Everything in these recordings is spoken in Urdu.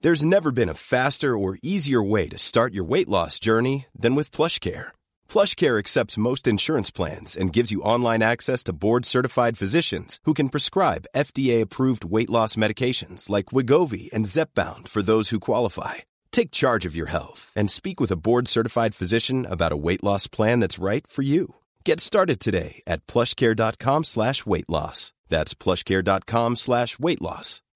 There's never been a faster or easier way to start your weight loss journey than with PlushCare. PlushCare accepts most insurance plans and gives you online access to board-certified physicians who can prescribe FDA-approved weight loss medications like Wegovy and Zepbound for those who qualify. Take charge of your health and speak with a board-certified physician about a weight loss plan that's right for you. Get started today at PlushCare.com/weight-loss. That's PlushCare.com/weight-loss.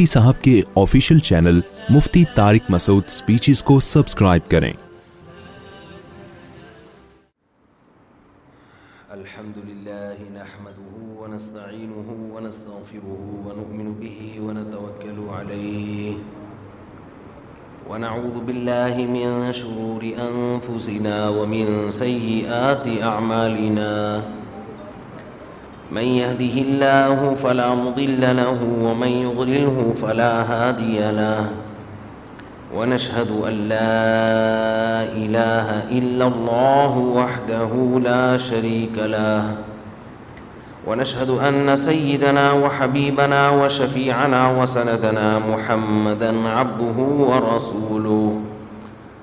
مفتی صاحب کے آفیشیل چینل مفتی تارک مسعود سپیچز کو سبسکرائب کریں الحمد نحمده ونستغفره ونؤمن به ونعوذ بالله من شرور ومن من يهده الله فلا مضل له ومن يضلله فلا هادي له ونشهد أن لا إله إلا الله وحده لا شريك له ونشهد أن سيدنا وحبيبنا وشفيعنا وسندنا محمدا عبده ورسوله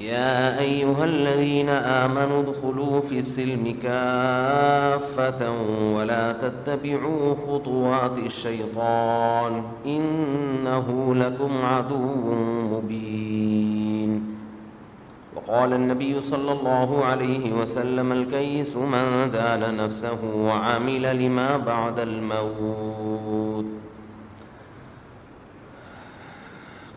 يا أيها الذين آمنوا ادخلوا في السلم كافة ولا تتبعوا خطوات الشيطان إنه لكم عدو مبين وقال النبي صلى الله عليه وسلم الكيس من ذال نفسه وعمل لما بعد الموت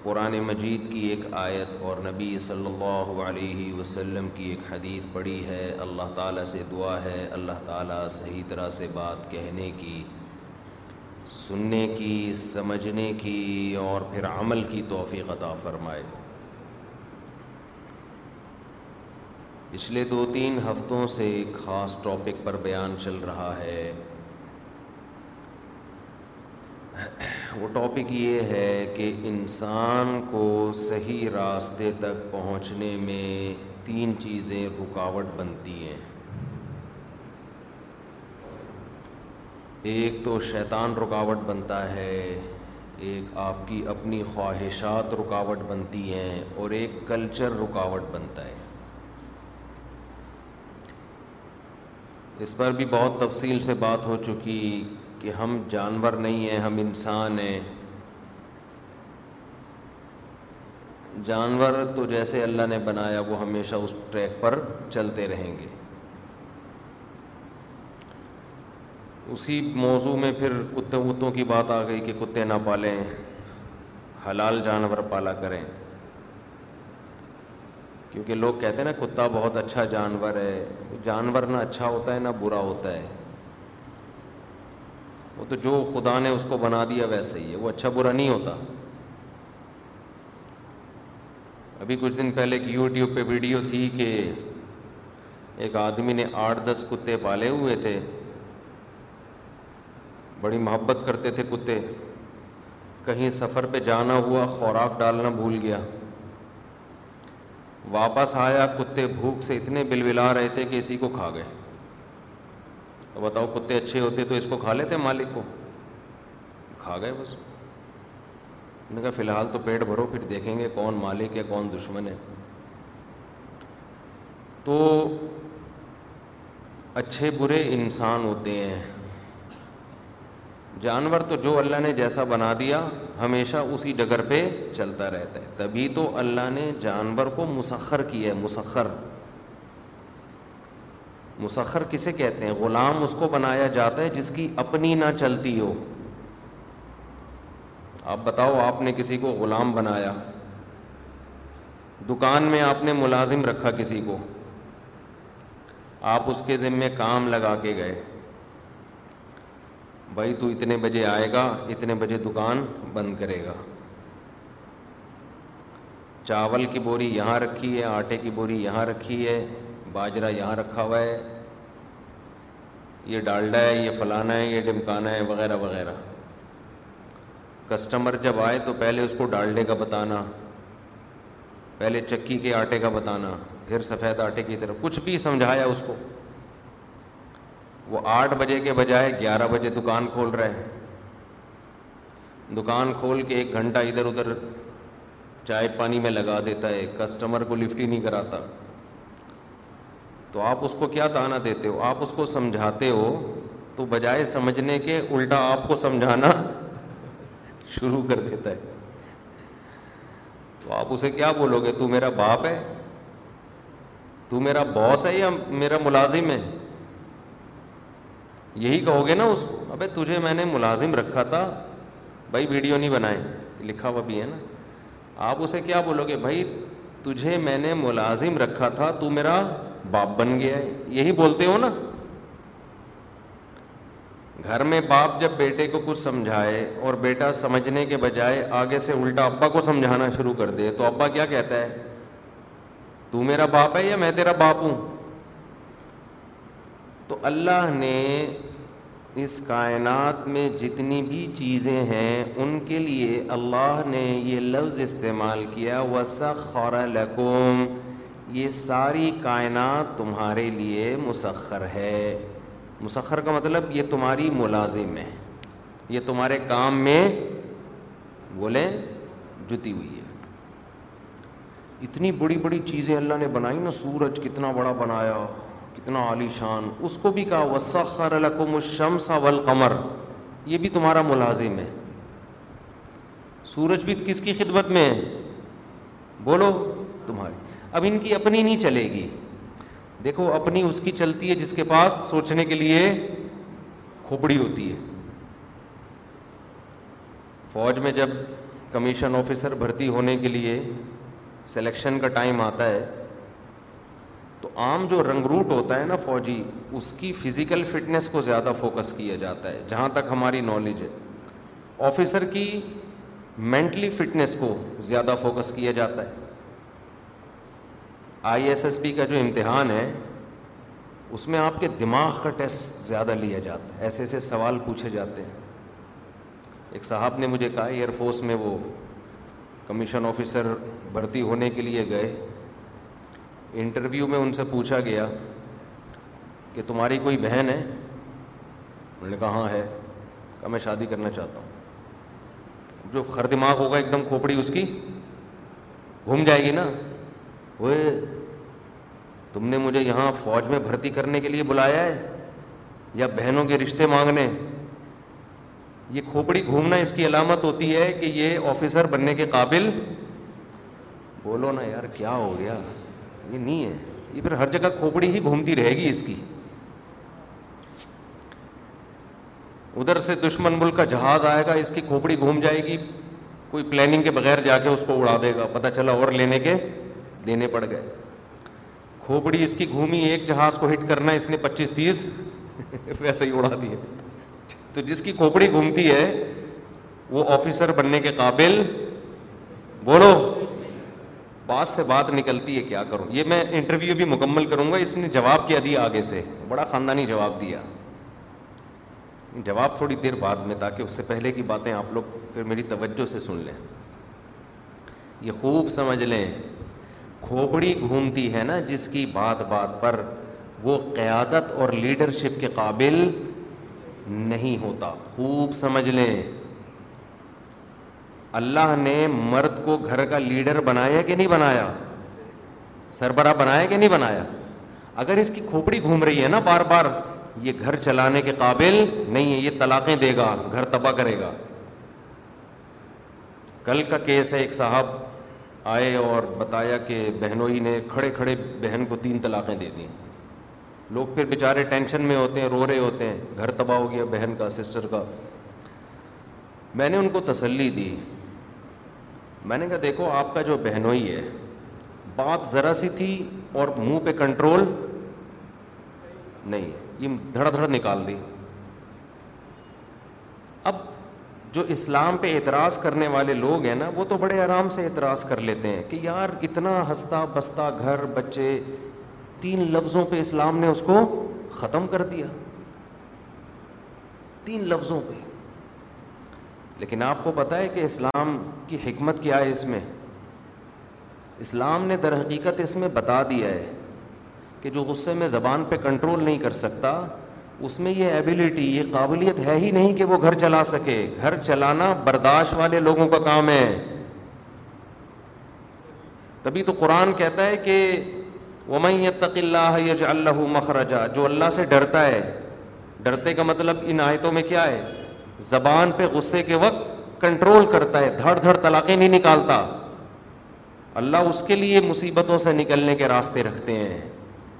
قرآن مجید کی ایک آیت اور نبی صلی اللہ علیہ وسلم کی ایک حدیث پڑھی ہے اللہ تعالیٰ سے دعا ہے اللہ تعالیٰ صحیح طرح سے بات کہنے کی سننے کی سمجھنے کی اور پھر عمل کی توفیق عطا فرمائے پچھلے دو تین ہفتوں سے ایک خاص ٹاپک پر بیان چل رہا ہے وہ ٹاپک یہ ہے کہ انسان کو صحیح راستے تک پہنچنے میں تین چیزیں رکاوٹ بنتی ہیں ایک تو شیطان رکاوٹ بنتا ہے ایک آپ کی اپنی خواہشات رکاوٹ بنتی ہیں اور ایک کلچر رکاوٹ بنتا ہے اس پر بھی بہت تفصیل سے بات ہو چکی کہ ہم جانور نہیں ہیں ہم انسان ہیں جانور تو جیسے اللہ نے بنایا وہ ہمیشہ اس ٹریک پر چلتے رہیں گے اسی موضوع میں پھر کتے کتوں کی بات آ گئی کہ کتے نہ پالیں حلال جانور پالا کریں کیونکہ لوگ کہتے ہیں نا کتا بہت اچھا جانور ہے جانور نہ اچھا ہوتا ہے نہ برا ہوتا ہے وہ تو جو خدا نے اس کو بنا دیا ویسا ہی ہے وہ اچھا برا نہیں ہوتا ابھی کچھ دن پہلے ایک یوٹیوب پہ ویڈیو تھی کہ ایک آدمی نے آٹھ دس کتے پالے ہوئے تھے بڑی محبت کرتے تھے کتے کہیں سفر پہ جانا ہوا خوراک ڈالنا بھول گیا واپس آیا کتے بھوک سے اتنے بلبلا رہے تھے کہ اسی کو کھا گئے تو بتاؤ کتے اچھے ہوتے تو اس کو کھا لیتے مالک کو کھا گئے بس میں نے کہا فی الحال تو پیٹ بھرو پھر دیکھیں گے کون مالک ہے کون دشمن ہے تو اچھے برے انسان ہوتے ہیں جانور تو جو اللہ نے جیسا بنا دیا ہمیشہ اسی ڈگر پہ چلتا رہتا ہے تبھی تو اللہ نے جانور کو مسخر کیا ہے مسخر مسخر کسے کہتے ہیں غلام اس کو بنایا جاتا ہے جس کی اپنی نہ چلتی ہو آپ بتاؤ آپ نے کسی کو غلام بنایا دکان میں آپ نے ملازم رکھا کسی کو آپ اس کے ذمے کام لگا کے گئے بھائی تو اتنے بجے آئے گا اتنے بجے دکان بند کرے گا چاول کی بوری یہاں رکھی ہے آٹے کی بوری یہاں رکھی ہے باجرہ یہاں رکھا ہوا ہے یہ ڈالڈا ہے یہ فلانا ہے یہ ڈمکانا ہے وغیرہ وغیرہ کسٹمر جب آئے تو پہلے اس کو ڈالڈے کا بتانا پہلے چکی کے آٹے کا بتانا پھر سفید آٹے کی طرف کچھ بھی سمجھایا اس کو وہ آٹھ بجے کے بجائے گیارہ بجے دکان کھول رہے ہیں دکان کھول کے ایک گھنٹہ ادھر ادھر چائے پانی میں لگا دیتا ہے کسٹمر کو لفٹ ہی نہیں کراتا تو آپ اس کو کیا تانا دیتے ہو آپ اس کو سمجھاتے ہو تو بجائے سمجھنے کے الٹا آپ کو سمجھانا شروع کر دیتا ہے تو آپ اسے کیا بولو گے تو میرا باپ ہے تو میرا باس ہے یا میرا ملازم ہے یہی کہو گے نا اس کو ابھی تجھے میں نے ملازم رکھا تھا بھائی ویڈیو نہیں بنائے لکھا ہوا بھی ہے نا آپ اسے کیا بولو گے بھائی تجھے میں نے ملازم رکھا تھا تو میرا باپ بن گیا ہے یہی بولتے ہو نا گھر میں باپ جب بیٹے کو کچھ سمجھائے اور بیٹا سمجھنے کے بجائے آگے سے الٹا ابا کو سمجھانا شروع کر دے تو ابا کیا کہتا ہے تو میرا باپ ہے یا میں تیرا باپ ہوں تو اللہ نے اس کائنات میں جتنی بھی چیزیں ہیں ان کے لیے اللہ نے یہ لفظ استعمال کیا لکم یہ ساری کائنات تمہارے لیے مسخر ہے مسخر کا مطلب یہ تمہاری ملازم ہے یہ تمہارے کام میں بولیں جتی ہوئی ہے اتنی بڑی بڑی چیزیں اللہ نے بنائی نا سورج کتنا بڑا بنایا کتنا عالی شان اس کو بھی کہا وسخر لکم الشمس والقمر یہ بھی تمہارا ملازم ہے سورج بھی کس کی خدمت میں ہے بولو تمہاری اب ان کی اپنی نہیں چلے گی دیکھو اپنی اس کی چلتی ہے جس کے پاس سوچنے کے لیے کھوپڑی ہوتی ہے فوج میں جب کمیشن آفیسر بھرتی ہونے کے لیے سلیکشن کا ٹائم آتا ہے تو عام جو رنگروٹ ہوتا ہے نا فوجی اس کی فزیکل فٹنس کو زیادہ فوکس کیا جاتا ہے جہاں تک ہماری نالج ہے آفیسر کی مینٹلی فٹنس کو زیادہ فوکس کیا جاتا ہے آئی ایس ایس پی کا جو امتحان ہے اس میں آپ کے دماغ کا ٹیسٹ زیادہ لیا جاتا ہے ایسے ایسے سوال پوچھے جاتے ہیں ایک صاحب نے مجھے کہا ایئر فورس میں وہ کمیشن آفیسر بھرتی ہونے کے لیے گئے انٹرویو میں ان سے پوچھا گیا کہ تمہاری کوئی بہن ہے انہوں نے کہا ہاں ہے کہا میں شادی کرنا چاہتا ہوں جو خر دماغ ہوگا ایک دم کھوپڑی اس کی گھوم جائے گی نا وہ تم نے مجھے یہاں فوج میں بھرتی کرنے کے لیے بلایا ہے یا بہنوں کے رشتے مانگنے یہ کھوپڑی گھومنا اس کی علامت ہوتی ہے کہ یہ آفیسر بننے کے قابل بولو نا یار کیا ہو گیا یہ نہیں ہے یہ پھر ہر جگہ کھوپڑی ہی گھومتی رہے گی اس کی ادھر سے دشمن ملک کا جہاز آئے گا اس کی کھوپڑی گھوم جائے گی کوئی پلاننگ کے بغیر جا کے اس کو اڑا دے گا پتہ چلا اور لینے کے دینے پڑ گئے کھوپڑی اس کی گھومی ایک جہاز کو ہٹ کرنا اس نے پچیس تیس ویسے ہی اڑا دیے تو جس کی کھوپڑی گھومتی ہے وہ آفیسر بننے کے قابل بولو بات سے بات نکلتی ہے کیا کروں یہ میں انٹرویو بھی مکمل کروں گا اس نے جواب کیا دیا آگے سے بڑا خاندانی جواب دیا جواب تھوڑی دیر بعد میں تاکہ اس سے پہلے کی باتیں آپ لوگ پھر میری توجہ سے سن لیں یہ خوب سمجھ لیں کھوپڑی گھومتی ہے نا جس کی بات بات پر وہ قیادت اور لیڈرشپ کے قابل نہیں ہوتا خوب سمجھ لیں اللہ نے مرد کو گھر کا لیڈر بنایا کہ نہیں بنایا سربراہ بنایا کہ نہیں بنایا اگر اس کی کھوپڑی گھوم رہی ہے نا بار بار یہ گھر چلانے کے قابل نہیں ہے یہ طلاقیں دے گا گھر تباہ کرے گا کل کا کیس ہے ایک صاحب آئے اور بتایا کہ بہنوئی نے کھڑے کھڑے بہن کو تین طلاقیں دے دیں لوگ پھر بیچارے ٹینشن میں ہوتے ہیں رو رہے ہوتے ہیں گھر تباہ ہو گیا بہن کا سسٹر کا میں نے ان کو تسلی دی میں نے کہا دیکھو آپ کا جو بہنوئی ہے بات ذرا سی تھی اور منہ پہ کنٹرول نہیں یہ دھڑ دھڑ نکال دی جو اسلام پہ اعتراض کرنے والے لوگ ہیں نا وہ تو بڑے آرام سے اعتراض کر لیتے ہیں کہ یار اتنا ہستا بستا گھر بچے تین لفظوں پہ اسلام نے اس کو ختم کر دیا تین لفظوں پہ لیکن آپ کو پتہ ہے کہ اسلام کی حکمت کیا ہے اس میں اسلام نے در حقیقت اس میں بتا دیا ہے کہ جو غصے میں زبان پہ کنٹرول نہیں کر سکتا اس میں یہ ایبیلٹی یہ قابلیت ہے ہی نہیں کہ وہ گھر چلا سکے گھر چلانا برداشت والے لوگوں کا کام ہے تبھی تو قرآن کہتا ہے کہ وہ تقلّہ اللہ جو اللہ مخرجہ جو اللہ سے ڈرتا ہے ڈرتے کا مطلب ان آیتوں میں کیا ہے زبان پہ غصے کے وقت کنٹرول کرتا ہے دھڑ دھڑ طلاقیں نہیں نکالتا اللہ اس کے لیے مصیبتوں سے نکلنے کے راستے رکھتے ہیں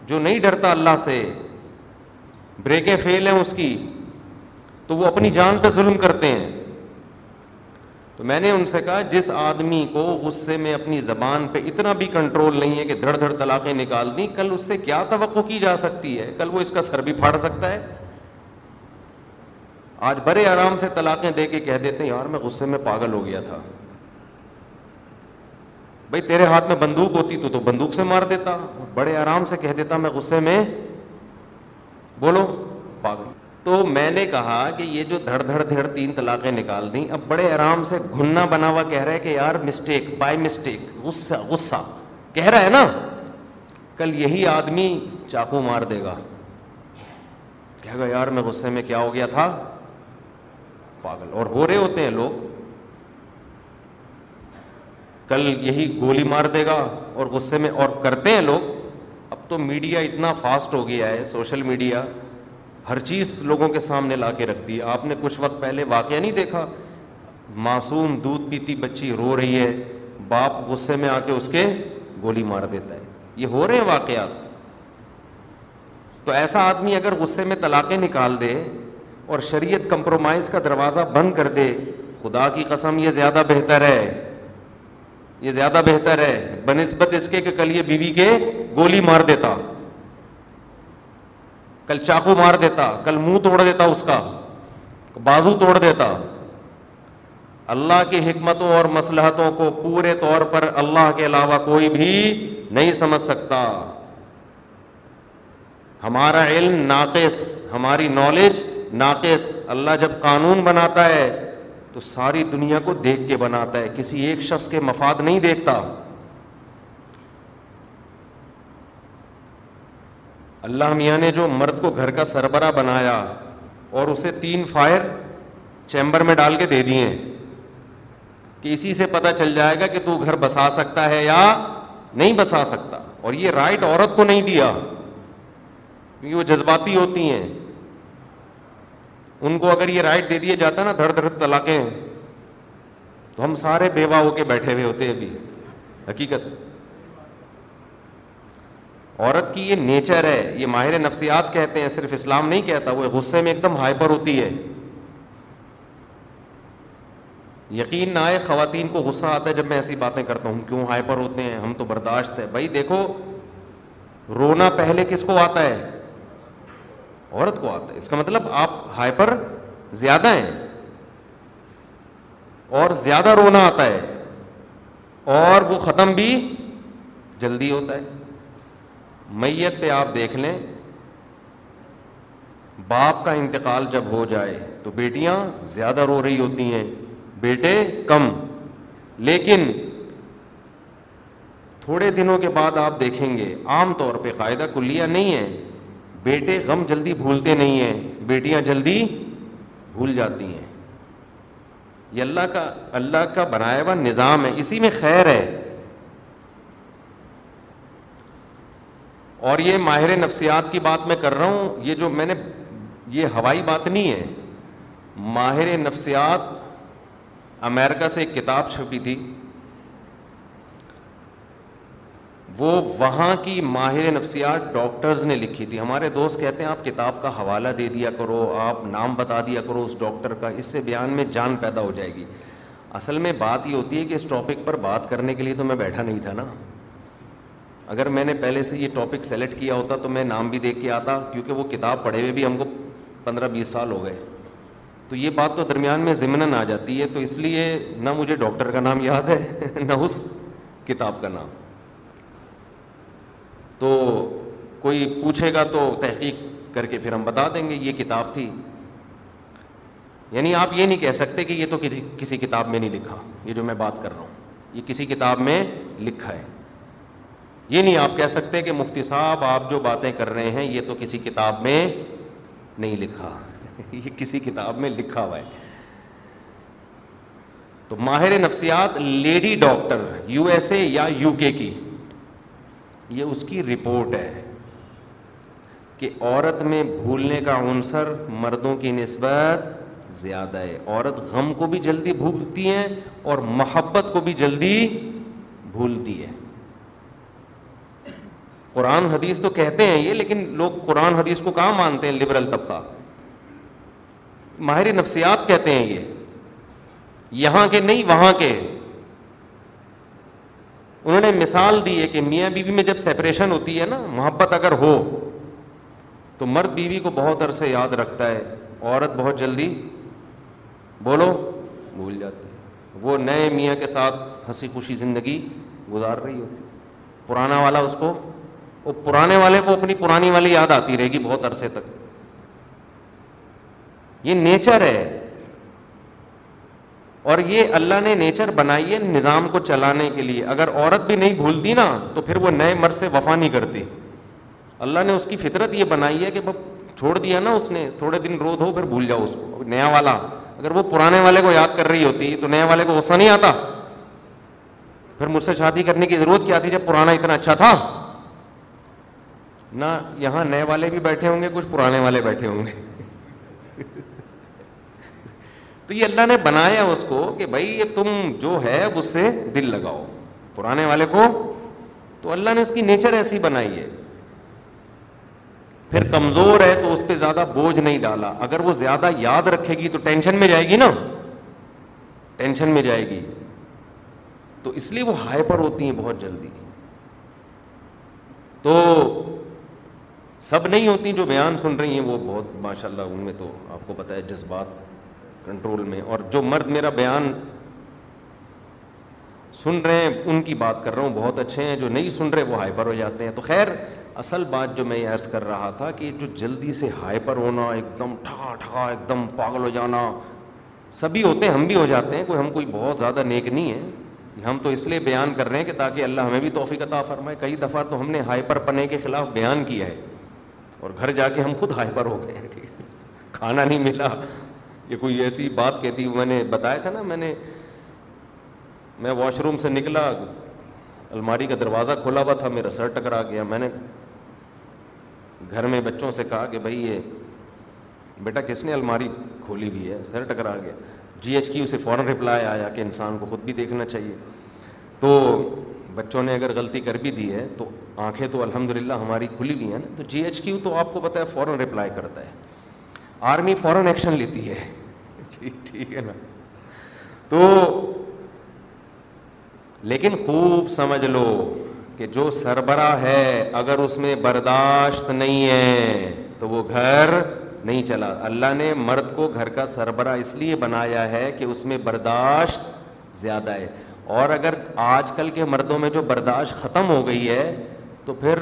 جو نہیں ڈرتا اللہ سے بریکیں فیل ہیں اس کی تو وہ اپنی جان پہ ظلم کرتے ہیں تو میں نے ان سے کہا جس آدمی کو غصے میں اپنی زبان پہ اتنا بھی کنٹرول نہیں ہے کہ دھڑ دھڑ طلاقیں نکال دیں کل اس سے کیا توقع کی جا سکتی ہے کل وہ اس کا سر بھی پھاڑ سکتا ہے آج بڑے آرام سے طلاقیں دے کے کہہ دیتے ہیں یار میں غصے میں پاگل ہو گیا تھا بھائی تیرے ہاتھ میں بندوق ہوتی تو تو بندوق سے مار دیتا بڑے آرام سے کہہ دیتا میں غصے میں بولو پاگل تو میں نے کہا کہ یہ جو دھڑ دھڑ دھڑ تین طلاقیں نکال دیں اب بڑے آرام سے گھننا بنا ہوا کہہ رہا ہے کہ یار مسٹیک بائی مسٹیک غصہ غصہ کہہ رہا ہے نا کل یہی آدمی چاقو مار دے گا گا یار میں غصے میں کیا ہو گیا تھا پاگل اور ہو رہے ہوتے ہیں لوگ کل یہی گولی مار دے گا اور غصے میں اور کرتے ہیں لوگ تو میڈیا اتنا فاسٹ ہو گیا ہے سوشل میڈیا ہر چیز لوگوں کے سامنے لا کے رکھ دی آپ نے کچھ وقت پہلے واقعہ نہیں دیکھا معصوم دودھ پیتی بچی رو رہی ہے باپ غصے میں آ کے اس کے گولی مار دیتا ہے یہ ہو رہے ہیں واقعات تو ایسا آدمی اگر غصے میں طلاقیں نکال دے اور شریعت کمپرومائز کا دروازہ بند کر دے خدا کی قسم یہ زیادہ بہتر ہے یہ زیادہ بہتر ہے بہ نسبت اس کے کہ کل یہ بیوی کے گولی مار دیتا کل چاقو مار دیتا کل منہ توڑ دیتا اس کا بازو توڑ دیتا اللہ کی حکمتوں اور مسلحتوں کو پورے طور پر اللہ کے علاوہ کوئی بھی نہیں سمجھ سکتا ہمارا علم ناقص ہماری نالج ناقص اللہ جب قانون بناتا ہے تو ساری دنیا کو دیکھ کے بناتا ہے کسی ایک شخص کے مفاد نہیں دیکھتا اللہ میاں نے جو مرد کو گھر کا سربراہ بنایا اور اسے تین فائر چیمبر میں ڈال کے دے دیے کہ اسی سے پتہ چل جائے گا کہ تو گھر بسا سکتا ہے یا نہیں بسا سکتا اور یہ رائٹ عورت کو نہیں دیا کیونکہ وہ جذباتی ہوتی ہیں ان کو اگر یہ رائٹ دے دیا جاتا نا دھڑ دھڑ طلاقیں تو ہم سارے بیوہ ہو کے بیٹھے ہوئے ہوتے ابھی حقیقت عورت کی یہ نیچر ہے یہ ماہر نفسیات کہتے ہیں صرف اسلام نہیں کہتا وہ غصے میں ایک دم ہائپر ہوتی ہے یقین نہ آئے خواتین کو غصہ آتا ہے جب میں ایسی باتیں کرتا ہوں کیوں ہائپر ہوتے ہیں ہم تو برداشت ہے بھائی دیکھو رونا پہلے کس کو آتا ہے عورت کو آتا ہے اس کا مطلب آپ ہائپر زیادہ ہیں اور زیادہ رونا آتا ہے اور وہ ختم بھی جلدی ہوتا ہے میت پہ آپ دیکھ لیں باپ کا انتقال جب ہو جائے تو بیٹیاں زیادہ رو رہی ہوتی ہیں بیٹے کم لیکن تھوڑے دنوں کے بعد آپ دیکھیں گے عام طور پہ قاعدہ کلیہ نہیں ہے بیٹے غم جلدی بھولتے نہیں ہیں بیٹیاں جلدی بھول جاتی ہیں یہ اللہ کا اللہ کا بنایا ہوا نظام ہے اسی میں خیر ہے اور یہ ماہر نفسیات کی بات میں کر رہا ہوں یہ جو میں نے یہ ہوائی بات نہیں ہے ماہر نفسیات امریکہ سے ایک کتاب چھپی تھی وہ وہاں کی ماہر نفسیات ڈاکٹرز نے لکھی تھی ہمارے دوست کہتے ہیں آپ کتاب کا حوالہ دے دیا کرو آپ نام بتا دیا کرو اس ڈاکٹر کا اس سے بیان میں جان پیدا ہو جائے گی اصل میں بات یہ ہوتی ہے کہ اس ٹاپک پر بات کرنے کے لیے تو میں بیٹھا نہیں تھا نا اگر میں نے پہلے سے یہ ٹاپک سلیکٹ کیا ہوتا تو میں نام بھی دیکھ کے آتا کیونکہ وہ کتاب پڑھے ہوئے بھی ہم کو پندرہ بیس سال ہو گئے تو یہ بات تو درمیان میں ضمن آ جاتی ہے تو اس لیے نہ مجھے ڈاکٹر کا نام یاد ہے نہ اس کتاب کا نام تو کوئی پوچھے گا تو تحقیق کر کے پھر ہم بتا دیں گے یہ کتاب تھی یعنی آپ یہ نہیں کہہ سکتے کہ یہ تو کسی کتاب میں نہیں لکھا یہ جو میں بات کر رہا ہوں یہ کسی کتاب میں لکھا ہے یہ نہیں آپ کہہ سکتے کہ مفتی صاحب آپ جو باتیں کر رہے ہیں یہ تو کسی کتاب میں نہیں لکھا یہ کسی کتاب میں لکھا ہوا ہے تو ماہر نفسیات lady doctor U S A یا یو کے کی یہ اس کی رپورٹ ہے کہ عورت میں بھولنے کا عنصر مردوں کی نسبت زیادہ ہے عورت غم کو بھی جلدی بھولتی ہے اور محبت کو بھی جلدی بھولتی ہے قرآن حدیث تو کہتے ہیں یہ لیکن لوگ قرآن حدیث کو کہاں مانتے ہیں لبرل طبقہ ماہر نفسیات کہتے ہیں یہ یہاں کے نہیں وہاں کے انہوں نے مثال دی ہے کہ میاں بیوی میں جب سیپریشن ہوتی ہے نا محبت اگر ہو تو مرد بیوی کو بہت عرصے یاد رکھتا ہے عورت بہت جلدی بولو بھول جاتی ہے وہ نئے میاں کے ساتھ ہنسی خوشی زندگی گزار رہی ہوتی پرانا والا اس کو وہ پرانے والے کو اپنی پرانی والی یاد آتی رہے گی بہت عرصے تک یہ نیچر ہے اور یہ اللہ نے نیچر بنائی ہے نظام کو چلانے کے لیے اگر عورت بھی نہیں بھولتی نا تو پھر وہ نئے مرض سے وفا نہیں کرتی اللہ نے اس کی فطرت یہ بنائی ہے کہ چھوڑ دیا نا اس نے تھوڑے دن رو دھو پھر بھول جاؤ اس کو نیا والا اگر وہ پرانے والے کو یاد کر رہی ہوتی تو نئے والے کو غصہ نہیں آتا پھر مجھ سے شادی کرنے کی ضرورت کیا تھی جب پرانا اتنا اچھا تھا نہ یہاں نئے والے بھی بیٹھے ہوں گے کچھ پرانے والے بیٹھے ہوں گے تو یہ اللہ نے بنایا اس کو کہ بھائی یہ تم جو ہے اس سے دل لگاؤ پرانے والے کو تو اللہ نے اس کی نیچر ایسی بنائی ہے پھر کمزور ہے تو اس پہ زیادہ بوجھ نہیں ڈالا اگر وہ زیادہ یاد رکھے گی تو ٹینشن میں جائے گی نا ٹینشن میں جائے گی تو اس لیے وہ ہائپر ہوتی ہیں بہت جلدی تو سب نہیں ہوتی جو بیان سن رہی ہیں وہ بہت ماشاء اللہ ان میں تو آپ کو پتا ہے جذبات کنٹرول میں اور جو مرد میرا بیان سن رہے ہیں ان کی بات کر رہا ہوں بہت اچھے ہیں جو نہیں سن رہے وہ ہائپر ہو جاتے ہیں تو خیر اصل بات جو میں یہ عرض کر رہا تھا کہ جو جلدی سے ہائپر ہونا ایک دم ٹھگا ٹھگا ایک دم پاگل ہو جانا سبھی ہوتے ہیں ہم بھی ہو جاتے ہیں کوئی ہم کوئی بہت زیادہ نیک نہیں ہے ہم تو اس لیے بیان کر رہے ہیں کہ تاکہ اللہ ہمیں بھی توفیق عطا فرمائے کئی دفعہ تو ہم نے ہائپر پنے کے خلاف بیان کیا ہے اور گھر جا کے ہم خود ہائپر ہو گئے ہیں کھانا نہیں ملا یہ کوئی ایسی بات کہتی میں نے بتایا تھا نا میں نے میں واش روم سے نکلا الماری کا دروازہ کھولا ہوا تھا میرا سر ٹکرا گیا میں نے گھر میں بچوں سے کہا کہ بھائی یہ بیٹا کس نے الماری کھولی ہوئی ہے سر ٹکرا گیا جی ایچ کیو سے فوراً رپلائی آیا کہ انسان کو خود بھی دیکھنا چاہیے تو بچوں نے اگر غلطی کر بھی دی ہے تو آنکھیں تو الحمد للہ ہماری کھلی ہوئی ہیں نا تو جی ایچ کیو تو آپ کو پتہ ہے فوراً رپلائی کرتا ہے آرمی فوراً ایکشن لیتی ہے ٹھیک ہے نا تو لیکن خوب سمجھ لو کہ جو سربراہ ہے اگر اس میں برداشت نہیں ہے تو وہ گھر نہیں چلا اللہ نے مرد کو گھر کا سربراہ اس لیے بنایا ہے کہ اس میں برداشت زیادہ ہے اور اگر آج کل کے مردوں میں جو برداشت ختم ہو گئی ہے تو پھر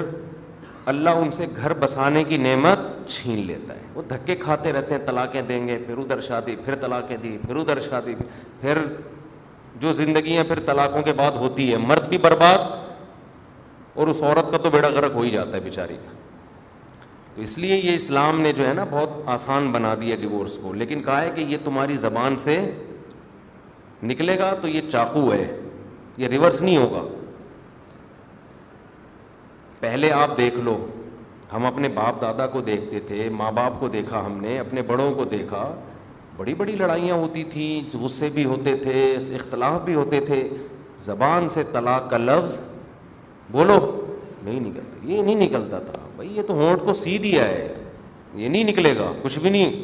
اللہ ان سے گھر بسانے کی نعمت چھین لیتا ہے وہ دھکے کھاتے رہتے ہیں طلاقیں دیں گے پھر ادھر شادی پھر طلاقیں دی پھر ادھر شادی پھر جو زندگیاں پھر طلاقوں کے بعد ہوتی ہے مرد بھی برباد اور اس عورت کا تو بیڑا غرق ہو ہی جاتا ہے بیچاری کا تو اس لیے یہ اسلام نے جو ہے نا بہت آسان بنا دیا ڈیورس کو لیکن کہا ہے کہ یہ تمہاری زبان سے نکلے گا تو یہ چاقو ہے یہ ریورس نہیں ہوگا پہلے آپ دیکھ لو ہم اپنے باپ دادا کو دیکھتے تھے ماں باپ کو دیکھا ہم نے اپنے بڑوں کو دیکھا بڑی بڑی لڑائیاں ہوتی تھیں غصے بھی ہوتے تھے اختلاف بھی ہوتے تھے زبان سے طلاق کا لفظ بولو نہیں نکلتا یہ نہیں نکلتا تھا بھائی یہ تو ہونٹ کو سی دیا ہے یہ نہیں نکلے گا کچھ بھی نہیں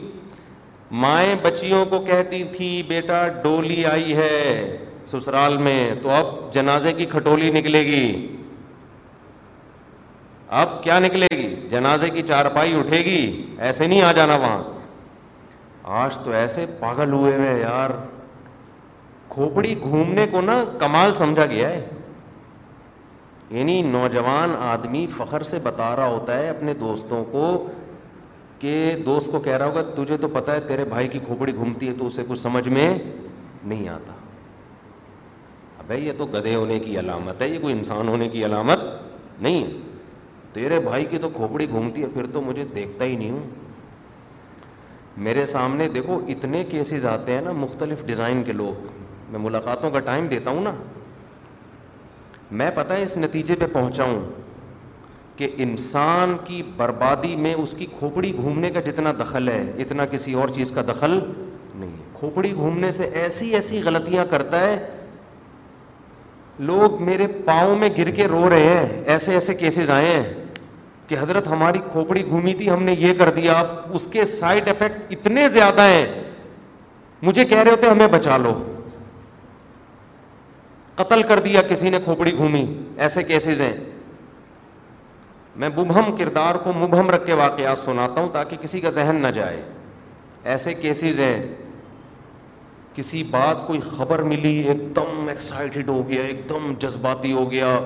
مائیں بچیوں کو کہتی تھی بیٹا ڈولی آئی ہے سسرال میں تو اب جنازے کی کھٹولی نکلے گی اب کیا نکلے گی جنازے کی چارپائی اٹھے گی ایسے نہیں آ جانا وہاں آج تو ایسے پاگل ہوئے میں یار کھوپڑی گھومنے کو نا کمال سمجھا گیا ہے یعنی نوجوان آدمی فخر سے بتا رہا ہوتا ہے اپنے دوستوں کو کہ دوست کو کہہ رہا ہوگا تجھے تو پتا ہے تیرے بھائی کی کھوپڑی گھومتی ہے تو اسے کچھ سمجھ میں نہیں آتا یہ تو گدے ہونے کی علامت ہے یہ کوئی انسان ہونے کی علامت نہیں ہے تیرے بھائی کی تو کھوپڑی گھومتی ہے پھر تو مجھے دیکھتا ہی نہیں ہوں میرے سامنے دیکھو اتنے کیسز آتے ہیں نا مختلف ڈیزائن کے لوگ میں ملاقاتوں کا ٹائم دیتا ہوں نا میں پتہ ہے اس نتیجے پہ پہنچاؤں کہ انسان کی بربادی میں اس کی کھوپڑی گھومنے کا جتنا دخل ہے اتنا کسی اور چیز کا دخل نہیں ہے کھوپڑی گھومنے سے ایسی ایسی غلطیاں کرتا ہے لوگ میرے پاؤں میں گر کے رو رہے ہیں ایسے ایسے کیسز آئے ہیں کہ حضرت ہماری کھوپڑی گھومی تھی ہم نے یہ کر دیا آپ اس کے سائڈ افیکٹ اتنے زیادہ ہیں مجھے کہہ رہے ہوتے ہمیں بچا لو قتل کر دیا کسی نے کھوپڑی گھومی ایسے کیسز ہیں میں مبہم کردار کو مبہم رکھ کے واقعات سناتا ہوں تاکہ کسی کا ذہن نہ جائے ایسے کیسز ہیں کسی بات کوئی خبر ملی ایک دم ایکسائٹیڈ ہو گیا ایک دم جذباتی ہو گیا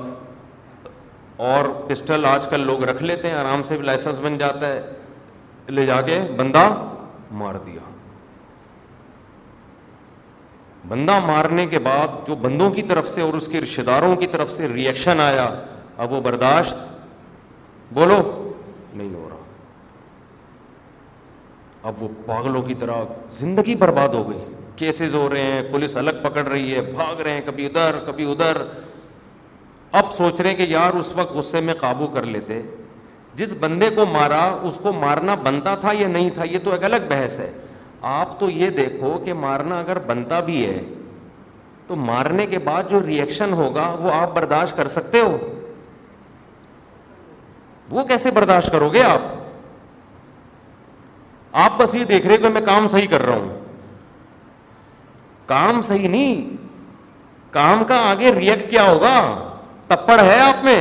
اور پسٹل آج کل لوگ رکھ لیتے ہیں آرام سے لائسنس بن جاتا ہے لے جا کے بندہ مار دیا بندہ مارنے کے بعد جو بندوں کی طرف سے اور اس کے رشتے داروں کی طرف سے ریئیکشن آیا اب وہ برداشت بولو نہیں ہو رہا اب وہ پاگلوں کی طرح زندگی برباد ہو گئی کیسز ہو رہے ہیں پولیس الگ پکڑ رہی ہے بھاگ رہے ہیں کبھی ادھر کبھی ادھر اب سوچ رہے ہیں کہ یار اس وقت غصے میں قابو کر لیتے جس بندے کو مارا اس کو مارنا بنتا تھا یا نہیں تھا یہ تو ایک الگ بحث ہے آپ تو یہ دیکھو کہ مارنا اگر بنتا بھی ہے تو مارنے کے بعد جو ریئیکشن ہوگا وہ آپ برداشت کر سکتے ہو وہ کیسے برداشت کرو گے آپ آپ بس یہ دیکھ رہے کہ میں کام صحیح کر رہا ہوں کام صحیح نہیں کام کا آگے ریئیکٹ کیا ہوگا تپڑ ہے آپ میں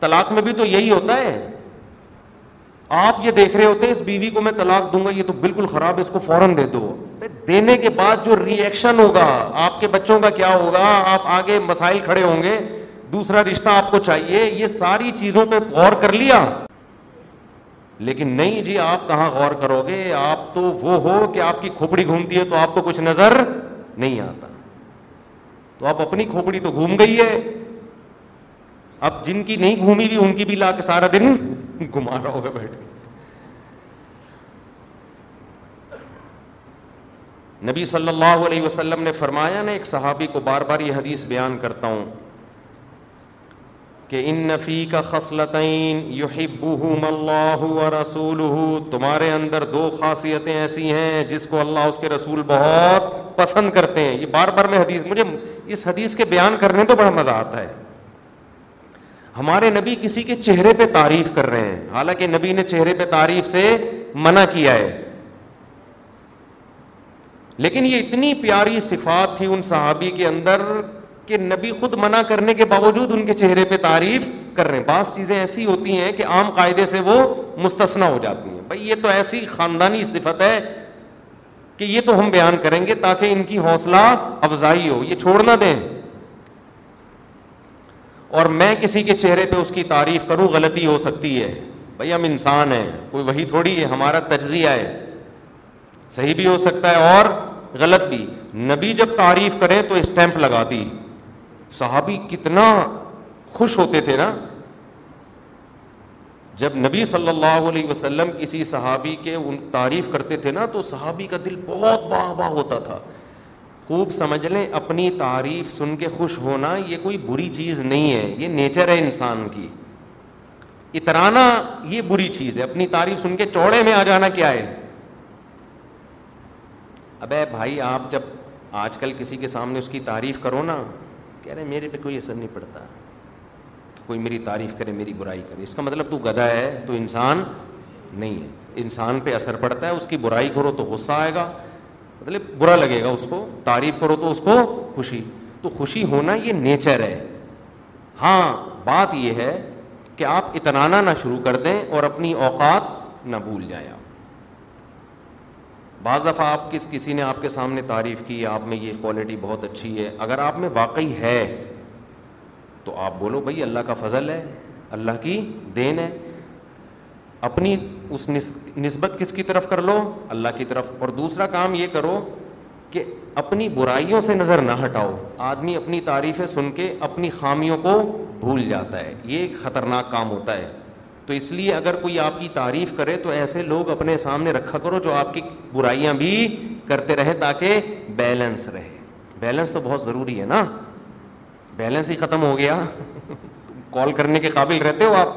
طلاق میں بھی تو یہی ہوتا ہے آپ یہ دیکھ رہے ہوتے ہیں اس بیوی کو میں طلاق دوں گا یہ تو بالکل خراب ہے اس کو فوراً دے دو دینے کے بعد جو ری ایکشن ہوگا آپ کے بچوں کا کیا ہوگا آپ آگے مسائل کھڑے ہوں گے دوسرا رشتہ آپ کو چاہیے یہ ساری چیزوں پہ غور کر لیا لیکن نہیں جی آپ کہاں غور کرو گے آپ تو وہ ہو کہ آپ کی کھوپڑی گھومتی ہے تو آپ کو کچھ نظر نہیں آتا تو آپ اپنی کھوپڑی تو گھوم گئی ہے اب جن کی نہیں گھومی بھی ان کی بھی لا کے سارا دن گھما رہا ہوگا بیٹھ نبی صلی اللہ علیہ وسلم نے فرمایا نا ایک صحابی کو بار بار یہ حدیث بیان کرتا ہوں کہ ان نفی کا خصلتین یحبہم ہیب اللہ رسول تمہارے اندر دو خاصیتیں ایسی ہیں جس کو اللہ اس کے رسول بہت پسند کرتے ہیں یہ بار بار میں حدیث مجھے اس حدیث کے بیان کرنے تو بڑا مزہ آتا ہے ہمارے نبی کسی کے چہرے پہ تعریف کر رہے ہیں حالانکہ نبی نے چہرے پہ تعریف سے منع کیا ہے لیکن یہ اتنی پیاری صفات تھی ان صحابی کے اندر کہ نبی خود منع کرنے کے باوجود ان کے چہرے پہ تعریف کر رہے ہیں بعض چیزیں ایسی ہوتی ہیں کہ عام قاعدے سے وہ مستثنا ہو جاتی ہیں بھائی یہ تو ایسی خاندانی صفت ہے کہ یہ تو ہم بیان کریں گے تاکہ ان کی حوصلہ افزائی ہو یہ چھوڑ نہ دیں اور میں کسی کے چہرے پہ اس کی تعریف کروں غلطی ہو سکتی ہے بھائی ہم انسان ہیں کوئی وہی تھوڑی ہے ہمارا تجزیہ ہے صحیح بھی ہو سکتا ہے اور غلط بھی نبی جب تعریف کرے تو اسٹیمپ لگا دی صحابی کتنا خوش ہوتے تھے نا جب نبی صلی اللہ علیہ وسلم کسی صحابی کے تعریف کرتے تھے نا تو صحابی کا دل بہت باہ باہ ہوتا تھا خوب سمجھ لیں اپنی تعریف سن کے خوش ہونا یہ کوئی بری چیز نہیں ہے یہ نیچر ہے انسان کی اترانا یہ بری چیز ہے اپنی تعریف سن کے چوڑے میں آ جانا کیا ہے ابے بھائی آپ جب آج کل کسی کے سامنے اس کی تعریف کرو نا کہہ رہے میرے پہ کوئی اثر نہیں پڑتا کہ کوئی میری تعریف کرے میری برائی کرے اس کا مطلب تو گدا ہے تو انسان نہیں ہے انسان پہ اثر پڑتا ہے اس کی برائی کرو تو غصہ آئے گا مطلب برا لگے گا اس کو تعریف کرو تو اس کو خوشی تو خوشی ہونا یہ نیچر ہے ہاں بات یہ ہے کہ آپ اتنانا نہ شروع کر دیں اور اپنی اوقات نہ بھول جائیں آپ بعض دفعہ آپ کس کسی نے آپ کے سامنے تعریف کی آپ میں یہ کوالٹی بہت اچھی ہے اگر آپ میں واقعی ہے تو آپ بولو بھائی اللہ کا فضل ہے اللہ کی دین ہے اپنی اس نسبت کس کی طرف کر لو اللہ کی طرف اور دوسرا کام یہ کرو کہ اپنی برائیوں سے نظر نہ ہٹاؤ آدمی اپنی تعریفیں سن کے اپنی خامیوں کو بھول جاتا ہے یہ ایک خطرناک کام ہوتا ہے تو اس لیے اگر کوئی آپ کی تعریف کرے تو ایسے لوگ اپنے سامنے رکھا کرو جو آپ کی برائیاں بھی کرتے رہیں تاکہ بیلنس رہے بیلنس تو بہت ضروری ہے نا بیلنس ہی ختم ہو گیا کال کرنے کے قابل رہتے ہو آپ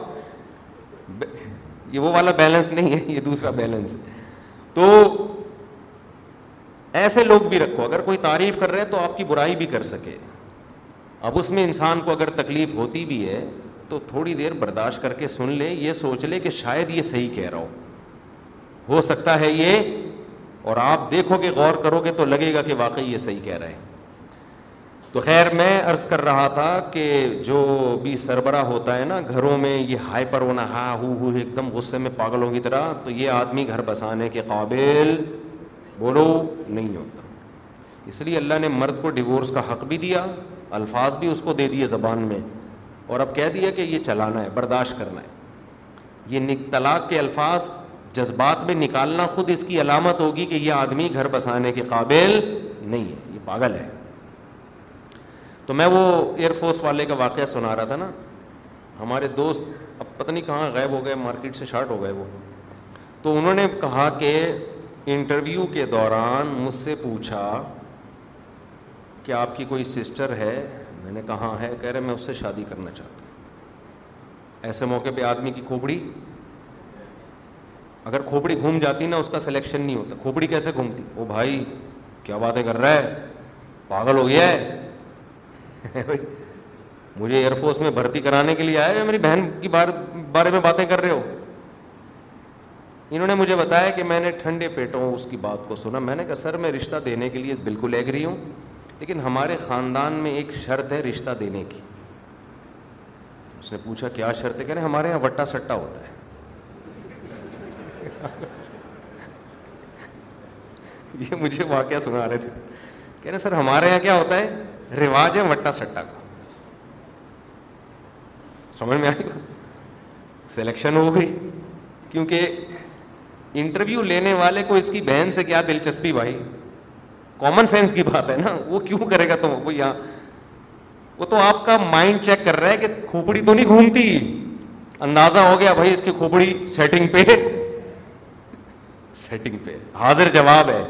یہ وہ والا بیلنس نہیں ہے یہ دوسرا بیلنس ہے تو ایسے لوگ بھی رکھو اگر کوئی تعریف کر رہے ہیں تو آپ کی برائی بھی کر سکے اب اس میں انسان کو اگر تکلیف ہوتی بھی ہے تو تھوڑی دیر برداشت کر کے سن لے یہ سوچ لے کہ شاید یہ صحیح کہہ رہا ہو سکتا ہے یہ اور آپ دیکھو گے غور کرو گے تو لگے گا کہ واقعی یہ صحیح کہہ رہے ہیں تو خیر میں عرض کر رہا تھا کہ جو بھی سربراہ ہوتا ہے نا گھروں میں یہ ہائی ہونا ہا ہو ہو ایک دم غصے میں پاگلوں کی طرح تو یہ آدمی گھر بسانے کے قابل بولو نہیں ہوتا اس لیے اللہ نے مرد کو ڈیورس کا حق بھی دیا الفاظ بھی اس کو دے دیے زبان میں اور اب کہہ دیا کہ یہ چلانا ہے برداشت کرنا ہے یہ طلاق کے الفاظ جذبات میں نکالنا خود اس کی علامت ہوگی کہ یہ آدمی گھر بسانے کے قابل نہیں ہے یہ پاگل ہے تو میں وہ ایئر فورس والے کا واقعہ سنا رہا تھا نا ہمارے دوست اب پتہ نہیں کہاں غائب ہو گئے مارکیٹ سے شارٹ ہو گئے وہ تو انہوں نے کہا کہ انٹرویو کے دوران مجھ سے پوچھا کہ آپ کی کوئی سسٹر ہے میں نے کہا ہاں ہے کہہ رہے میں اس سے شادی کرنا چاہتا ہوں ایسے موقع پہ آدمی کی کھوپڑی اگر کھوپڑی گھوم جاتی نا اس کا سلیکشن نہیں ہوتا کھوپڑی کیسے گھومتی وہ بھائی کیا باتیں کر رہا ہے پاگل ہو گیا ہے مجھے ایئر فورس میں بھرتی کرانے کے لیے آئے میری بہن کی بار بارے میں باتیں کر رہے ہو انہوں نے مجھے بتایا کہ میں نے ٹھنڈے پیٹوں اس کی بات کو سنا میں نے کہا سر میں رشتہ دینے کے لیے بالکل ایگری ہوں لیکن ہمارے خاندان میں ایک شرط ہے رشتہ دینے کی اس نے پوچھا کیا شرط ہے کہہ رہے ہمارے یہاں وٹا سٹا ہوتا ہے یہ مجھے واقعہ سنا رہے تھے کہہ رہے سر ہمارے یہاں کیا ہوتا ہے رواج ہے وٹا سٹا کا سمجھ میں سلیکشن ہو گئی کیونکہ انٹرویو لینے والے کو اس کی بہن سے کیا دلچسپی بھائی کامن سینس کی بات ہے نا وہ کیوں کرے گا یہاں وہ تو آپ کا مائنڈ چیک کر رہا ہے کہ کھوپڑی تو نہیں گھومتی اندازہ ہو گیا بھائی اس کی کھوپڑی سیٹنگ پہ سیٹنگ پہ حاضر جواب ہے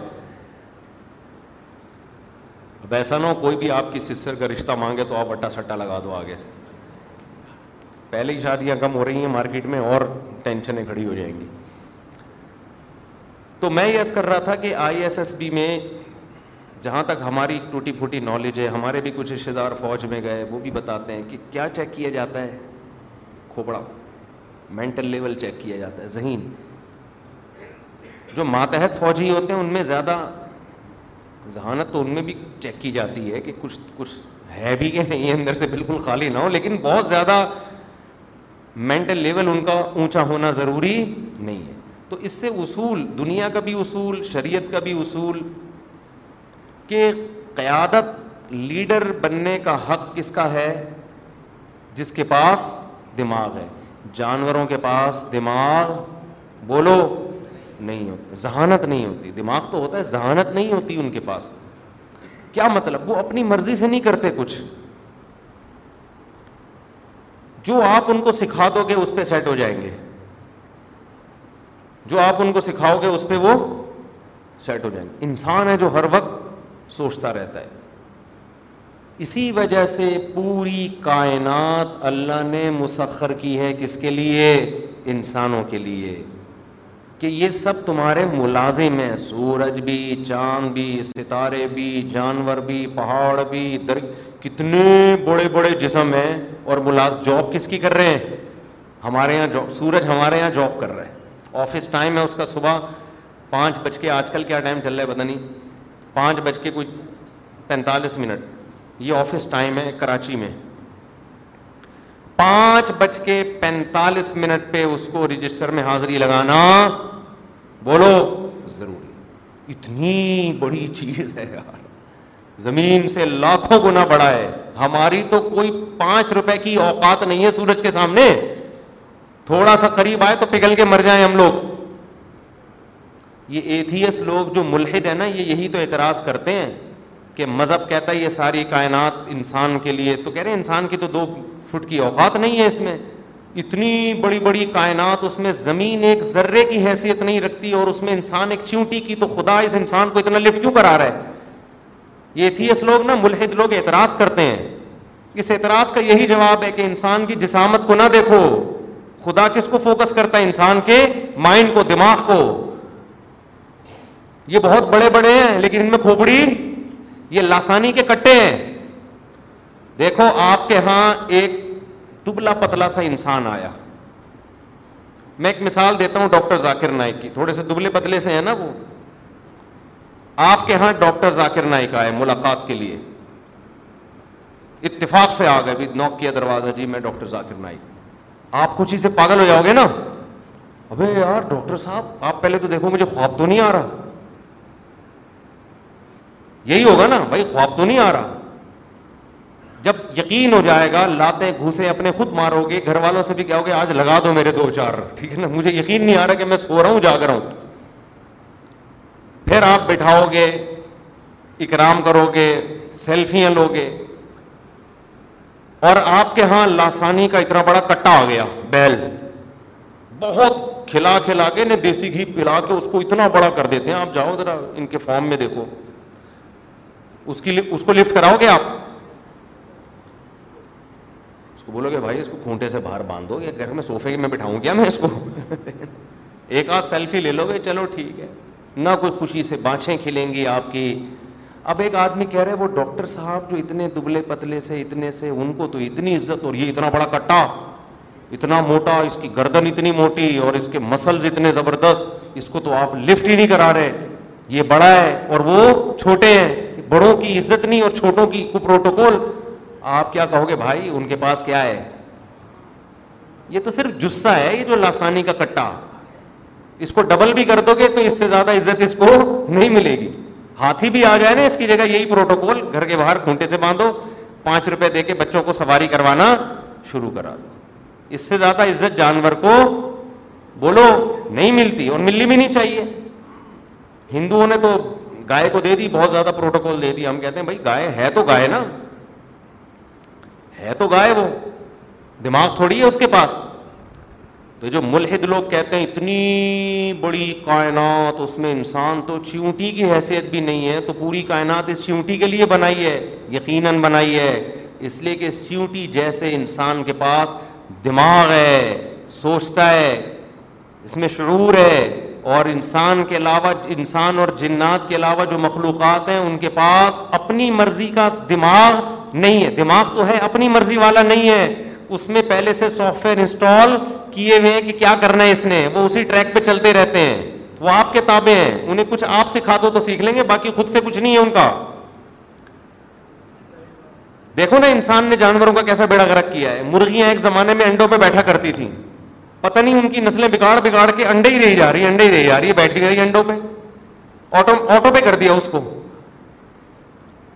اب ایسا نہ ہو کوئی بھی آپ کی سسر کا رشتہ مانگے تو آپ اٹا سٹا لگا دو آگے سے پہلے ہی شادیاں کم ہو رہی ہیں مارکیٹ میں اور ٹینشنیں کھڑی ہو جائیں گی تو میں یس کر رہا تھا کہ آئی ایس ایس بی میں جہاں تک ہماری ٹوٹی پھوٹی نالج ہے ہمارے بھی کچھ رشتے دار فوج میں گئے وہ بھی بتاتے ہیں کہ کیا چیک کیا جاتا ہے کھوپڑا مینٹل لیول چیک کیا جاتا ہے ذہین جو ماتحت فوجی ہوتے ہیں ان میں زیادہ ذہانت تو ان میں بھی چیک کی جاتی ہے کہ کچھ کچھ ہے بھی کہ نہیں ہے اندر سے بالکل خالی نہ ہو لیکن بہت زیادہ مینٹل لیول ان کا اونچا ہونا ضروری نہیں ہے تو اس سے اصول دنیا کا بھی اصول شریعت کا بھی اصول کہ قیادت لیڈر بننے کا حق کس کا ہے جس کے پاس دماغ ہے جانوروں کے پاس دماغ بولو نہیں ہوتی ذہانت نہیں ہوتی دماغ تو ہوتا ہے ذہانت نہیں ہوتی ان کے پاس کیا مطلب وہ اپنی مرضی سے نہیں کرتے کچھ جو آپ ان کو سکھا دو گے اس پہ سیٹ ہو جائیں گے جو آپ ان کو سکھاؤ گے اس پہ وہ سیٹ ہو جائیں گے انسان ہے جو ہر وقت سوچتا رہتا ہے اسی وجہ سے پوری کائنات اللہ نے مسخر کی ہے کس کے لیے انسانوں کے لیے کہ یہ سب تمہارے ملازم ہیں سورج بھی چاند بھی ستارے بھی جانور بھی پہاڑ بھی در کتنے بڑے بڑے جسم ہیں اور ملازم جاب کس کی کر رہے ہیں ہمارے یہاں جاب سورج ہمارے یہاں جاب کر رہا ہے آفس ٹائم ہے اس کا صبح پانچ بج کے آج کل کیا ٹائم چل رہا ہے پتہ نہیں پانچ بج کے کوئی پینتالیس منٹ یہ آفس ٹائم ہے کراچی میں پانچ بج کے پینتالیس منٹ پہ اس کو رجسٹر میں حاضری لگانا بولو ضروری اتنی بڑی چیز ہے یار زمین سے لاکھوں گنا بڑا ہے ہماری تو کوئی پانچ روپے کی اوقات نہیں ہے سورج کے سامنے تھوڑا سا قریب آئے تو پگھل کے مر جائیں ہم لوگ یہ ایتھیس لوگ جو ملحد ہیں نا یہ یہی تو اعتراض کرتے ہیں کہ مذہب کہتا ہے یہ ساری کائنات انسان کے لیے تو کہہ رہے ہیں انسان کی تو دو فٹ کی اوقات نہیں ہے اس میں اتنی بڑی بڑی کائنات اس میں زمین ایک ذرے کی حیثیت نہیں رکھتی اور اس میں انسان ایک چیونٹی کی تو خدا اس انسان کو اتنا لفٹ کیوں کرا رہا ہے یہ تھی اس لوگ نا ملحد لوگ اعتراض کرتے ہیں اس اعتراض کا یہی جواب ہے کہ انسان کی جسامت کو نہ دیکھو خدا کس کو فوکس کرتا ہے انسان کے مائنڈ کو دماغ کو یہ بہت بڑے بڑے ہیں لیکن ان میں کھوپڑی یہ لاسانی کے کٹے ہیں دیکھو آپ کے ہاں ایک دبلا پتلا سا انسان آیا میں ایک مثال دیتا ہوں ڈاکٹر ذاکر نائک کی تھوڑے سے دبلے پتلے سے ہیں نا وہ آپ کے ہاں ڈاکٹر ذاکر نائک آئے ملاقات کے لیے اتفاق سے آ گئے نوک کیا دروازہ جی میں ڈاکٹر ذاکر نائک آپ خوشی سے پاگل ہو جاؤ گے نا ابھی یار ڈاکٹر صاحب آپ پہلے تو دیکھو مجھے خواب تو نہیں آ رہا یہی ہوگا نا بھائی خواب تو نہیں آ رہا جب یقین ہو جائے گا لاتے گھوسے اپنے خود مارو گے گھر والوں سے بھی کہو گے آج لگا دو میرے دو چار ٹھیک ہے نا مجھے یقین نہیں آ رہا کہ میں سو رہا ہوں جا ہوں پھر آپ بٹھاؤ گے اکرام کرو گے سیلفیاں لو گے اور آپ کے ہاں لاسانی کا اتنا بڑا کٹا آ گیا بیل بہت کھلا کھلا کے نے دیسی گھی پلا کے اس کو اتنا بڑا کر دیتے ہیں آپ جاؤ ذرا ان کے فارم میں دیکھو اس کی اس کو لفٹ کراؤ گے آپ کو بولو کہ بھائی اس کو کھونٹے سے باہر باندھ دو یا گھر میں صوفے میں بٹھاؤں کیا میں اس کو ایک آدھ سیلفی لے لو گے چلو ٹھیک ہے نہ کوئی خوشی سے بانچیں کھلیں گی آپ کی اب ایک آدمی کہہ رہے وہ ڈاکٹر صاحب جو اتنے دبلے پتلے سے اتنے سے ان کو تو اتنی عزت اور یہ اتنا بڑا کٹا اتنا موٹا اس کی گردن اتنی موٹی اور اس کے مسلز اتنے زبردست اس کو تو آپ لفٹ ہی نہیں کرا رہے یہ بڑا ہے اور وہ چھوٹے ہیں بڑوں کی عزت نہیں اور چھوٹوں کی کو پروٹوکول آپ کیا کہو گے بھائی ان کے پاس کیا ہے یہ تو صرف جسا ہے یہ جو لاسانی کا کٹا اس کو ڈبل بھی کر دو گے تو اس سے زیادہ عزت اس کو نہیں ملے گی ہاتھی بھی آ جائے نا اس کی جگہ یہی پروٹوکول گھر کے باہر کھونٹے سے باندھو پانچ روپے دے کے بچوں کو سواری کروانا شروع کرا دو اس سے زیادہ عزت جانور کو بولو نہیں ملتی اور ملنی بھی نہیں چاہیے ہندوؤں نے تو گائے کو دے دی بہت زیادہ پروٹوکول دے دی ہم کہتے ہیں بھائی گائے ہے تو گائے نا ہے تو گائے وہ دماغ تھوڑی ہے اس کے پاس تو جو ملحد لوگ کہتے ہیں اتنی بڑی کائنات اس میں انسان تو چیونٹی کی حیثیت بھی نہیں ہے تو پوری کائنات اس چیونٹی کے لیے بنائی ہے یقیناً بنائی ہے اس لیے کہ اس چیونٹی جیسے انسان کے پاس دماغ ہے سوچتا ہے اس میں شعور ہے اور انسان کے علاوہ انسان اور جنات کے علاوہ جو مخلوقات ہیں ان کے پاس اپنی مرضی کا دماغ نہیں ہے دماغ تو ہے اپنی مرضی والا نہیں ہے اس میں پہلے سے سافٹ ویئر انسٹال کیے ہوئے کہ کیا کرنا ہے اس نے وہ اسی ٹریک پہ چلتے رہتے ہیں وہ آپ کے تابے ہیں انہیں کچھ آپ سکھا دو تو سیکھ لیں گے باقی خود سے کچھ نہیں ہے ان کا دیکھو نا انسان نے جانوروں کا کیسا بیڑا گرک کیا ہے مرغیاں ایک زمانے میں انڈوں پہ بیٹھا کرتی تھیں پتہ نہیں ان کی نسلیں بگاڑ بگاڑ کے انڈے ہی رہی جا رہی انڈے ہی رہی جا رہی ہے بیٹھی گئی انڈوں پہ آٹو آٹو پہ کر دیا اس کو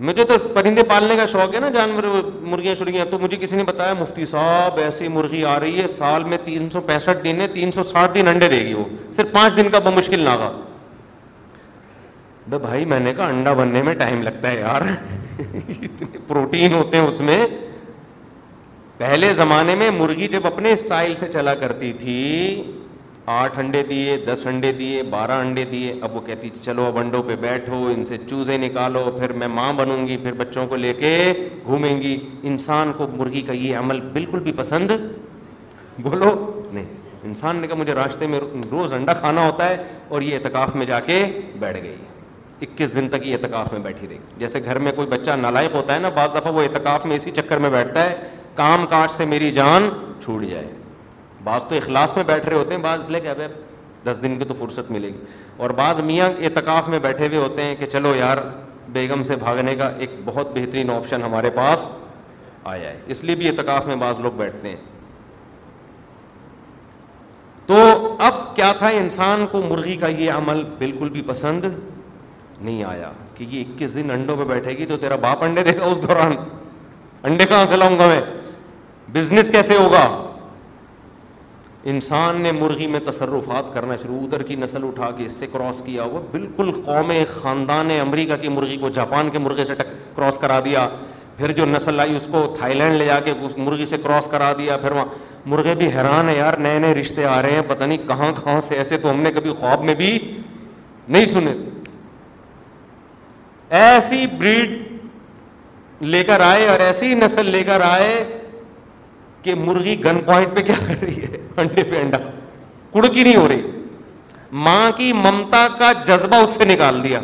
مجھے تو پرندے پالنے کا شوق ہے نا جانور مرغیاں تو مجھے کسی نے بتایا مفتی صاحب ایسی مرغی آ رہی ہے سال میں تین سو پینسٹھ دن ہے تین سو ساٹھ دن انڈے دے گی وہ صرف پانچ دن کا مشکل نہ تھا بھائی میں نے کہا انڈا بننے میں ٹائم لگتا ہے یار اتنے پروٹین ہوتے ہیں اس میں پہلے زمانے میں مرغی جب اپنے اسٹائل سے چلا کرتی تھی آٹھ انڈے دیے دس انڈے دیے بارہ انڈے دیے اب وہ کہتی چلو اب انڈوں پہ بیٹھو ان سے چوزے نکالو پھر میں ماں بنوں گی پھر بچوں کو لے کے گھومیں گی انسان کو مرغی کا یہ عمل بالکل بھی پسند بولو نہیں انسان نے کہا مجھے راستے میں روز انڈا کھانا ہوتا ہے اور یہ اعتکاف میں جا کے بیٹھ گئی اکیس دن تک یہ اعتکاف میں بیٹھی رہی جیسے گھر میں کوئی بچہ نالائق ہوتا ہے نا بعض دفعہ وہ اعتکاف میں اسی چکر میں بیٹھتا ہے کام کاج سے میری جان چھوٹ جائے بعض تو اخلاص میں بیٹھ رہے ہوتے ہیں بعض اس لیے کہ دس دن کی تو فرصت ملے گی اور بعض میاں اعتکاف میں بیٹھے ہوئے ہوتے ہیں کہ چلو یار بیگم سے بھاگنے کا ایک بہت بہترین آپشن ہمارے پاس آیا ہے اس لیے بھی اعتکاف میں بعض لوگ بیٹھتے ہیں تو اب کیا تھا انسان کو مرغی کا یہ عمل بالکل بھی پسند نہیں آیا کہ یہ اکیس دن انڈوں پہ بیٹھے گی تو تیرا باپ انڈے دے گا اس دوران انڈے کہاں سے لاؤں گا میں بزنس کیسے ہوگا انسان نے مرغی میں تصرفات کرنا شروع ادھر کی نسل اٹھا کے اس سے کراس کیا ہوا بالکل قوم خاندان امریکہ کی مرغی کو جاپان کے مرغے سے کراس کرا دیا پھر جو نسل آئی اس کو تھائی لینڈ لے جا کے اس مرغی سے کراس کرا دیا پھر وہاں مرغے بھی حیران ہیں یار نئے نئے رشتے آ رہے ہیں پتہ نہیں کہاں کہاں سے ایسے تو ہم نے کبھی خواب میں بھی نہیں سنے ایسی بریڈ لے کر آئے اور ایسی نسل لے کر آئے کہ مرغی گن پوائنٹ پہ کیا کر رہی ہے انڈے پہ انڈا کڑکی نہیں ہو رہی ماں کی ممتا کا جذبہ اس سے نکال دیا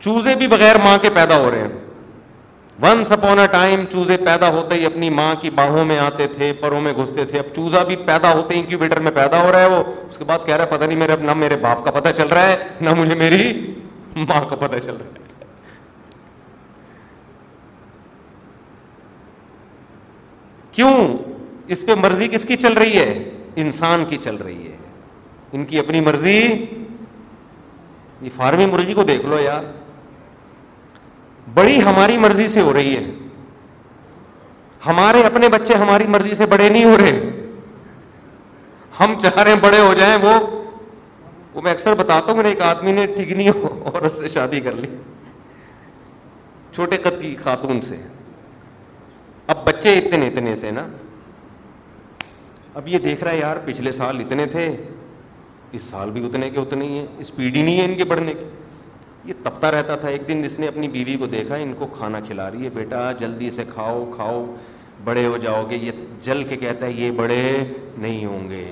چوزے بھی بغیر ماں کے پیدا ہو رہے ہیں ونس اپون چوزے پیدا ہوتے ہی اپنی ماں کی باہوں میں آتے تھے پروں میں گھستے تھے اب چوزا بھی پیدا ہوتے ہیں میں پیدا ہو رہا ہے وہ اس کے بعد کہہ رہا ہے پتہ نہیں اب نہ میرے باپ کا پتہ چل رہا ہے نہ مجھے میری ماں کا پتہ چل رہا ہے کیوں اس پہ مرضی کس کی چل رہی ہے انسان کی چل رہی ہے ان کی اپنی مرضی یہ فارمی مرضی کو دیکھ لو یار بڑی ہماری مرضی سے ہو رہی ہے ہمارے اپنے بچے ہماری مرضی سے بڑے نہیں ہو رہے ہم چاہ رہے ہیں بڑے ہو جائیں وہ وہ میں اکثر بتاتا ہوں میرے ایک آدمی نے ٹھگنی ہو اور اس سے شادی کر لی چھوٹے قد کی خاتون سے اب بچے اتنے اتنے سے نا اب یہ دیکھ رہا ہے یار پچھلے سال اتنے تھے اس سال بھی اتنے کے اتنے ہی ہیں اسپیڈ ہی نہیں ہے ان کے بڑھنے کی یہ تپتا رہتا تھا ایک دن اس نے اپنی بیوی کو دیکھا ان کو کھانا کھلا رہی ہے بیٹا جلدی سے کھاؤ کھاؤ بڑے ہو جاؤ گے یہ جل کے کہتا ہے یہ بڑے نہیں ہوں گے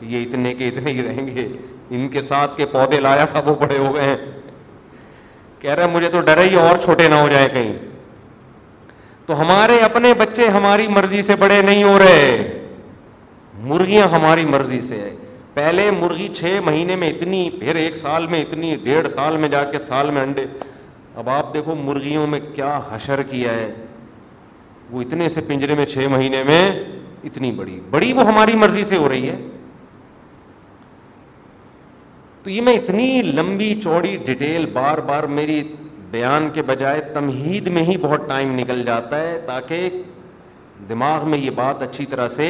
یہ اتنے کے اتنے ہی رہیں گے ان کے ساتھ کے پودے لایا تھا وہ بڑے ہو گئے ہیں کہہ رہا ہے مجھے تو ڈر ہے یہ اور چھوٹے نہ ہو جائیں کہیں تو ہمارے اپنے بچے ہماری مرضی سے بڑے نہیں ہو رہے مرغیاں ہماری مرضی سے ہے پہلے مرغی چھ مہینے میں اتنی پھر ایک سال میں اتنی ڈیڑھ سال میں جا کے سال میں انڈے اب آپ دیکھو مرغیوں میں کیا حشر کیا ہے وہ اتنے سے پنجرے میں چھ مہینے میں اتنی بڑی بڑی وہ ہماری مرضی سے ہو رہی ہے تو یہ میں اتنی لمبی چوڑی ڈیٹیل بار بار میری بیان کے بجائے تمہید میں ہی بہت ٹائم نکل جاتا ہے تاکہ دماغ میں یہ بات اچھی طرح سے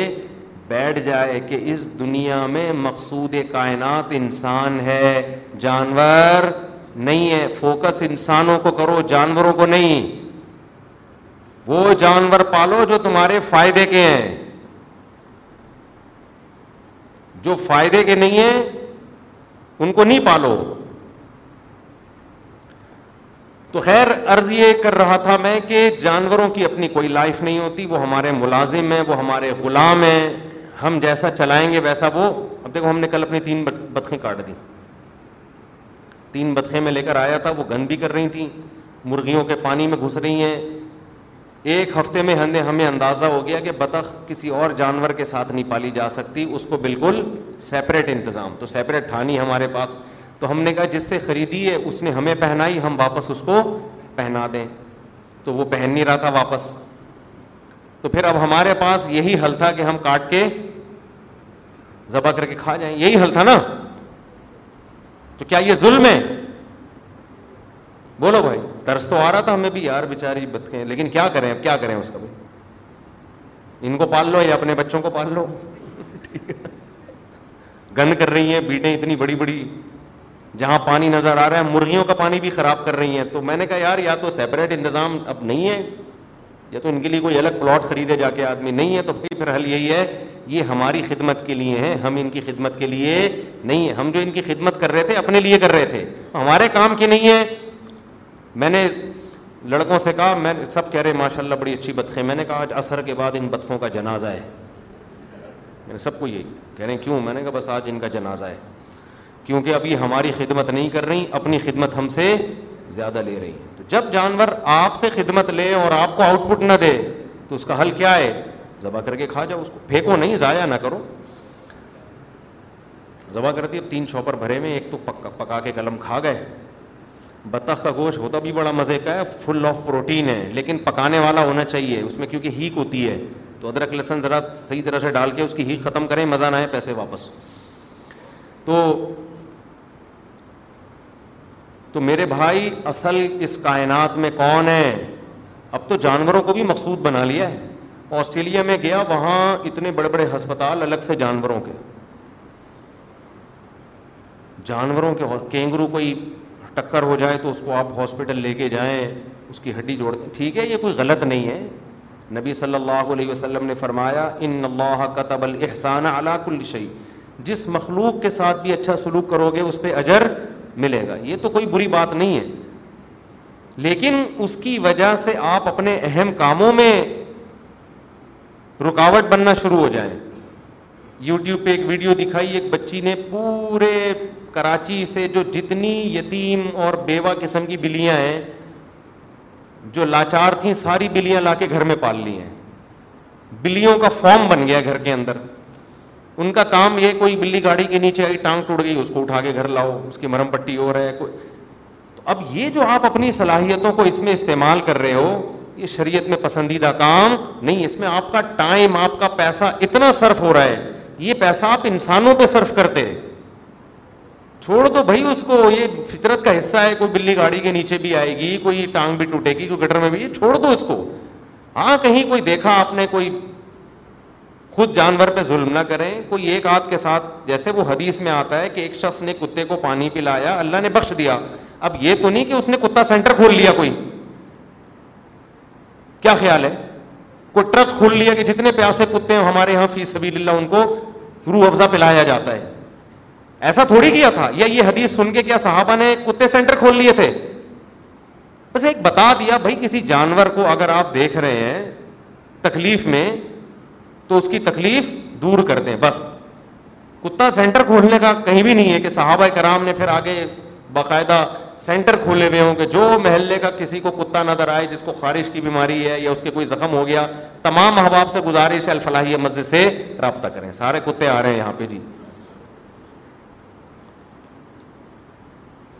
بیٹھ جائے کہ اس دنیا میں مقصود کائنات انسان ہے جانور نہیں ہے فوکس انسانوں کو کرو جانوروں کو نہیں وہ جانور پالو جو تمہارے فائدے کے ہیں جو فائدے کے نہیں ہیں ان کو نہیں پالو تو خیر عرض یہ کر رہا تھا میں کہ جانوروں کی اپنی کوئی لائف نہیں ہوتی وہ ہمارے ملازم ہیں وہ ہمارے غلام ہیں ہم جیسا چلائیں گے ویسا وہ اب دیکھو ہم نے کل اپنی تین بطخیں کاٹ دیں تین بطخیں میں لے کر آیا تھا وہ گندی کر رہی تھیں مرغیوں کے پانی میں گھس رہی ہیں ایک ہفتے میں ہمیں اندازہ ہو گیا کہ بطخ کسی اور جانور کے ساتھ نہیں پالی جا سکتی اس کو بالکل سپریٹ انتظام تو سیپریٹ تھانی ہمارے پاس تو ہم نے کہا جس سے خریدی ہے اس نے ہمیں پہنائی ہم واپس اس کو پہنا دیں تو وہ پہن نہیں رہا تھا واپس تو پھر اب ہمارے پاس یہی حل تھا کہ ہم کاٹ کے ذبح کر کے کھا جائیں یہی حل تھا نا تو کیا یہ ظلم ہے بولو بھائی درس تو آ رہا تھا ہمیں بھی یار بےچاری بتکیں لیکن کیا کریں اب کیا کریں اس کا بھی ان کو پال لو یا اپنے بچوں کو پال لو گند کر رہی ہیں بیٹیں اتنی بڑی بڑی جہاں پانی نظر آ رہا ہے مرغیوں کا پانی بھی خراب کر رہی ہیں تو میں نے کہا یار یا تو سیپریٹ انتظام اب نہیں ہے یا تو ان کے لیے کوئی الگ پلاٹ خریدے جا کے آدمی نہیں ہے تو پھر حل یہی ہے یہ ہماری خدمت کے لیے ہیں ہم ان کی خدمت کے لیے نہیں ہیں ہم جو ان کی خدمت کر رہے تھے اپنے لیے کر رہے تھے ہمارے کام کی نہیں ہے میں نے لڑکوں سے کہا میں سب کہہ رہے ماشاء اللہ بڑی اچھی بطخیں میں نے کہا آج اثر کے بعد ان بطخوں کا جنازہ ہے میں نے سب کو یہ کہہ رہے ہیں کیوں میں نے کہا بس آج ان کا جنازہ ہے کیونکہ ابھی ہماری خدمت نہیں کر رہی اپنی خدمت ہم سے زیادہ لے رہی تو جب جانور آپ سے خدمت لے اور آپ کو آؤٹ پٹ نہ دے تو اس کا حل کیا ہے ذبح کر کے کھا جاؤ اس کو پھینکو نہیں ضائع نہ کرو کر کرتی اب تین چھوپر بھرے میں ایک تو پکا پکا کے قلم کھا گئے بطخ کا گوشت ہوتا بھی بڑا مزے کا ہے فل آف پروٹین ہے لیکن پکانے والا ہونا چاہیے اس میں کیونکہ ہیک ہوتی ہے تو ادرک لہسن ذرا صحیح طرح سے ڈال کے اس کی ہیک ختم کریں مزہ نہ آئے پیسے واپس تو تو میرے بھائی اصل اس کائنات میں کون ہے اب تو جانوروں کو بھی مقصود بنا لیا ہے آسٹریلیا میں گیا وہاں اتنے بڑے بڑے ہسپتال الگ سے جانوروں کے جانوروں کے کینگرو کوئی ٹکر ہو جائے تو اس کو آپ ہاسپٹل لے کے جائیں اس کی ہڈی جوڑتے ٹھیک ہے یہ کوئی غلط نہیں ہے نبی صلی اللہ علیہ وسلم نے فرمایا ان اللہ قطب الحسانہ علاق الشعی جس مخلوق کے ساتھ بھی اچھا سلوک کرو گے اس پہ اجر ملے گا یہ تو کوئی بری بات نہیں ہے لیکن اس کی وجہ سے آپ اپنے اہم کاموں میں رکاوٹ بننا شروع ہو جائیں یو ٹیوب پہ ایک ویڈیو دکھائی ایک بچی نے پورے کراچی سے جو جتنی یتیم اور بیوہ قسم کی بلیاں ہیں جو لاچار تھیں ساری بلیاں لا کے گھر میں پال لی ہیں بلیوں کا فارم بن گیا گھر کے اندر ان کا کام یہ کوئی بلی گاڑی کے نیچے آئی ٹانگ ٹوٹ گئی اس کو اٹھا کے گھر لاؤ اس کی مرم پٹی ہو رہا ہے کوئی تو اب یہ جو آپ اپنی صلاحیتوں کو اس میں استعمال کر رہے ہو یہ شریعت میں پسندیدہ کام نہیں اس میں آپ کا ٹائم آپ کا پیسہ اتنا صرف ہو رہا ہے یہ پیسہ آپ انسانوں پہ صرف کرتے چھوڑ دو بھائی اس کو یہ فطرت کا حصہ ہے کوئی بلی گاڑی کے نیچے بھی آئے گی کوئی ٹانگ بھی ٹوٹے گی کوئی گٹر میں بھی یہ چھوڑ دو اس کو ہاں کہیں کوئی دیکھا آپ نے کوئی خود جانور پہ ظلم نہ کریں کوئی ایک آدھ کے ساتھ جیسے وہ حدیث میں آتا ہے کہ ایک شخص نے کتے کو پانی پلایا اللہ نے بخش دیا اب یہ تو نہیں کہ اس نے کتا سینٹر کھول کھول لیا لیا کوئی کوئی کیا خیال ہے ٹرسٹ کہ جتنے پیاسے کتے ہیں ہمارے یہاں فی سبیل اللہ ان کو روح افزا پلایا جاتا ہے ایسا تھوڑی کیا تھا یا یہ حدیث سن کے کیا صحابہ نے کتے سینٹر کھول لیے تھے بس ایک بتا دیا بھائی کسی جانور کو اگر آپ دیکھ رہے ہیں تکلیف میں تو اس کی تکلیف دور کر دیں بس کتا سینٹر کھولنے کا کہیں بھی نہیں ہے کہ صحابہ کرام نے پھر آگے باقاعدہ سینٹر کھولے ہوئے ہوں کہ جو محلے کا کسی کو کتا نظر آئے جس کو خارش کی بیماری ہے یا اس کے کوئی زخم ہو گیا تمام احباب سے گزارش الفلاحی مسجد سے رابطہ کریں سارے کتے آ رہے ہیں یہاں پہ جی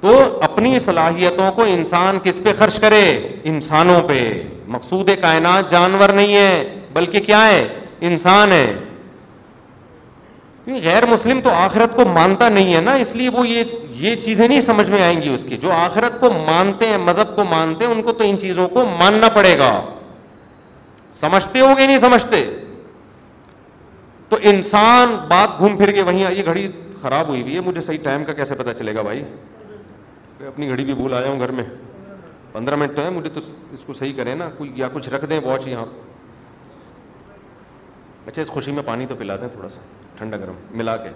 تو اپنی صلاحیتوں کو انسان کس پہ خرچ کرے انسانوں پہ مقصود کائنات جانور نہیں ہے بلکہ کیا ہے انسان ہے غیر مسلم تو آخرت کو مانتا نہیں ہے نا اس لیے وہ یہ یہ چیزیں نہیں سمجھ میں آئیں گی اس کی جو آخرت کو مانتے ہیں مذہب کو مانتے ہیں ان کو تو ان چیزوں کو ماننا پڑے گا سمجھتے ہو گے نہیں سمجھتے تو انسان بات گھوم پھر کے وہیں یہ گھڑی خراب ہوئی ہوئی ہے مجھے صحیح ٹائم کا کیسے پتا چلے گا بھائی میں اپنی گھڑی بھی بھول آیا ہوں گھر میں پندرہ منٹ تو ہے مجھے تو اس کو صحیح کریں نا کوئی یا کچھ رکھ دیں واچ یہاں اچھا اس خوشی میں پانی تو پلا دیں تھوڑا سا ٹھنڈا گرم ملا کے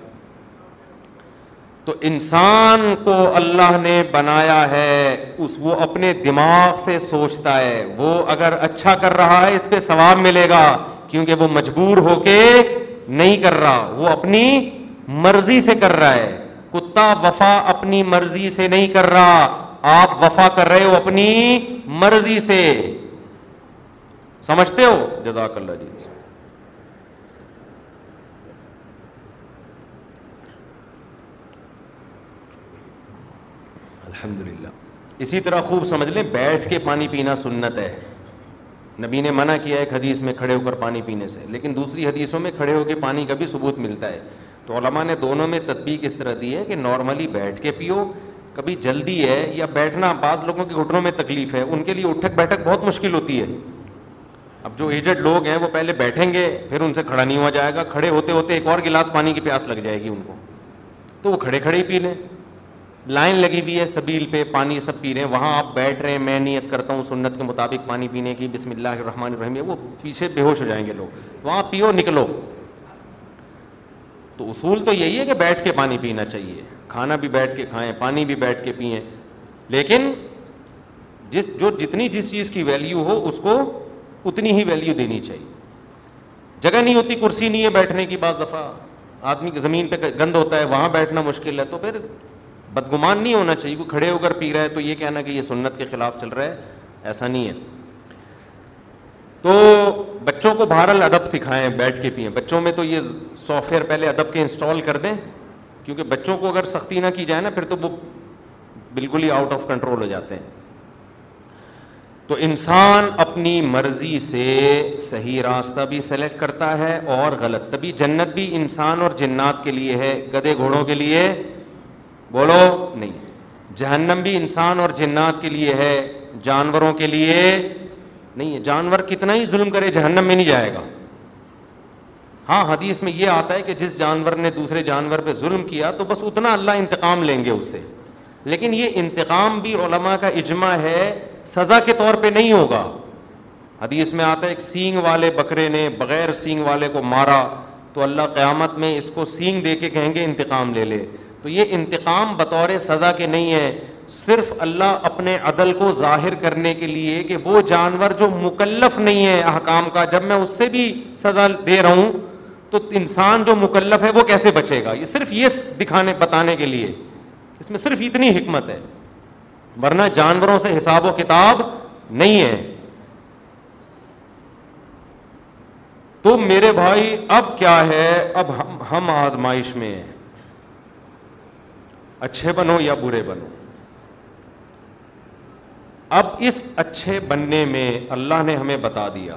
تو انسان کو اللہ نے بنایا ہے اس وہ اپنے دماغ سے سوچتا ہے وہ اگر اچھا کر رہا ہے اس پہ ثواب ملے گا کیونکہ وہ مجبور ہو کے نہیں کر رہا وہ اپنی مرضی سے کر رہا ہے کتا وفا اپنی مرضی سے نہیں کر رہا آپ وفا کر رہے ہو اپنی مرضی سے سمجھتے ہو جزاک اللہ جی الحمد للہ اسی طرح خوب سمجھ لیں بیٹھ کے پانی پینا سنت ہے نبی نے منع کیا ایک حدیث میں کھڑے ہو کر پانی پینے سے لیکن دوسری حدیثوں میں کھڑے ہو کے پانی کا بھی ثبوت ملتا ہے تو علماء نے دونوں میں تطبیق اس طرح دی ہے کہ نارملی بیٹھ کے پیو کبھی جلدی ہے یا بیٹھنا بعض لوگوں کے گھٹنوں میں تکلیف ہے ان کے لیے اٹھک بیٹھک بہت مشکل ہوتی ہے اب جو ایجڈ لوگ ہیں وہ پہلے بیٹھیں گے پھر ان سے کھڑا نہیں ہوا جائے گا کھڑے ہوتے ہوتے ایک اور گلاس پانی کی پیاس لگ جائے گی ان کو تو وہ کھڑے کھڑے ہی پی لیں لائن لگی ہوئی ہے سبیل پہ پانی سب پی رہے ہیں وہاں آپ بیٹھ رہے ہیں میں نیت کرتا ہوں سنت کے مطابق پانی پینے کی بسم اللہ الرحمن الرحیم وہ پیچھے بے ہوش ہو جائیں گے لوگ وہاں پیو نکلو تو اصول تو یہی ہے کہ بیٹھ کے پانی پینا چاہیے کھانا بھی بیٹھ کے کھائیں پانی بھی بیٹھ کے پئیں لیکن جس جو جتنی جس چیز کی ویلیو ہو اس کو اتنی ہی ویلیو دینی چاہیے جگہ نہیں ہوتی کرسی نہیں ہے بیٹھنے کی بعض دفعہ آدمی زمین پہ گند ہوتا ہے وہاں بیٹھنا مشکل ہے تو پھر بدگمان نہیں ہونا چاہیے کوئی کھڑے ہو کر پی رہا ہے تو یہ کہنا کہ یہ سنت کے خلاف چل رہا ہے ایسا نہیں ہے تو بچوں کو بہرحال ادب سکھائیں بیٹھ کے پئیں بچوں میں تو یہ سافٹ ویئر پہلے ادب کے انسٹال کر دیں کیونکہ بچوں کو اگر سختی نہ کی جائے نا پھر تو وہ بالکل ہی آؤٹ آف کنٹرول ہو جاتے ہیں تو انسان اپنی مرضی سے صحیح راستہ بھی سلیکٹ کرتا ہے اور غلط تبھی جنت بھی انسان اور جنات کے لیے ہے گدے گھوڑوں کے لیے بولو نہیں جہنم بھی انسان اور جنات کے لیے ہے جانوروں کے لیے نہیں جانور کتنا ہی ظلم کرے جہنم میں نہیں جائے گا ہاں حدیث میں یہ آتا ہے کہ جس جانور نے دوسرے جانور پہ ظلم کیا تو بس اتنا اللہ انتقام لیں گے اس سے لیکن یہ انتقام بھی علماء کا اجماع ہے سزا کے طور پہ نہیں ہوگا حدیث میں آتا ہے ایک سینگ والے بکرے نے بغیر سینگ والے کو مارا تو اللہ قیامت میں اس کو سینگ دے کے کہیں گے انتقام لے لے تو یہ انتقام بطور سزا کے نہیں ہے صرف اللہ اپنے عدل کو ظاہر کرنے کے لیے کہ وہ جانور جو مکلف نہیں ہے احکام کا جب میں اس سے بھی سزا دے رہا ہوں تو انسان جو مکلف ہے وہ کیسے بچے گا یہ صرف یہ دکھانے بتانے کے لیے اس میں صرف اتنی حکمت ہے ورنہ جانوروں سے حساب و کتاب نہیں ہے تو میرے بھائی اب کیا ہے اب ہم ہم آزمائش میں ہیں اچھے بنو یا برے بنو اب اس اچھے بننے میں اللہ نے ہمیں بتا دیا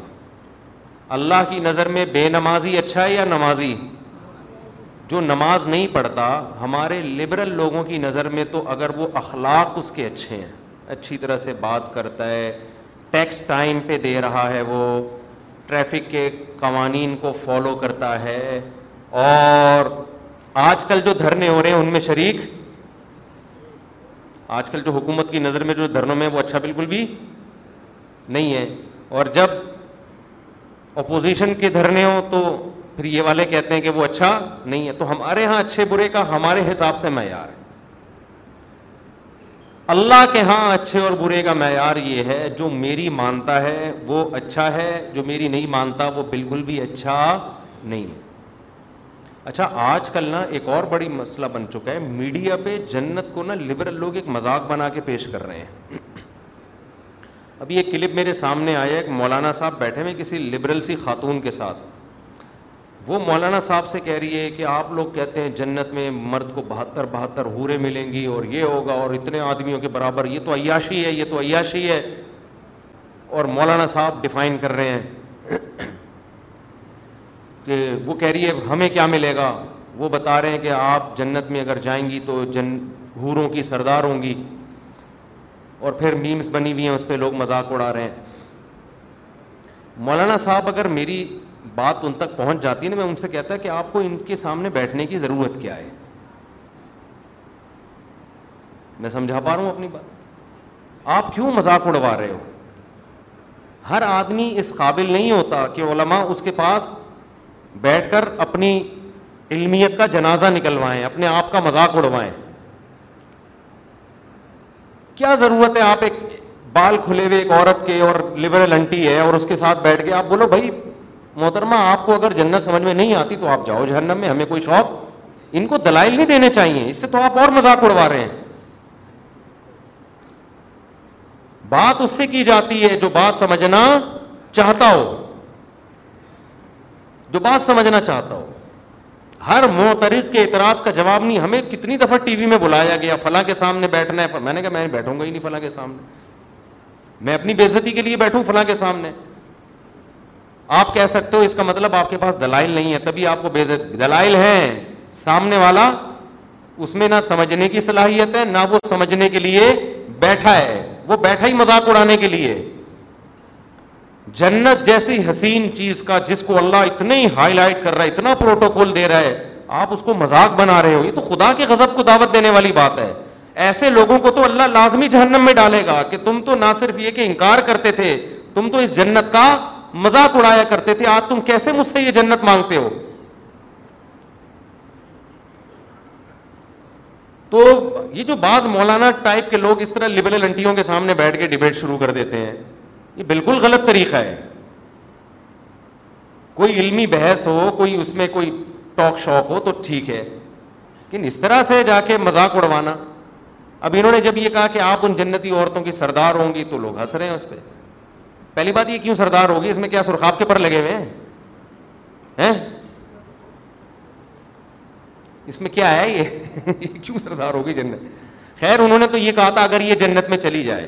اللہ کی نظر میں بے نمازی اچھا ہے یا نمازی جو نماز نہیں پڑھتا ہمارے لبرل لوگوں کی نظر میں تو اگر وہ اخلاق اس کے اچھے ہیں اچھی طرح سے بات کرتا ہے ٹیکس ٹائم پہ دے رہا ہے وہ ٹریفک کے قوانین کو فالو کرتا ہے اور آج کل جو دھرنے ہو رہے ہیں ان میں شریک آج کل جو حکومت کی نظر میں جو دھرنوں میں وہ اچھا بالکل بھی نہیں ہے اور جب اپوزیشن کے دھرنے ہوں تو پھر یہ والے کہتے ہیں کہ وہ اچھا نہیں ہے تو ہمارے یہاں اچھے برے کا ہمارے حساب سے معیار ہے اللہ کے ہاں اچھے اور برے کا معیار یہ ہے جو میری مانتا ہے وہ اچھا ہے جو میری نہیں مانتا وہ بالکل بھی اچھا نہیں ہے اچھا آج کل نا ایک اور بڑی مسئلہ بن چکا ہے میڈیا پہ جنت کو نا لبرل لوگ ایک مذاق بنا کے پیش کر رہے ہیں ابھی ایک کلپ میرے سامنے آیا ایک مولانا صاحب بیٹھے ہوئے کسی لبرل سی خاتون کے ساتھ وہ مولانا صاحب سے کہہ رہی ہے کہ آپ لوگ کہتے ہیں جنت میں مرد کو بہتر بہتر حورے ملیں گی اور یہ ہوگا اور اتنے آدمیوں کے برابر یہ تو عیاشی ہے یہ تو عیاشی ہے اور مولانا صاحب ڈیفائن کر رہے ہیں کہ وہ کہہ رہی ہے ہمیں کیا ملے گا وہ بتا رہے ہیں کہ آپ جنت میں اگر جائیں گی تو جن حوروں کی سردار ہوں گی اور پھر میمز بنی ہوئی ہیں اس پہ لوگ مذاق اڑا رہے ہیں مولانا صاحب اگر میری بات ان تک پہنچ جاتی نا میں ان سے کہتا کہ آپ کو ان کے سامنے بیٹھنے کی ضرورت کیا ہے میں سمجھا پا رہا ہوں اپنی بات آپ کیوں مذاق اڑوا رہے ہو ہر آدمی اس قابل نہیں ہوتا کہ علماء اس کے پاس بیٹھ کر اپنی علمیت کا جنازہ نکلوائیں اپنے آپ کا مذاق اڑوائیں کیا ضرورت ہے آپ ایک بال کھلے ہوئے ایک عورت کے اور لبرل انٹی ہے اور اس کے ساتھ بیٹھ کے آپ بولو بھائی محترمہ آپ کو اگر جنت سمجھ میں نہیں آتی تو آپ جاؤ جہنم میں ہمیں کوئی شوق ان کو دلائل نہیں دینے چاہیے اس سے تو آپ اور مذاق اڑوا رہے ہیں بات اس سے کی جاتی ہے جو بات سمجھنا چاہتا ہو جو بات سمجھنا چاہتا ہوں ہر معترض کے اعتراض کا جواب نہیں ہمیں کتنی دفعہ ٹی وی میں بلایا گیا فلاں کے سامنے بیٹھنا ہے میں نے کہا میں بیٹھوں گا ہی نہیں فلاں کے سامنے میں اپنی بےزتی کے لیے بیٹھوں فلاں کے سامنے آپ کہہ سکتے ہو اس کا مطلب آپ کے پاس دلائل نہیں ہے تبھی آپ بے بےزتی دلائل ہیں سامنے والا اس میں نہ سمجھنے کی صلاحیت ہے نہ وہ سمجھنے کے لیے بیٹھا ہے وہ بیٹھا ہی مذاق اڑانے کے لیے جنت جیسی حسین چیز کا جس کو اللہ ہی ہائی لائٹ کر رہا ہے اتنا پروٹوکول دے رہا ہے آپ اس کو مذاق بنا رہے ہو یہ تو خدا کے غضب کو دعوت دینے والی بات ہے ایسے لوگوں کو تو اللہ لازمی جہنم میں ڈالے گا کہ تم تو نہ صرف یہ کہ انکار کرتے تھے تم تو اس جنت کا مذاق اڑایا کرتے تھے آج تم کیسے مجھ سے یہ جنت مانگتے ہو تو یہ جو بعض مولانا ٹائپ کے لوگ اس طرح لبرل انٹیوں کے سامنے بیٹھ کے ڈبیٹ شروع کر دیتے ہیں یہ بالکل غلط طریقہ ہے کوئی علمی بحث ہو کوئی اس میں کوئی ٹاک شاک ہو تو ٹھیک ہے لیکن اس طرح سے جا کے مذاق اڑوانا اب انہوں نے جب یہ کہا کہ آپ ان جنتی عورتوں کی سردار ہوں گی تو لوگ ہنس رہے ہیں اس پہ پہلی بات یہ کیوں سردار ہوگی اس میں کیا سرخاب کے پر لگے ہوئے ہیں اس میں کیا ہے یہ کیوں سردار ہوگی جنت خیر انہوں نے تو یہ کہا تھا اگر یہ جنت میں چلی جائے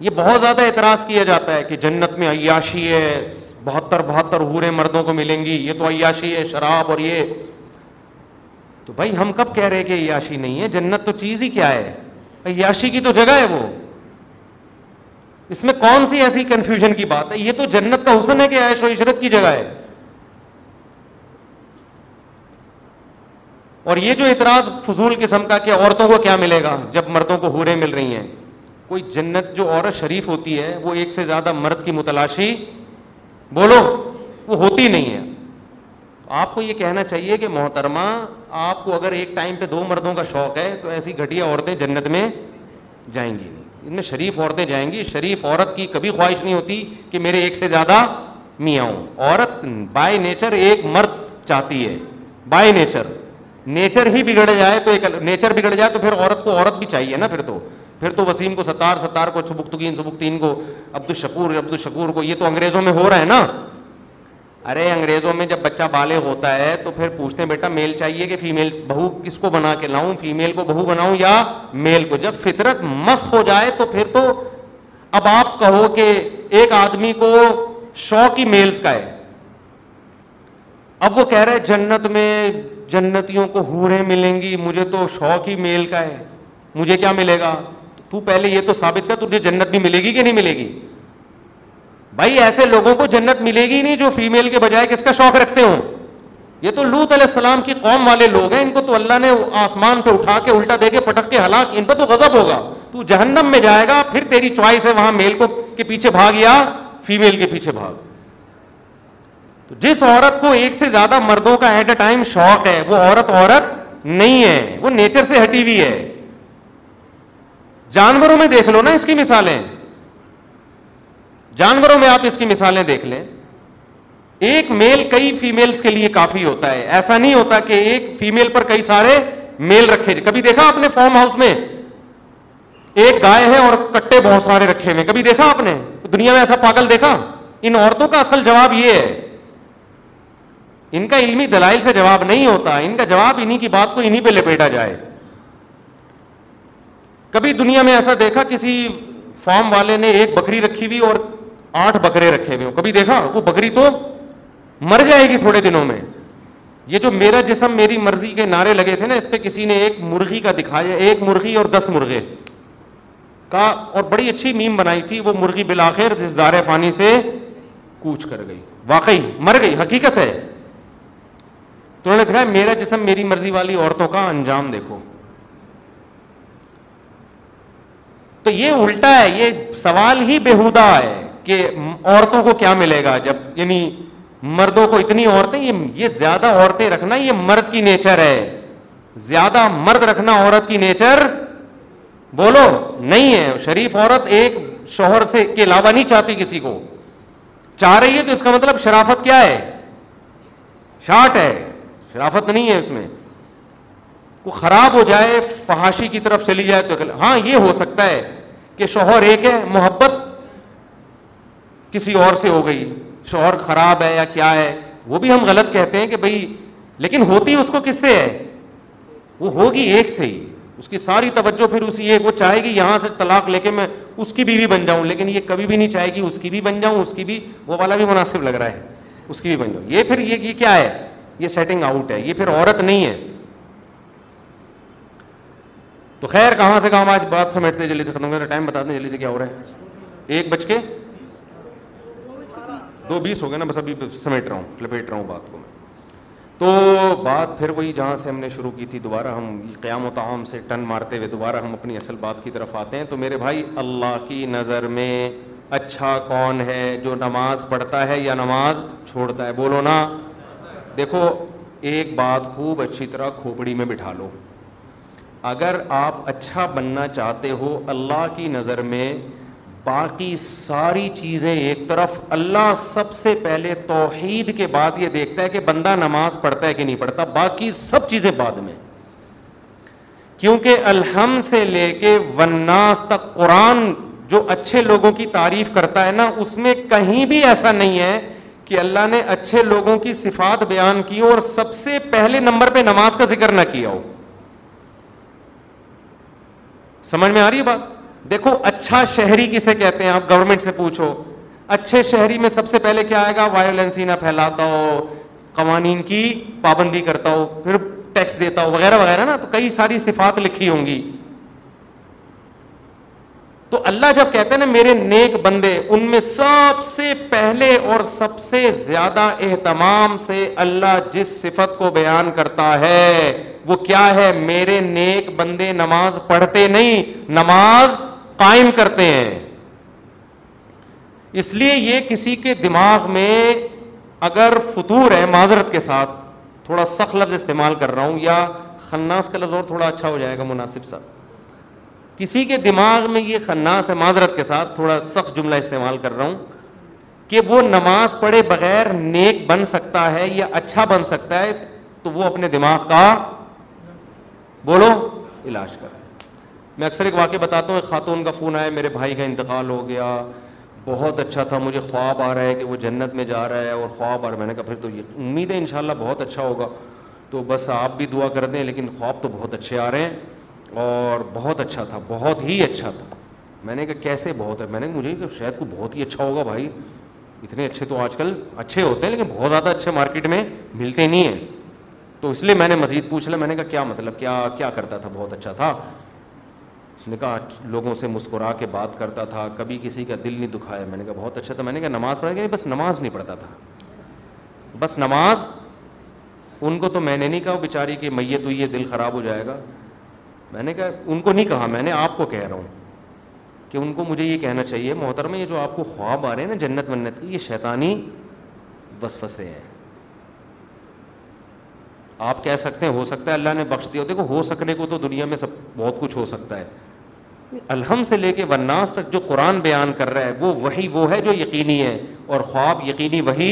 یہ بہت زیادہ اعتراض کیا جاتا ہے کہ جنت میں عیاشی ہے بہتر بہتر ہورے مردوں کو ملیں گی یہ تو عیاشی ہے شراب اور یہ تو بھائی ہم کب کہہ رہے کہ عیاشی نہیں ہے جنت تو چیز ہی کیا ہے عیاشی کی تو جگہ ہے وہ اس میں کون سی ایسی کنفیوژن کی بات ہے یہ تو جنت کا حسن ہے کہ عیش و عشرت کی جگہ ہے اور یہ جو اعتراض فضول قسم کا کہ عورتوں کو کیا ملے گا جب مردوں کو حوریں مل رہی ہیں کوئی جنت جو عورت شریف ہوتی ہے وہ ایک سے زیادہ مرد کی متلاشی بولو وہ ہوتی نہیں ہے آپ کو یہ کہنا چاہیے کہ محترمہ آپ کو اگر ایک ٹائم پہ دو مردوں کا شوق ہے تو ایسی گھٹیا عورتیں جنت میں جائیں گی نہیں ان میں شریف عورتیں جائیں گی شریف عورت کی کبھی خواہش نہیں ہوتی کہ میرے ایک سے زیادہ میاں ہوں عورت بائی نیچر ایک مرد چاہتی ہے بائی نیچر نیچر ہی بگڑ جائے تو ایک نیچر بگڑ جائے تو پھر عورت کو عورت بھی چاہیے نا پھر تو پھر تو وسیم کو ستار ستار کو چھ سبکتین کو عبد الشکور عبد الشکور کو یہ تو انگریزوں میں ہو رہا ہے نا ارے انگریزوں میں جب بچہ بالے ہوتا ہے تو پھر پوچھتے ہیں بیٹا میل چاہیے کہ فیمیل بہو کس کو بنا کے لاؤں فیمیل کو بہو بناؤں یا میل کو جب فطرت مس ہو جائے تو پھر تو اب آپ کہو کہ ایک آدمی کو شوق ہی میلس کا ہے اب وہ کہہ رہے جنت میں جنتیوں کو ہورے ملیں گی مجھے تو شوق ہی میل کا ہے مجھے کیا ملے گا تو پہلے یہ تو ثابت کر تجھے جنت بھی ملے گی کہ نہیں ملے گی بھائی ایسے لوگوں کو جنت ملے گی نہیں جو فیمل کے بجائے کس کا شوق رکھتے ہو یہ تو لوت علیہ السلام کی قوم والے لوگ ہیں ان کو تو اللہ نے آسمان پہ اٹھا کے الٹا دے کے پٹک کے ہلاک ان پہ تو غضب ہوگا تو جہنم میں جائے گا پھر تیری چوائس ہے وہاں میل کو کے پیچھے بھاگ یا فیمل کے پیچھے بھاگ تو جس عورت کو ایک سے زیادہ مردوں کا ایٹ اے ٹائم شوق ہے وہ عورت عورت نہیں ہے وہ نیچر سے ہٹی ہوئی ہے جانوروں میں دیکھ لو نا اس کی مثالیں جانوروں میں آپ اس کی مثالیں دیکھ لیں ایک میل کئی فیمل کے لیے کافی ہوتا ہے ایسا نہیں ہوتا کہ ایک فیمل پر کئی سارے میل رکھے کبھی دیکھا آپ نے فارم ہاؤس میں ایک گائے ہے اور کٹے بہت سارے رکھے ہوئے کبھی دیکھا آپ نے دنیا میں ایسا پاگل دیکھا ان عورتوں کا اصل جواب یہ ہے ان کا علمی دلائل سے جواب نہیں ہوتا ان کا جواب انہیں کی بات کو انہیں پہ لپیٹا جائے کبھی دنیا میں ایسا دیکھا کسی فارم والے نے ایک بکری رکھی ہوئی اور آٹھ بکرے رکھے ہوئے کبھی دیکھا وہ بکری تو مر جائے گی تھوڑے دنوں میں یہ جو میرا جسم میری مرضی کے نعرے لگے تھے نا اس پہ کسی نے ایک مرغی کا دکھایا ایک مرغی اور دس مرغے کا اور بڑی اچھی میم بنائی تھی وہ مرغی بلاخر اس دار فانی سے کوچ کر گئی واقعی مر گئی حقیقت ہے تو انہوں نے دکھایا میرا جسم میری مرضی والی عورتوں کا انجام دیکھو تو یہ الٹا ہے یہ سوال ہی بےحدا ہے کہ عورتوں کو کیا ملے گا جب یعنی مردوں کو اتنی عورتیں یہ زیادہ عورتیں رکھنا یہ مرد کی نیچر ہے زیادہ مرد رکھنا عورت کی نیچر بولو نہیں ہے شریف عورت ایک شوہر سے کے علاوہ نہیں چاہتی کسی کو چاہ رہی ہے تو اس کا مطلب شرافت کیا ہے شارٹ ہے شرافت نہیں ہے اس میں خراب ہو جائے فحاشی کی طرف چلی جائے تو ہاں یہ ہو سکتا ہے کہ شوہر ایک ہے محبت کسی اور سے ہو گئی شوہر خراب ہے یا کیا ہے وہ بھی ہم غلط کہتے ہیں کہ بھائی لیکن ہوتی اس کو کس سے ہے وہ ہوگی ایک سے ہی اس کی ساری توجہ پھر اسی ایک وہ چاہے گی یہاں سے طلاق لے کے میں اس کی بیوی بن جاؤں لیکن یہ کبھی بھی نہیں چاہے گی اس کی بھی بن جاؤں اس کی بھی وہ والا بھی مناسب لگ رہا ہے اس کی بھی بن جاؤں یہ پھر یہ کیا ہے یہ سیٹنگ آؤٹ ہے یہ پھر عورت نہیں ہے تو خیر کہاں سے کہاں آج بات سمیٹتے جلدی سے ختم کر ٹائم بتاتے ہیں جلدی سے کیا ہو رہا ہے ایک بج کے دو بیس ہو گئے نا بس ابھی سمیٹ رہا ہوں لپیٹ رہا ہوں بات کو میں تو بات پھر وہی جہاں سے ہم نے شروع کی تھی دوبارہ ہم قیام و تعام سے ٹن مارتے ہوئے دوبارہ ہم اپنی اصل بات کی طرف آتے ہیں تو میرے بھائی اللہ کی نظر میں اچھا کون ہے جو نماز پڑھتا ہے یا نماز چھوڑتا ہے بولو نا دیکھو ایک بات خوب اچھی طرح کھوپڑی میں بٹھا لو اگر آپ اچھا بننا چاہتے ہو اللہ کی نظر میں باقی ساری چیزیں ایک طرف اللہ سب سے پہلے توحید کے بعد یہ دیکھتا ہے کہ بندہ نماز پڑھتا ہے کہ نہیں پڑھتا باقی سب چیزیں بعد میں کیونکہ الحم سے لے کے وناس تک قرآن جو اچھے لوگوں کی تعریف کرتا ہے نا اس میں کہیں بھی ایسا نہیں ہے کہ اللہ نے اچھے لوگوں کی صفات بیان کی اور سب سے پہلے نمبر پہ نماز کا ذکر نہ کیا ہو سمجھ میں آ رہی ہے بات دیکھو اچھا شہری کسے کہتے ہیں آپ گورنمنٹ سے پوچھو اچھے شہری میں سب سے پہلے کیا آئے گا وائلنس ہی نہ پھیلاتا ہو قوانین کی پابندی کرتا ہو پھر ٹیکس دیتا ہو وغیرہ وغیرہ نا تو کئی ساری صفات لکھی ہوں گی تو اللہ جب کہتے ہیں نا میرے نیک بندے ان میں سب سے پہلے اور سب سے زیادہ اہتمام سے اللہ جس صفت کو بیان کرتا ہے وہ کیا ہے میرے نیک بندے نماز پڑھتے نہیں نماز قائم کرتے ہیں اس لیے یہ کسی کے دماغ میں اگر فطور ہے معذرت کے ساتھ تھوڑا سخت لفظ استعمال کر رہا ہوں یا خناس کا لفظ اور تھوڑا اچھا ہو جائے گا مناسب سا کسی کے دماغ میں یہ خناس ہے معذرت کے ساتھ تھوڑا سخت جملہ استعمال کر رہا ہوں کہ وہ نماز پڑھے بغیر نیک بن سکتا ہے یا اچھا بن سکتا ہے تو وہ اپنے دماغ کا بولو علاج کر میں اکثر ایک واقعہ بتاتا ہوں ایک خاتون کا فون آیا میرے بھائی کا انتقال ہو گیا بہت اچھا تھا مجھے خواب آ رہا ہے کہ وہ جنت میں جا رہا ہے اور خواب آ رہا ہے میں نے کہا پھر تو یہ امید ہے انشاءاللہ بہت اچھا ہوگا تو بس آپ بھی دعا کر دیں لیکن خواب تو بہت اچھے آ رہے ہیں اور بہت اچھا تھا بہت ہی اچھا تھا میں نے کہا کیسے بہت ہے میں نے مجھے کہ شاید کو بہت ہی اچھا ہوگا بھائی اتنے اچھے تو آج کل اچھے ہوتے ہیں لیکن بہت زیادہ اچھے مارکیٹ میں ملتے نہیں ہیں تو اس لیے میں نے مزید پوچھ لیا میں نے کہا کیا مطلب کیا کیا کرتا تھا بہت اچھا تھا اس نے کہا لوگوں سے مسکرا کے بات کرتا تھا کبھی کسی کا دل نہیں دکھایا میں نے کہا بہت اچھا تھا میں نے کہا نماز کہ نہیں بس نماز نہیں پڑھتا تھا بس نماز ان کو تو میں نے نہیں کہا بیچاری کہ میت تو یہ دل خراب ہو جائے گا میں نے کہا ان کو نہیں کہا میں نے آپ کو کہہ رہا ہوں کہ ان کو مجھے یہ کہنا چاہیے محترم یہ جو آپ کو خواب آ رہے ہیں نا جنت منت کی یہ شیطانی وسوسے ہیں آپ کہہ سکتے ہیں ہو سکتا ہے اللہ نے بخش دیا دیکھو ہو سکنے کو تو دنیا میں سب بہت کچھ ہو سکتا ہے الحم سے لے کے وناس تک جو قرآن بیان کر رہا ہے وہ وہی وہ ہے جو یقینی ہے اور خواب یقینی وہی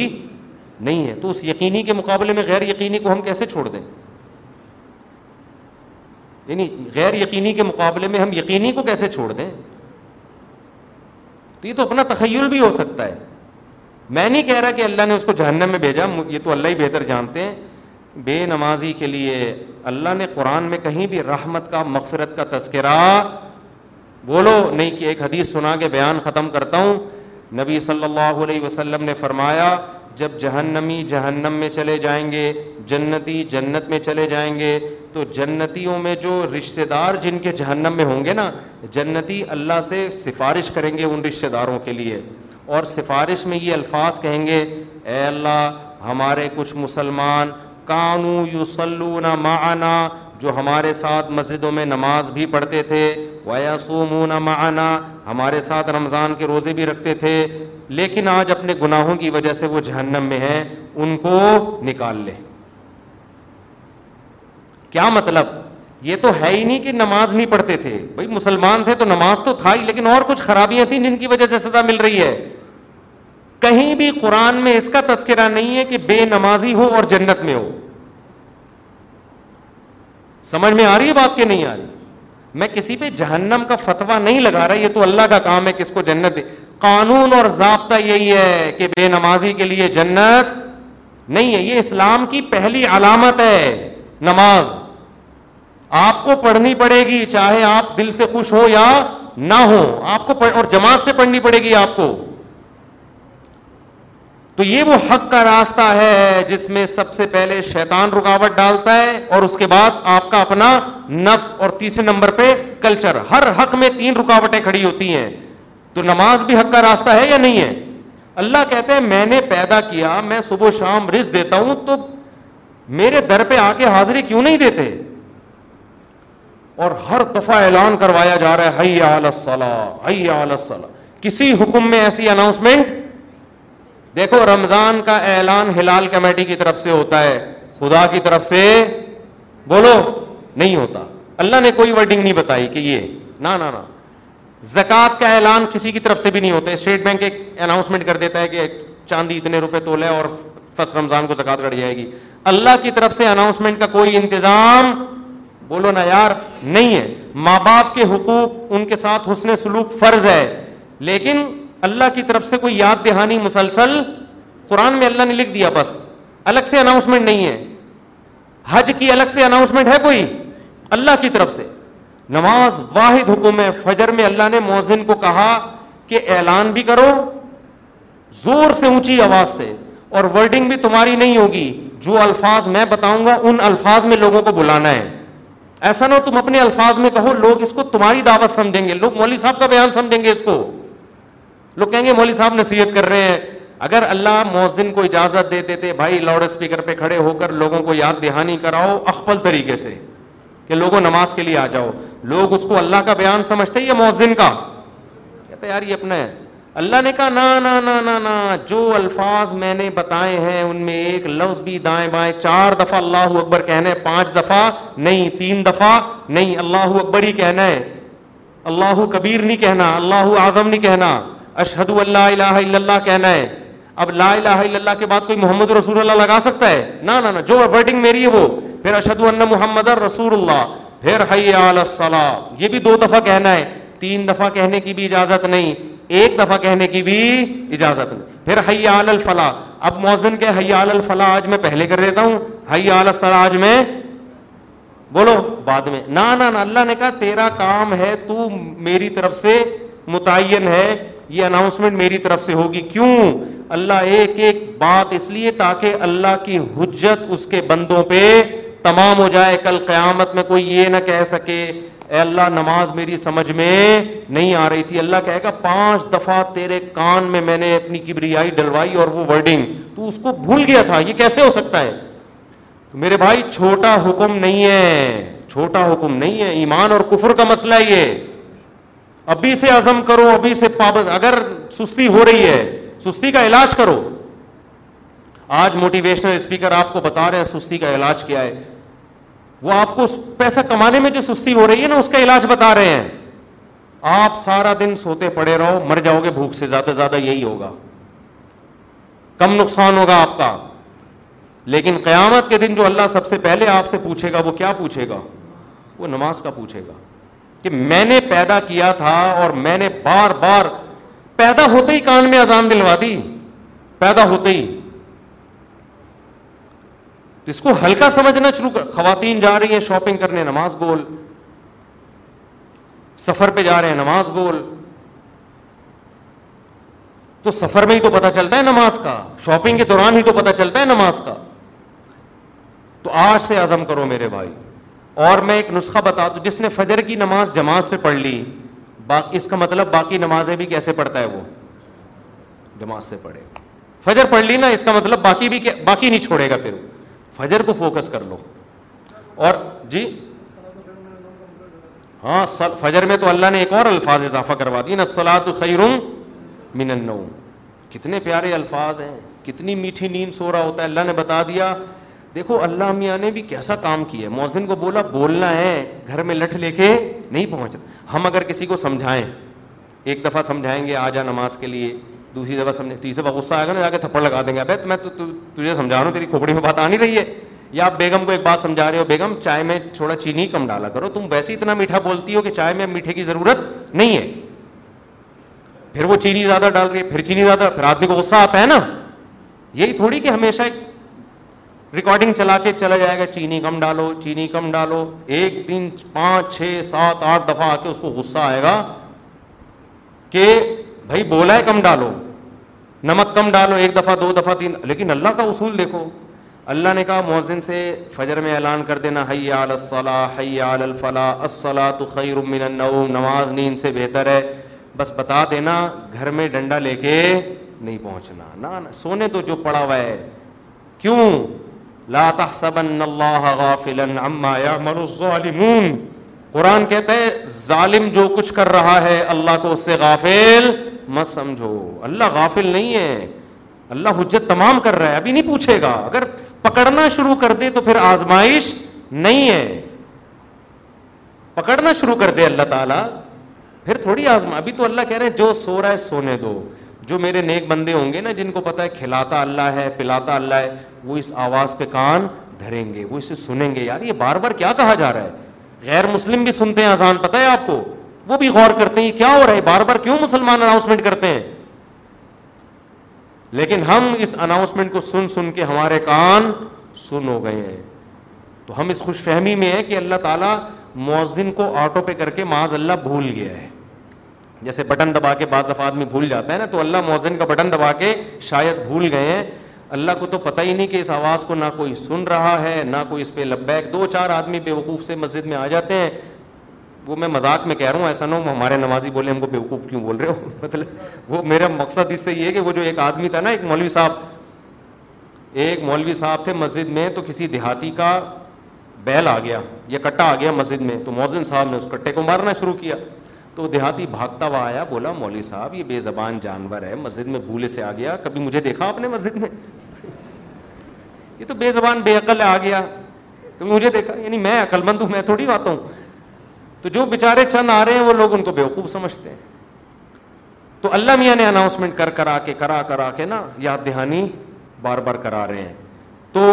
نہیں ہے تو اس یقینی کے مقابلے میں غیر یقینی کو ہم کیسے چھوڑ دیں یعنی غیر یقینی کے مقابلے میں ہم یقینی کو کیسے چھوڑ دیں تو یہ تو اپنا تخیل بھی ہو سکتا ہے میں نہیں کہہ رہا کہ اللہ نے اس کو جہنم میں بھیجا یہ تو اللہ ہی بہتر جانتے ہیں بے نمازی کے لیے اللہ نے قرآن میں کہیں بھی رحمت کا مغفرت کا تذکرہ بولو نہیں کہ ایک حدیث سنا کے بیان ختم کرتا ہوں نبی صلی اللہ علیہ وسلم نے فرمایا جب جہنمی جہنم میں چلے جائیں گے جنتی جنت میں چلے جائیں گے تو جنتیوں میں جو رشتہ دار جن کے جہنم میں ہوں گے نا جنتی اللہ سے سفارش کریں گے ان رشتہ داروں کے لیے اور سفارش میں یہ الفاظ کہیں گے اے اللہ ہمارے کچھ مسلمان کانو نہ معنا جو ہمارے ساتھ مسجدوں میں نماز بھی پڑھتے تھے ویاسومون معنا ہمارے ساتھ رمضان کے روزے بھی رکھتے تھے لیکن آج اپنے گناہوں کی وجہ سے وہ جہنم میں ہیں ان کو نکال لیں کیا مطلب یہ تو ہے ہی نہیں کہ نماز نہیں پڑھتے تھے بھائی مسلمان تھے تو نماز تو تھا ہی لیکن اور کچھ خرابیاں تھیں جن کی وجہ سے سزا مل رہی ہے کہیں بھی قرآن میں اس کا تذکرہ نہیں ہے کہ بے نمازی ہو اور جنت میں ہو سمجھ میں آ رہی ہے بات کی نہیں آ رہی میں کسی پہ جہنم کا فتوا نہیں لگا رہا یہ تو اللہ کا کام ہے کس کو جنت دے قانون اور ضابطہ یہی ہے کہ بے نمازی کے لیے جنت نہیں ہے یہ اسلام کی پہلی علامت ہے نماز آپ کو پڑھنی پڑے گی چاہے آپ دل سے خوش ہو یا نہ ہو آپ کو پڑھ... اور جماعت سے پڑھنی پڑے گی آپ کو تو یہ وہ حق کا راستہ ہے جس میں سب سے پہلے شیطان رکاوٹ ڈالتا ہے اور اس کے بعد آپ کا اپنا نفس اور تیسرے نمبر پہ کلچر ہر حق میں تین رکاوٹیں کھڑی ہوتی ہیں تو نماز بھی حق کا راستہ ہے یا نہیں ہے اللہ کہتے ہیں میں نے پیدا کیا میں صبح شام رز دیتا ہوں تو میرے در پہ آ کے حاضری کیوں نہیں دیتے اور ہر دفعہ اعلان کروایا جا رہا ہے کسی حکم میں ایسی اناؤنسمنٹ دیکھو رمضان کا اعلان ہلال کمیٹی کی طرف سے ہوتا ہے خدا کی طرف سے بولو نہیں ہوتا اللہ نے کوئی ورڈنگ نہیں بتائی کہ یہ نہ زکات کا اعلان کسی کی طرف سے بھی نہیں ہوتا اسٹیٹ بینک ایک اناؤنسمنٹ کر دیتا ہے کہ چاندی اتنے روپے تو لے اور زکات کر جائے گی اللہ کی طرف سے اناؤنسمنٹ کا کوئی انتظام بولو نا یار نہیں ہے ماں باپ کے حقوق ان کے ساتھ حسن سلوک فرض ہے لیکن اللہ کی طرف سے کوئی یاد دہانی مسلسل قرآن میں اللہ نے لکھ دیا بس الگ سے اناؤنسمنٹ نہیں ہے حج کی الگ سے اناؤنسمنٹ ہے کوئی اللہ کی طرف سے نماز واحد حکم ہے فجر میں اللہ نے موزن کو کہا کہ اعلان بھی کرو زور سے اونچی آواز سے اور ورڈنگ بھی تمہاری نہیں ہوگی جو الفاظ میں بتاؤں گا ان الفاظ میں لوگوں کو بلانا ہے ایسا نہ تم اپنے الفاظ میں کہو لوگ اس کو تمہاری دعوت سمجھیں گے لوگ مولوی صاحب کا بیان سمجھیں گے اس کو لوگ کہیں گے مولوی صاحب نصیحت کر رہے ہیں اگر اللہ مؤذن کو اجازت دیتے تھے بھائی لاؤڈ اسپیکر پہ کھڑے ہو کر لوگوں کو یاد دہانی کراؤ اخبل طریقے سے کہ لوگوں نماز کے لیے آ جاؤ لوگ اس کو اللہ کا بیان سمجھتے یا مؤذن کا کہتے یار یہ اپنا ہے اللہ نے کہا نا نا نا نا نا جو الفاظ میں نے بتائے ہیں ان میں ایک لفظ بھی دائیں بائیں چار دفعہ اللہ اکبر کہنا ہے پانچ دفعہ نہیں تین دفعہ نہیں اللہ اکبر ہی کہنا ہے اللہ کبیر نہیں کہنا اللہ اعظم نہیں کہنا اشہد اللہ الہ الا اللہ کہنا ہے اب لا الہ الا اللہ کے بعد کوئی محمد رسول اللہ لگا سکتا ہے نا نا نا جو ورڈنگ میری ہے وہ پھر اشد ان محمد رسول اللہ پھر حل یہ بھی دو دفعہ کہنا ہے تین دفعہ کہنے کی بھی اجازت نہیں ایک دفعہ کہنے کی بھی اجازت نہیں پھر اب موزن کے آج میں پہلے کر دیتا ہوں آج میں میں بولو بعد اللہ نے کہا تیرا کام ہے تو میری طرف سے متعین ہے یہ اناؤنسمنٹ میری طرف سے ہوگی کیوں اللہ ایک ایک بات اس لیے تاکہ اللہ کی حجت اس کے بندوں پہ تمام ہو جائے کل قیامت میں کوئی یہ نہ کہہ سکے اے اللہ نماز میری سمجھ میں نہیں آ رہی تھی اللہ کہے گا پانچ دفعہ تیرے کان میں میں نے اپنی کبریائی ڈلوائی اور وہ ورڈنگ تو اس کو بھول گیا تھا یہ کیسے ہو سکتا ہے تو میرے بھائی چھوٹا حکم نہیں ہے چھوٹا حکم نہیں ہے ایمان اور کفر کا مسئلہ یہ ابھی سے عزم کرو ابھی سے پابند اگر سستی ہو رہی ہے سستی کا علاج کرو آج موٹیویشنل اسپیکر آپ کو بتا رہے ہیں سستی کا علاج کیا ہے وہ آپ کو پیسہ کمانے میں جو سستی ہو رہی ہے نا اس کا علاج بتا رہے ہیں آپ سارا دن سوتے پڑے رہو مر جاؤ گے بھوک سے زیادہ زیادہ یہی ہوگا کم نقصان ہوگا آپ کا لیکن قیامت کے دن جو اللہ سب سے پہلے آپ سے پوچھے گا وہ کیا پوچھے گا وہ نماز کا پوچھے گا کہ میں نے پیدا کیا تھا اور میں نے بار بار پیدا ہوتے ہی کان میں اذان دلوا دی پیدا ہوتے ہی کو ہلکا سمجھنا شروع کر خواتین جا رہی ہیں شاپنگ کرنے نماز گول سفر پہ جا رہے ہیں نماز گول تو سفر میں ہی تو پتا چلتا ہے نماز کا شاپنگ کے دوران ہی تو پتا چلتا ہے نماز کا تو آج سے عزم کرو میرے بھائی اور میں ایک نسخہ بتا دوں جس نے فجر کی نماز جماز سے پڑھ لی اس کا مطلب باقی نمازیں بھی کیسے پڑھتا ہے وہ جماز سے پڑھے فجر پڑھ لی نا اس کا مطلب باقی نہیں چھوڑے گا پھر فجر کو فوکس کر لو اور جی ہاں فجر میں تو اللہ نے ایک اور الفاظ اضافہ کروا دیا نسلا تو خیروں کتنے پیارے الفاظ ہیں کتنی میٹھی نیند سو رہا ہوتا ہے اللہ نے بتا دیا دیکھو اللہ میاں نے بھی کیسا کام کیا ہے موزن کو بولا بولنا ہے گھر میں لٹ لے کے نہیں پہنچ ہم اگر کسی کو سمجھائیں ایک دفعہ سمجھائیں گے آ جا نماز کے لیے دوسری دفعہ سمجھ تیسری دفعہ غصہ آئے گا نا جا کے تھپڑ لگا دیں گے میں تو تجھے سمجھا رہا ہوں تیری کھوپڑی میں بات آ نہیں رہی ہے یا آپ بیگم کو ایک بات سمجھا رہے ہو بیگم چائے میں چھوڑا چینی کم ڈالا کرو تم ویسے اتنا میٹھا بولتی ہو کہ چائے میں میٹھے کی ضرورت نہیں ہے پھر وہ چینی زیادہ ڈال رہی ہے پھر چینی زیادہ پھر آدمی کو غصہ آتا ہے نا یہی تھوڑی کہ ہمیشہ ایک ریکارڈنگ چلا کے چلا جائے گا چینی کم ڈالو چینی کم ڈالو ایک دن پانچ چھ سات آٹھ دفعہ آ کے اس کو غصہ آئے گا کہ بھائی بولا ہے کم ڈالو نمک کم ڈالو ایک دفعہ دو دفعہ تین لیکن اللہ کا اصول دیکھو اللہ نے کہا مؤذن سے فجر میں اعلان کر دینا الفلاح الصلاۃ خیر من النوم نماز نیند سے بہتر ہے بس بتا دینا گھر میں ڈنڈا لے کے نہیں پہنچنا نہ سونے تو جو پڑا ہوا ہے کیوں لا تحسبن اللہ غافلا عما يعمل الظالمون قرآن کہتا ہے ظالم جو کچھ کر رہا ہے اللہ کو اس سے غافل مت سمجھو اللہ غافل نہیں ہے اللہ حجت تمام کر رہا ہے ابھی نہیں پوچھے گا اگر پکڑنا شروع کر دے تو پھر آزمائش نہیں ہے پکڑنا شروع کر دے اللہ تعالیٰ پھر تھوڑی آزما ابھی تو اللہ کہہ رہے ہیں جو سو رہا ہے سونے دو جو میرے نیک بندے ہوں گے نا جن کو پتا ہے کھلاتا اللہ ہے پلاتا اللہ ہے وہ اس آواز پہ کان دھریں گے وہ اسے سنیں گے یار یہ بار بار کیا کہا جا رہا ہے غیر مسلم بھی سنتے ہیں آزان پتا ہے آپ کو وہ بھی غور کرتے ہیں کیا ہو رہا ہے بار بار کیوں مسلمان اناؤنسمنٹ کرتے ہیں لیکن ہم اس اناؤنسمنٹ کو سن سن کے ہمارے کان سن ہو گئے ہیں تو ہم اس خوش فہمی میں ہیں کہ اللہ تعالیٰ موزن کو آٹو پہ کر کے معاذ اللہ بھول گیا ہے جیسے بٹن دبا کے بعض دفعہ آدمی بھول جاتا ہے نا تو اللہ موزن کا بٹن دبا کے شاید بھول گئے ہیں اللہ کو تو پتہ ہی نہیں کہ اس آواز کو نہ کوئی سن رہا ہے نہ کوئی اس پہ لبیک دو چار آدمی بے وقوف سے مسجد میں آ جاتے ہیں وہ میں مذاق میں کہہ رہا ہوں ایسا نہ ہو ہمارے نمازی بولے ہم کو بیوقوف کیوں بول رہے ہو مطلب وہ میرا مقصد اس سے یہ کہ وہ جو ایک آدمی تھا نا ایک مولوی صاحب ایک مولوی صاحب تھے مسجد میں تو کسی دیہاتی کا بیل آ گیا یا کٹا آ گیا مسجد میں تو موزن صاحب نے اس کٹے کو مارنا شروع کیا تو دیہاتی بھاگتا ہوا آیا بولا مولوی صاحب یہ بے زبان جانور ہے مسجد میں بھولے سے آ گیا کبھی مجھے دیکھا اپنے مسجد میں یہ تو بے زبان بے عقل آ گیا کبھی مجھے دیکھا یعنی میں عقل مند ہوں میں تھوڑی آتا ہوں تو جو بےچارے چند آ رہے ہیں وہ لوگ ان کو بیوقوف سمجھتے ہیں تو اللہ میاں نے اناؤنسمنٹ کر کرا کرا کرا کے کے نا یاد دہانی بار بار کرا رہے ہیں تو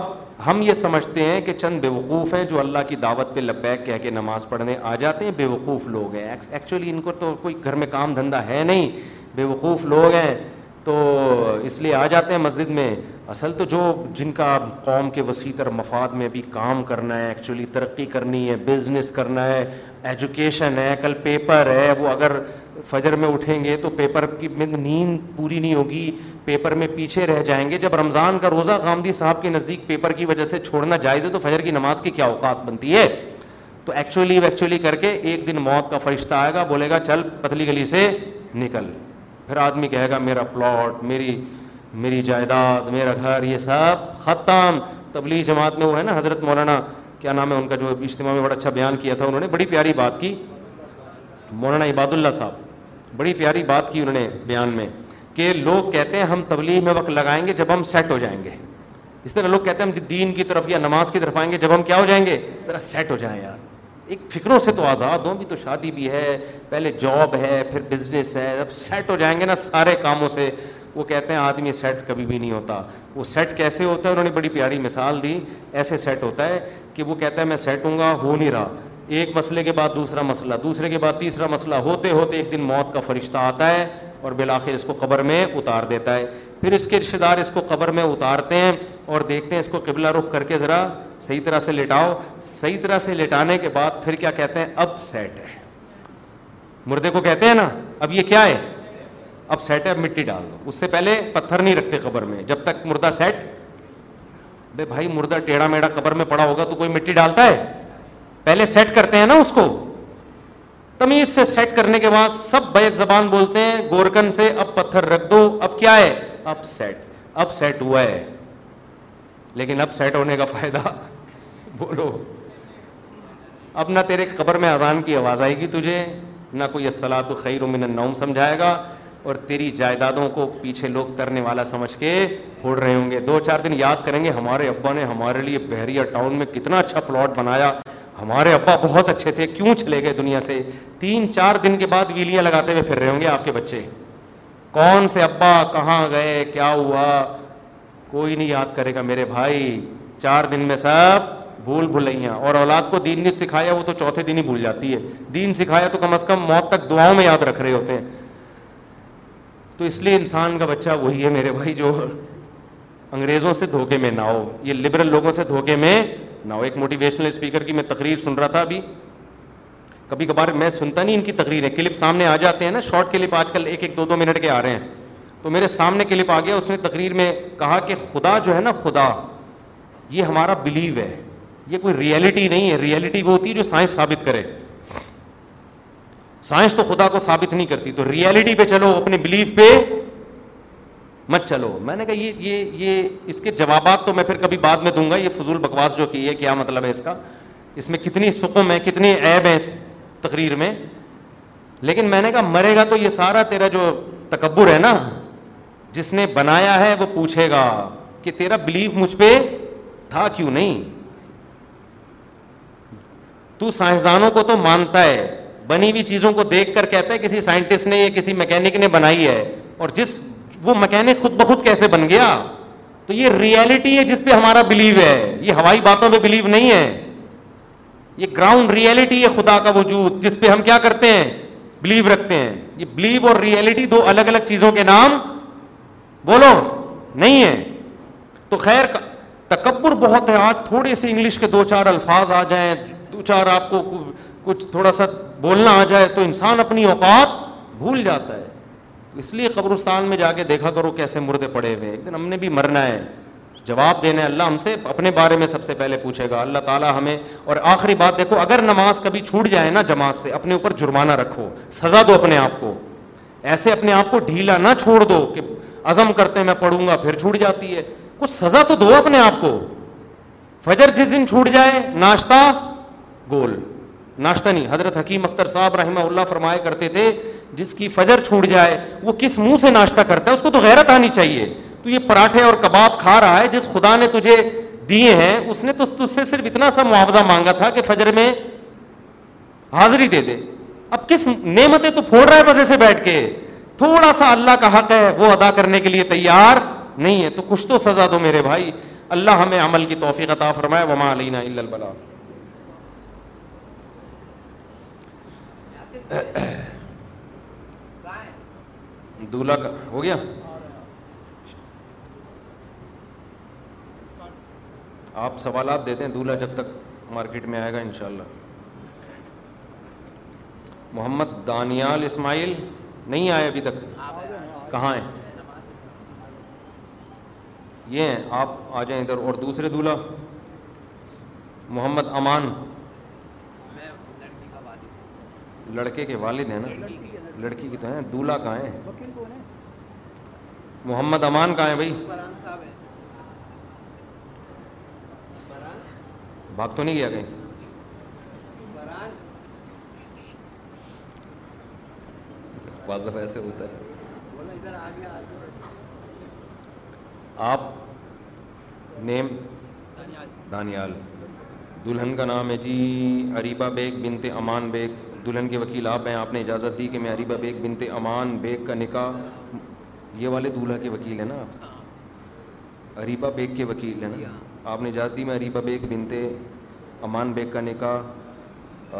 اب ہم یہ سمجھتے ہیں کہ چند بے وقوف ہیں جو اللہ کی دعوت پہ لبیک کہہ کے نماز پڑھنے آ جاتے ہیں بے وقوف لوگ ہیں ایکچولی ان کو تو کوئی گھر میں کام دھندا ہے نہیں بے وقوف لوگ ہیں تو اس لیے آ جاتے ہیں مسجد میں اصل تو جو جن کا قوم کے وسیع تر مفاد میں ابھی کام کرنا ہے ایکچولی ترقی کرنی ہے بزنس کرنا ہے ایجوکیشن ہے کل پیپر ہے وہ اگر فجر میں اٹھیں گے تو پیپر کی نیند پوری نہیں ہوگی پیپر میں پیچھے رہ جائیں گے جب رمضان کا روزہ غامدی صاحب کے نزدیک پیپر کی وجہ سے چھوڑنا جائز ہے تو فجر کی نماز کی کیا اوقات بنتی ہے تو ایکچولی ایکچولی کر کے ایک دن موت کا فرشتہ آئے گا بولے گا چل پتلی گلی سے نکل پھر آدمی کہے گا میرا پلاٹ میری میری جائیداد میرا گھر یہ سب ختم تبلیغ جماعت میں وہ ہے نا حضرت مولانا کیا نام ہے ان کا جو اجتماع میں بڑا اچھا بیان کیا تھا انہوں نے بڑی پیاری بات کی مولانا عباد اللہ صاحب بڑی پیاری بات کی انہوں نے بیان میں کہ لوگ کہتے ہیں ہم تبلیغ میں وقت لگائیں گے جب ہم سیٹ ہو جائیں گے اس طرح لوگ کہتے ہیں ہم دین کی طرف یا نماز کی طرف آئیں گے جب ہم کیا ہو جائیں گے ذرا سیٹ ہو جائیں یار ایک فکروں سے تو آزاد ہوں بھی تو شادی بھی ہے پہلے جاب ہے پھر بزنس ہے جب سیٹ ہو جائیں گے نا سارے کاموں سے وہ کہتے ہیں آدمی سیٹ کبھی بھی نہیں ہوتا وہ سیٹ کیسے ہوتا ہے انہوں نے بڑی پیاری مثال دی ایسے سیٹ ہوتا ہے کہ وہ کہتا ہے میں سیٹ ہوں گا ہو نہیں رہا ایک مسئلے کے بعد دوسرا مسئلہ دوسرے کے بعد تیسرا مسئلہ ہوتے ہوتے ایک دن موت کا فرشتہ آتا ہے اور بالآخر اس کو قبر میں اتار دیتا ہے پھر اس کے رشتہ دار اس کو قبر میں اتارتے ہیں اور دیکھتے ہیں اس کو قبلہ رخ کر کے ذرا صحیح طرح سے لٹاؤ صحیح طرح سے لٹانے کے بعد پھر کیا کہتے ہیں اب سیٹ ہے مردے کو کہتے ہیں نا اب یہ کیا ہے اب سیٹ ہے اب مٹی ڈال دو اس سے پہلے پتھر نہیں رکھتے قبر میں جب تک مردہ سیٹ بے بھائی مردہ ٹیڑھا میڑا قبر میں پڑا ہوگا تو کوئی مٹی ڈالتا ہے پہلے سیٹ کرتے ہیں نا اس کو تمیز سے سیٹ کرنے کے بعد سب بیک زبان بولتے ہیں گورکن سے اب پتھر رکھ دو اب کیا ہے اب سیٹ اب سیٹ ہوا ہے لیکن اب سیٹ ہونے کا فائدہ بولو اب نہ تیرے قبر میں اذان کی آواز آئے گی تجھے نہ کوئی اسلام و خیر من النوم سمجھائے گا اور تیری جائیدادوں کو پیچھے لوگ ترنے والا سمجھ کے پھوڑ رہے ہوں گے دو چار دن یاد کریں گے ہمارے ابا نے ہمارے لیے بحریہ ٹاؤن میں کتنا اچھا پلاٹ بنایا ہمارے ابا بہت اچھے تھے کیوں چلے گئے دنیا سے تین چار دن کے بعد ویلیاں لگاتے ہوئے پھر رہے ہوں گے آپ کے بچے کون سے ابا کہاں گئے کیا ہوا کوئی نہیں یاد کرے گا میرے بھائی چار دن میں سب بھول بھلیاں اور اولاد کو دین نہیں سکھایا وہ تو چوتھے دن ہی بھول جاتی ہے دین سکھایا تو کم از کم موت تک دعاؤں میں یاد رکھ رہے ہوتے ہیں تو اس لیے انسان کا بچہ وہی ہے میرے بھائی جو انگریزوں سے دھوکے میں نہ ہو یہ لبرل لوگوں سے دھوکے میں نہ ہو ایک موٹیویشنل اسپیکر کی میں تقریر سن رہا تھا ابھی کبھی کبھار میں سنتا نہیں ان کی تقریر ہے کلپ سامنے آ جاتے ہیں نا شارٹ کلپ آج کل ایک ایک دو دو منٹ کے آ رہے ہیں تو میرے سامنے کلپ آ گیا اس نے تقریر میں کہا کہ خدا جو ہے نا خدا یہ ہمارا بلیو ہے یہ کوئی ریئلٹی نہیں ہے ریئلٹی وہ ہوتی ہے جو سائنس ثابت کرے سائنس تو خدا کو ثابت نہیں کرتی تو ریئلٹی پہ چلو اپنے بلیف پہ مت چلو میں نے کہا یہ یہ یہ اس کے جوابات تو میں پھر کبھی بعد میں دوں گا یہ فضول بکواس جو کی ہے کیا مطلب ہے اس کا اس میں کتنی سکم ہے کتنی عیب ہے اس تقریر میں لیکن میں نے کہا مرے گا تو یہ سارا تیرا جو تکبر ہے نا جس نے بنایا ہے وہ پوچھے گا کہ تیرا بلیف مجھ پہ تھا کیوں نہیں تو سائنسدانوں کو تو مانتا ہے بنی ہوئی چیزوں کو دیکھ کر کہتا ہے کسی سائنٹسٹ نے یا کسی میکینک نے بنائی ہے اور جس وہ میکینک خود بخود کیسے بن گیا تو یہ ریئلٹی ہے جس پہ ہمارا بلیو ہے یہ ہوائی باتوں پہ بلیو نہیں ہے یہ گراؤنڈ ریئلٹی ہے خدا کا وجود جس پہ ہم کیا کرتے ہیں بلیو رکھتے ہیں یہ بلیو اور ریئلٹی دو الگ الگ چیزوں کے نام بولو نہیں ہے تو خیر تکبر بہت ہے آج تھوڑے سے انگلش کے دو چار الفاظ آ جائیں دو چار آپ کو کچھ تھوڑا سا بولنا آ جائے تو انسان اپنی اوقات بھول جاتا ہے تو اس لیے قبرستان میں جا کے دیکھا کرو کیسے مردے پڑے ہوئے ایک دن ہم نے بھی مرنا ہے جواب دینا ہے اللہ ہم سے اپنے بارے میں سب سے پہلے پوچھے گا اللہ تعالیٰ ہمیں اور آخری بات دیکھو اگر نماز کبھی چھوٹ جائے نا جماعت سے اپنے اوپر جرمانہ رکھو سزا دو اپنے آپ کو ایسے اپنے آپ کو ڈھیلا نہ چھوڑ دو کہ عزم کرتے میں پڑھوں گا پھر چھوٹ جاتی ہے کچھ سزا تو دو اپنے آپ کو فجر جس دن چھوٹ جائے ناشتہ گول ناشتہ نہیں حضرت حکیم اختر صاحب رحمہ اللہ فرمایا کرتے تھے جس کی فجر چھوٹ جائے وہ کس منہ سے ناشتہ کرتا ہے اس کو تو تو غیرت آنی چاہیے یہ پراٹھے اور کباب کھا رہا ہے جس خدا نے تجھے دیے ہیں اس نے تو تجھ سے صرف اتنا سا معاوضہ مانگا تھا کہ فجر میں حاضری دے دے اب کس نعمتیں تو پھوڑ رہا ہے مزے سے بیٹھ کے تھوڑا سا اللہ کا حق ہے وہ ادا کرنے کے لیے تیار نہیں ہے تو کچھ تو سزا دو میرے بھائی اللہ ہمیں عمل کی توفیق عطا فرمائے وما علینا دلہا کا ہو گیا آپ سوالات دیتے ہیں دلہا جب تک مارکیٹ میں آئے گا انشاءاللہ محمد دانیال اسماعیل نہیں آئے ابھی تک کہاں ہیں یہ ہیں آپ آ جائیں ادھر اور دوسرے دلہا محمد امان لڑکے کے والد ہیں نا لڑکی کی تو ہیں دلہا کہاں محمد امان کہاں ہے بھائی بھاگ تو نہیں گیا کہیں بعض دفعہ ایسے ہوتا ہے آپ نیم دانیال دلہن کا نام ہے جی اریبا بیگ بنت امان بیگ دلہن کے وکیل آپ ہیں آپ نے اجازت دی کہ میں عریبہ بیگ بنتے امان بیگ کا نکاح یہ والے دولہا کے وکیل ہیں نا آپ عریبہ بیگ کے وکیل ہیں نا آپ نے اجازت دی میں عریبہ بیگ بنتے امان بیگ کا نکاح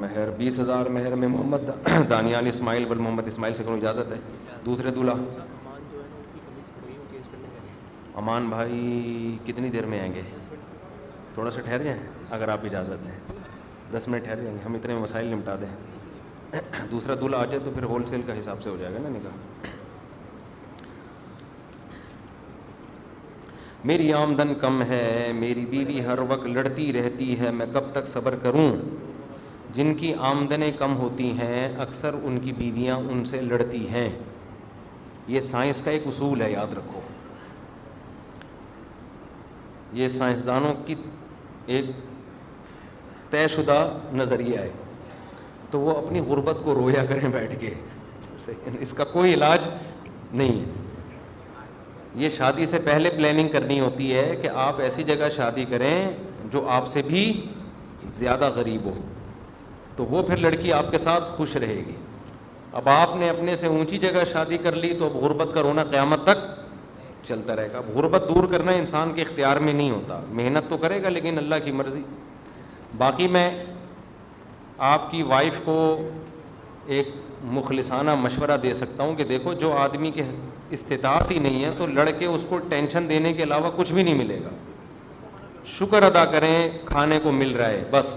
مہر بیس ہزار مہر میں محمد دانیال اسماعیل بل محمد اسماعیل سے کروں اجازت ہے دوسرے دولہا امان بھائی کتنی دیر میں آئیں گے تھوڑا سا ٹھہر جائیں اگر آپ اجازت دیں دس منٹ ٹھہر جائیں گے ہم اتنے مسائل نمٹا دیں دوسرا دولہا آ جائے تو پھر ہول سیل کا حساب سے ہو جائے گا نا نکاح میری آمدن کم ہے میری بیوی ہر وقت لڑتی رہتی ہے میں کب تک صبر کروں جن کی آمدنیں کم ہوتی ہیں اکثر ان کی بیویاں ان سے لڑتی ہیں یہ سائنس کا ایک اصول ہے یاد رکھو یہ سائنسدانوں کی ایک طے شدہ نظریہ آئے تو وہ اپنی غربت کو رویا کریں بیٹھ کے یعنی اس کا کوئی علاج نہیں ہے یہ شادی سے پہلے پلاننگ کرنی ہوتی ہے کہ آپ ایسی جگہ شادی کریں جو آپ سے بھی زیادہ غریب ہو تو وہ پھر لڑکی آپ کے ساتھ خوش رہے گی اب آپ نے اپنے سے اونچی جگہ شادی کر لی تو اب غربت کا رونا قیامت تک چلتا رہے گا اب غربت دور کرنا انسان کے اختیار میں نہیں ہوتا محنت تو کرے گا لیکن اللہ کی مرضی باقی میں آپ کی وائف کو ایک مخلصانہ مشورہ دے سکتا ہوں کہ دیکھو جو آدمی کے استطاعت ہی نہیں ہے تو لڑکے اس کو ٹینشن دینے کے علاوہ کچھ بھی نہیں ملے گا شکر ادا کریں کھانے کو مل رہا ہے بس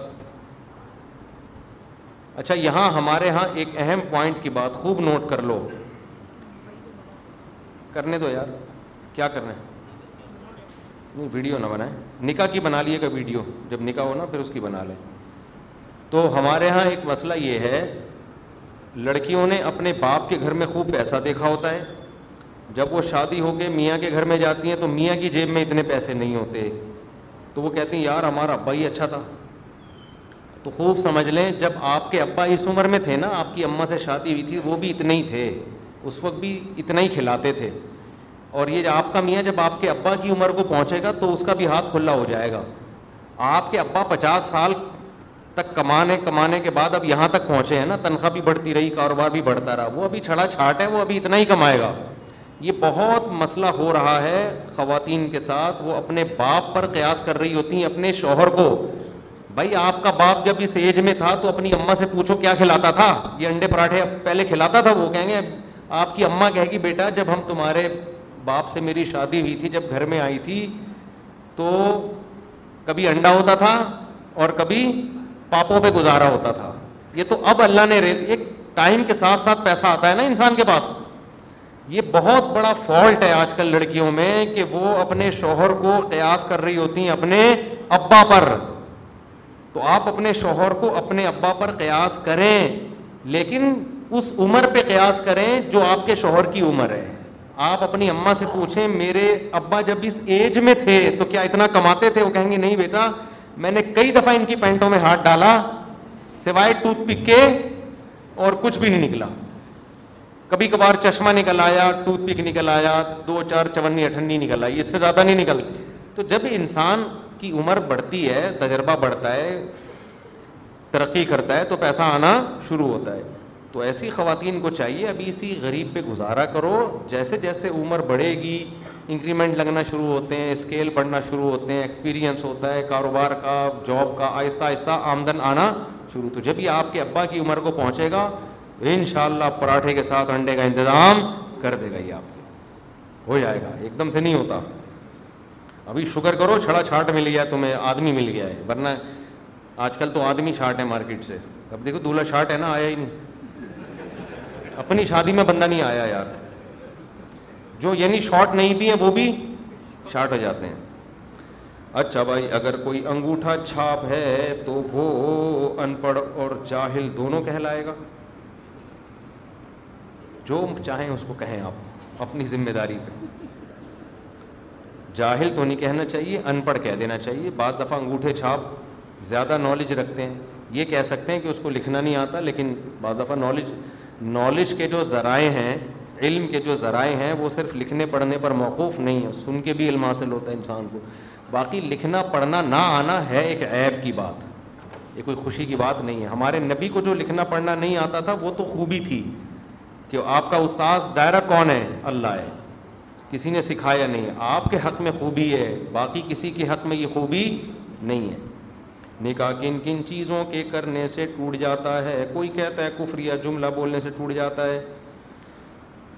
اچھا یہاں ہمارے ہاں ایک اہم پوائنٹ کی بات خوب نوٹ کر لو کرنے دو یار کیا کر رہے ہیں نہیں ویڈیو نہ بنائیں نکاح کی بنا لیے گا ویڈیو جب نکاح ہو نا پھر اس کی بنا لیں تو ہمارے ہاں ایک مسئلہ یہ ہے لڑکیوں نے اپنے باپ کے گھر میں خوب پیسہ دیکھا ہوتا ہے جب وہ شادی ہو کے میاں کے گھر میں جاتی ہیں تو میاں کی جیب میں اتنے پیسے نہیں ہوتے تو وہ کہتی ہیں یار ہمارا ابا ہی اچھا تھا تو خوب سمجھ لیں جب آپ کے ابا اس عمر میں تھے نا آپ کی اماں سے شادی ہوئی تھی وہ بھی اتنے ہی تھے اس وقت بھی اتنا ہی کھلاتے تھے اور یہ آپ کا میاں جب آپ کے ابا کی عمر کو پہنچے گا تو اس کا بھی ہاتھ کھلا ہو جائے گا آپ کے ابا پچاس سال تک کمانے کمانے کے بعد اب یہاں تک پہنچے ہیں نا تنخواہ بھی بڑھتی رہی کاروبار بھی بڑھتا رہا وہ ابھی چھڑا چھاٹ ہے وہ ابھی اتنا ہی کمائے گا یہ بہت مسئلہ ہو رہا ہے خواتین کے ساتھ وہ اپنے باپ پر قیاس کر رہی ہوتی ہیں اپنے شوہر کو بھائی آپ کا باپ جب اس ایج میں تھا تو اپنی اماں سے پوچھو کیا کھلاتا تھا یہ انڈے پراٹھے پہلے کھلاتا تھا وہ کہیں گے آپ کی اماں کہے گی بیٹا جب ہم تمہارے باپ سے میری شادی ہوئی تھی جب گھر میں آئی تھی تو کبھی انڈا ہوتا تھا اور کبھی پاپوں پہ گزارا ہوتا تھا یہ تو اب اللہ نے ایک ٹائم کے ساتھ ساتھ پیسہ آتا ہے نا انسان کے پاس یہ بہت بڑا فالٹ ہے آج کل لڑکیوں میں کہ وہ اپنے شوہر کو قیاس کر رہی ہوتی ہیں اپنے ابا پر تو آپ اپنے شوہر کو اپنے ابا پر قیاس کریں لیکن اس عمر پہ قیاس کریں جو آپ کے شوہر کی عمر ہے آپ اپنی اماں سے پوچھیں میرے ابا جب اس ایج میں تھے تو کیا اتنا کماتے تھے وہ کہیں گے نہیں بیٹا میں نے کئی دفعہ ان کی پینٹوں میں ہاتھ ڈالا سوائے ٹوتھ پک کے اور کچھ بھی نہیں نکلا کبھی کبھار چشمہ نکل آیا ٹوتھ پک نکل آیا دو چار چونی اٹھنی نکل آئی اس سے زیادہ نہیں نکل تو جب انسان کی عمر بڑھتی ہے تجربہ بڑھتا ہے ترقی کرتا ہے تو پیسہ آنا شروع ہوتا ہے تو ایسی خواتین کو چاہیے ابھی اسی غریب پہ گزارا کرو جیسے جیسے عمر بڑھے گی انکریمنٹ لگنا شروع ہوتے ہیں اسکیل بڑھنا شروع ہوتے ہیں ایکسپیرینس ہوتا ہے کاروبار کا جاب کا آہستہ آہستہ آمدن آنا شروع تو جب یہ آپ کے ابا کی عمر کو پہنچے گا ان شاء اللہ پراٹھے کے ساتھ انڈے کا انتظام کر دے گا یہ آپ ہو جائے گا ایک دم سے نہیں ہوتا ابھی شکر کرو چھڑا چھاٹ مل گیا تمہیں آدمی مل گیا ہے ورنہ آج کل تو آدمی چھاٹ ہے مارکیٹ سے اب دیکھو دولہا چھاٹ ہے نا آیا ہی نہیں اپنی شادی میں بندہ نہیں آیا یار جو یعنی شارٹ نہیں بھی ہیں وہ بھی شارٹ ہو جاتے ہیں اچھا بھائی اگر کوئی انگوٹھا چھاپ ہے تو وہ ان پڑھ اور جاہل دونوں کہلائے گا جو چاہیں اس کو کہیں آپ اپنی ذمہ داری پہ جاہل تو نہیں کہنا چاہیے ان پڑھ کہہ دینا چاہیے بعض دفعہ انگوٹھے چھاپ زیادہ نالج رکھتے ہیں یہ کہہ سکتے ہیں کہ اس کو لکھنا نہیں آتا لیکن بعض دفعہ نالج نالج کے جو ذرائع ہیں علم کے جو ذرائع ہیں وہ صرف لکھنے پڑھنے پر موقوف نہیں ہیں سن کے بھی علم حاصل ہوتا ہے انسان کو باقی لکھنا پڑھنا نہ آنا ہے ایک عیب کی بات یہ کوئی خوشی کی بات نہیں ہے ہمارے نبی کو جو لکھنا پڑھنا نہیں آتا تھا وہ تو خوبی تھی کہ آپ کا استاذ ڈائرہ کون ہے اللہ ہے کسی نے سکھایا نہیں آپ کے حق میں خوبی ہے باقی کسی کے حق میں یہ خوبی نہیں ہے نکاح کن کن چیزوں کے کرنے سے ٹوٹ جاتا ہے کوئی کہتا ہے کفر یا جملہ بولنے سے ٹوٹ جاتا ہے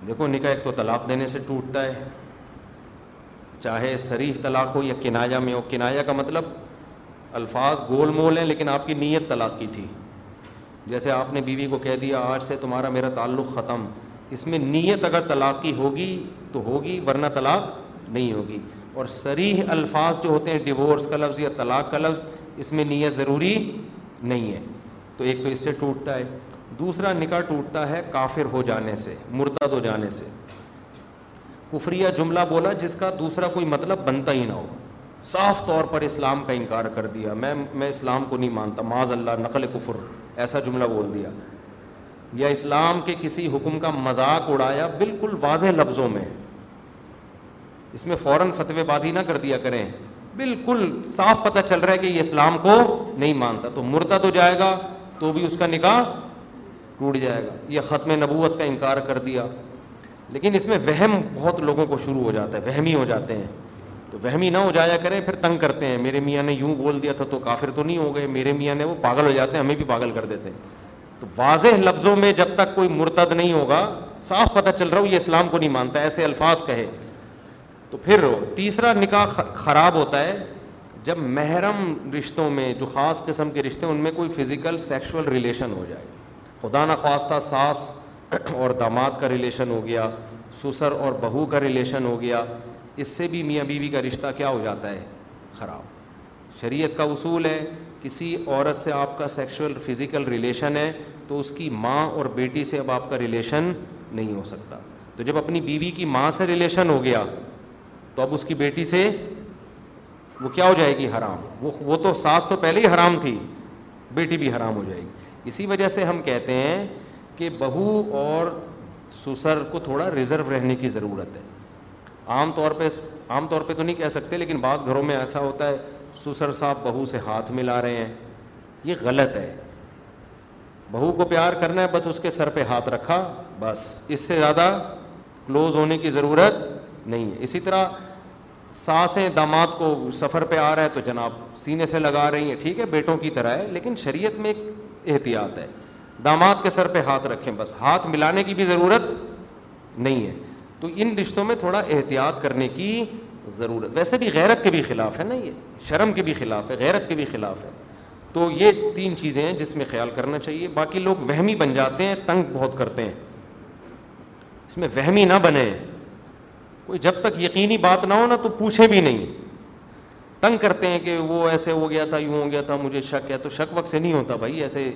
دیکھو نکاح ایک تو طلاق دینے سے ٹوٹتا ہے چاہے سریح طلاق ہو یا کنایا میں ہو کنایا کا مطلب الفاظ گول مول ہیں لیکن آپ کی نیت طلاق کی تھی جیسے آپ نے بیوی کو کہہ دیا آج سے تمہارا میرا تعلق ختم اس میں نیت اگر طلاق کی ہوگی تو ہوگی ورنہ طلاق نہیں ہوگی اور سریح الفاظ جو ہوتے ہیں ڈیورس کا لفظ یا طلاق کا لفظ اس میں نیت ضروری نہیں ہے تو ایک تو اس سے ٹوٹتا ہے دوسرا نکاح ٹوٹتا ہے کافر ہو جانے سے مرتد ہو جانے سے کفریہ جملہ بولا جس کا دوسرا کوئی مطلب بنتا ہی نہ ہو صاف طور پر اسلام کا انکار کر دیا میں میں اسلام کو نہیں مانتا معاذ اللہ نقل کفر ایسا جملہ بول دیا یا اسلام کے کسی حکم کا مذاق اڑایا بالکل واضح لفظوں میں اس میں فوراً فتوی بازی نہ کر دیا کریں بالکل صاف پتہ چل رہا ہے کہ یہ اسلام کو نہیں مانتا تو مرتا تو جائے گا تو بھی اس کا نکاح ٹوٹ جائے گا یہ ختم نبوت کا انکار کر دیا لیکن اس میں وہم بہت لوگوں کو شروع ہو جاتا ہے وہمی ہو جاتے ہیں تو وہمی نہ ہو جایا کریں پھر تنگ کرتے ہیں میرے میاں نے یوں بول دیا تھا تو کافر تو نہیں ہو گئے میرے میاں نے وہ پاگل ہو جاتے ہیں ہمیں بھی پاگل کر دیتے ہیں تو واضح لفظوں میں جب تک کوئی مرتد نہیں ہوگا صاف پتہ چل رہا ہو یہ اسلام کو نہیں مانتا ایسے الفاظ کہے تو پھر تیسرا نکاح خراب ہوتا ہے جب محرم رشتوں میں جو خاص قسم کے رشتے ہیں ان میں کوئی فزیکل سیکشول ریلیشن ہو جائے خدا نخواستہ ساس اور داماد کا ریلیشن ہو گیا سسر اور بہو کا ریلیشن ہو گیا اس سے بھی میاں بیوی کا رشتہ کیا ہو جاتا ہے خراب شریعت کا اصول ہے کسی عورت سے آپ کا سیکشول فزیکل ریلیشن ہے تو اس کی ماں اور بیٹی سے اب آپ کا ریلیشن نہیں ہو سکتا تو جب اپنی بیوی کی ماں سے ریلیشن ہو گیا تو اب اس کی بیٹی سے وہ کیا ہو جائے گی حرام وہ وہ تو ساس تو پہلے ہی حرام تھی بیٹی بھی حرام ہو جائے گی اسی وجہ سے ہم کہتے ہیں کہ بہو اور سسر کو تھوڑا ریزرو رہنے کی ضرورت ہے عام طور پہ عام طور پہ تو نہیں کہہ سکتے لیکن بعض گھروں میں ایسا ہوتا ہے سسر صاحب بہو سے ہاتھ ملا رہے ہیں یہ غلط ہے بہو کو پیار کرنا ہے بس اس کے سر پہ ہاتھ رکھا بس اس سے زیادہ کلوز ہونے کی ضرورت نہیں ہے اسی طرح سانسیں داماد کو سفر پہ آ رہا ہے تو جناب سینے سے لگا رہی ہیں ٹھیک ہے بیٹوں کی طرح ہے لیکن شریعت میں ایک احتیاط ہے داماد کے سر پہ ہاتھ رکھیں بس ہاتھ ملانے کی بھی ضرورت نہیں ہے تو ان رشتوں میں تھوڑا احتیاط کرنے کی ضرورت ویسے بھی غیرت کے بھی خلاف ہے نا یہ شرم کے بھی خلاف ہے غیرت کے بھی خلاف ہے تو یہ تین چیزیں ہیں جس میں خیال کرنا چاہیے باقی لوگ وہمی بن جاتے ہیں تنگ بہت کرتے ہیں اس میں وہمی نہ بنے کوئی جب تک یقینی بات نہ ہو نا تو پوچھے بھی نہیں تنگ کرتے ہیں کہ وہ ایسے ہو گیا تھا یوں ہو گیا تھا مجھے شک ہے تو شک وقت سے نہیں ہوتا بھائی ایسے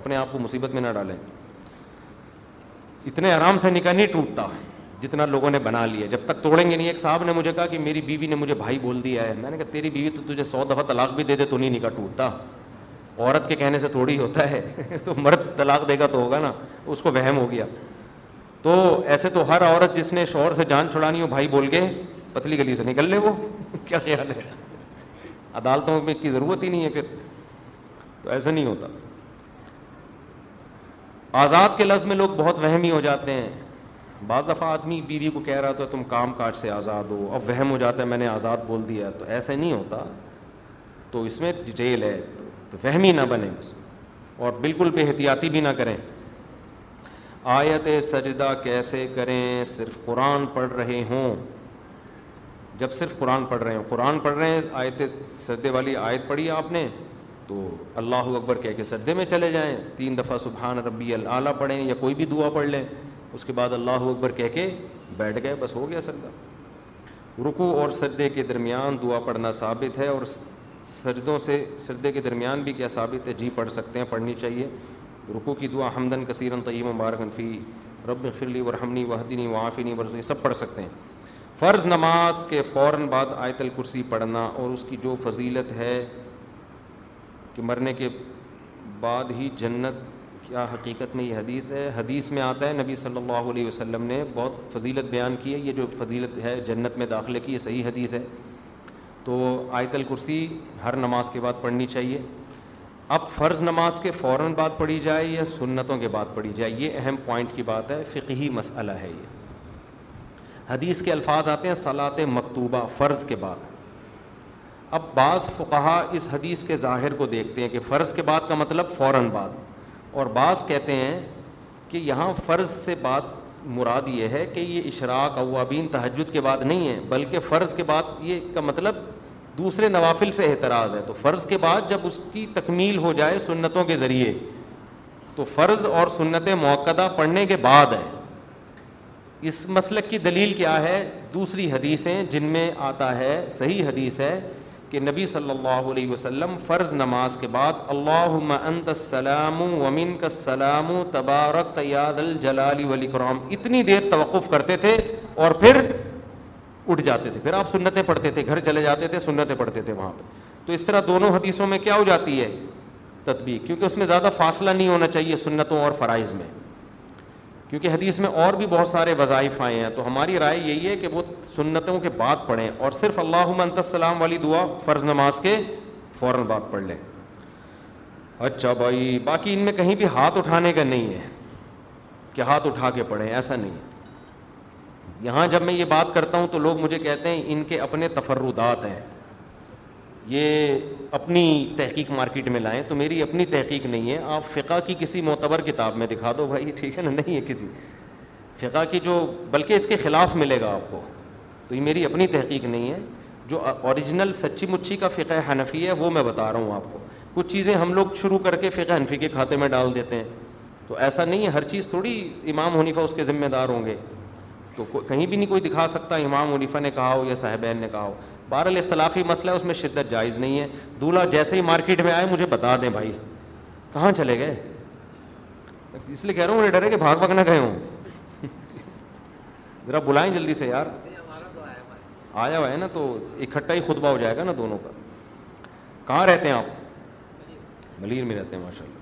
اپنے آپ کو مصیبت میں نہ ڈالیں اتنے آرام سے نکاح نہیں ٹوٹتا جتنا لوگوں نے بنا لیا جب تک توڑیں گے نہیں ایک صاحب نے مجھے کہا کہ میری بیوی نے مجھے بھائی بول دیا ہے میں نے کہا تیری بیوی تو تجھے سو دفعہ طلاق بھی دے دے تو نہیں نکاح ٹوٹتا عورت کے کہنے سے تھوڑی ہوتا ہے تو مرد طلاق دے گا تو ہوگا نا اس کو وہم ہو گیا تو ایسے تو ہر عورت جس نے شوہر سے جان چھڑانی ہو بھائی بول کے پتلی گلی سے نکل لے وہ کیا خیال ہے عدالتوں میں کی ضرورت ہی نہیں ہے پھر تو ایسا نہیں ہوتا آزاد کے لفظ میں لوگ بہت وہمی ہو جاتے ہیں بعض دفعہ آدمی بیوی کو کہہ رہا تو تم کام کاج سے آزاد ہو اب وہم ہو جاتا ہے میں نے آزاد بول دیا تو ایسے نہیں ہوتا تو اس میں ڈیٹیل ہے تو وہمی نہ بنے بس اور بالکل بے احتیاطی بھی نہ کریں آیت سجدہ کیسے کریں صرف قرآن پڑھ رہے ہوں جب صرف قرآن پڑھ رہے ہوں قرآن پڑھ رہے ہیں آیت سجدے والی آیت پڑھی آپ نے تو اللہ اکبر کہہ کے سجدے میں چلے جائیں تین دفعہ سبحان ربی العلیٰ پڑھیں یا کوئی بھی دعا پڑھ لیں اس کے بعد اللہ اکبر کہہ کے بیٹھ گئے بس ہو گیا سجدہ رکو اور سجدے کے درمیان دعا پڑھنا ثابت ہے اور سجدوں سے سردے کے درمیان بھی کیا ثابت ہے جی پڑھ سکتے ہیں پڑھنی چاہیے رکو کی دعا حمدن کثیرن طیب مبارکن فی رب فرلی ورحمنی وحدینی وعافنی نہیں سب پڑھ سکتے ہیں فرض نماز کے فوراً بعد آیت الکرسی پڑھنا اور اس کی جو فضیلت ہے کہ مرنے کے بعد ہی جنت کیا حقیقت میں یہ حدیث ہے حدیث میں آتا ہے نبی صلی اللہ علیہ وسلم نے بہت فضیلت بیان کی ہے یہ جو فضیلت ہے جنت میں داخلے کی یہ صحیح حدیث ہے تو آیت الکرسی ہر نماز کے بعد پڑھنی چاہیے اب فرض نماز کے فوراً بات پڑھی جائے یا سنتوں کے بعد پڑھی جائے یہ اہم پوائنٹ کی بات ہے فقہی مسئلہ ہے یہ حدیث کے الفاظ آتے ہیں صلاحت مکتوبہ فرض کے بعد اب بعض فقہا اس حدیث کے ظاہر کو دیکھتے ہیں کہ فرض کے بعد کا مطلب فوراً بعد اور بعض کہتے ہیں کہ یہاں فرض سے بات مراد یہ ہے کہ یہ اشراق اوابین تہجد کے بعد نہیں ہے بلکہ فرض کے بعد یہ کا مطلب دوسرے نوافل سے اعتراض ہے تو فرض کے بعد جب اس کی تکمیل ہو جائے سنتوں کے ذریعے تو فرض اور سنت موقع پڑھنے کے بعد ہے اس مسلک کی دلیل کیا ہے دوسری حدیثیں جن میں آتا ہے صحیح حدیث ہے کہ نبی صلی اللہ علیہ وسلم فرض نماز کے بعد اللہ انت السلام ومن کا سلام و تبارک تیاد الجلال ولی اتنی دیر توقف کرتے تھے اور پھر اٹھ جاتے تھے پھر آپ سنتیں پڑھتے تھے گھر چلے جاتے تھے سنتیں پڑھتے تھے وہاں پہ تو اس طرح دونوں حدیثوں میں کیا ہو جاتی ہے تدبیر کیونکہ اس میں زیادہ فاصلہ نہیں ہونا چاہیے سنتوں اور فرائض میں کیونکہ حدیث میں اور بھی بہت سارے وظائف آئے ہیں تو ہماری رائے یہی ہے کہ وہ سنتوں کے بعد پڑھیں اور صرف اللہ منت السلام والی دعا فرض نماز کے فوراً بعد پڑھ لیں اچھا بھائی باقی ان میں کہیں بھی ہاتھ اٹھانے کا نہیں ہے کہ ہاتھ اٹھا کے پڑھیں ایسا نہیں ہے یہاں جب میں یہ بات کرتا ہوں تو لوگ مجھے کہتے ہیں ان کے اپنے تفردات ہیں یہ اپنی تحقیق مارکیٹ میں لائیں تو میری اپنی تحقیق نہیں ہے آپ فقہ کی کسی معتبر کتاب میں دکھا دو بھائی ٹھیک ہے نا نہیں ہے کسی فقہ کی جو بلکہ اس کے خلاف ملے گا آپ کو تو یہ میری اپنی تحقیق نہیں ہے جو اوریجنل سچی مچھی کا فقہ حنفی ہے وہ میں بتا رہا ہوں آپ کو کچھ چیزیں ہم لوگ شروع کر کے فقہ حنفی کے کھاتے میں ڈال دیتے ہیں تو ایسا نہیں ہے ہر چیز تھوڑی امام حنیفہ اس کے ذمہ دار ہوں گے تو کہیں بھی نہیں کوئی دکھا سکتا امام عنیفہ نے کہا ہو یا صاحبین نے کہا ہو بہرحال اختلافی مسئلہ ہے اس میں شدت جائز نہیں ہے دولہا جیسے ہی مارکیٹ میں آئے مجھے بتا دیں بھائی کہاں چلے گئے اس لیے کہہ رہا ہوں ڈرے کہ بھاگ بھاگ نہ گئے ہوں ذرا بلائیں جلدی سے یار آیا ہوا ہے نا تو اکٹھا ہی خطبہ ہو جائے گا نا دونوں کا کہاں رہتے ہیں آپ ملیر میں رہتے ہیں ماشاء اللہ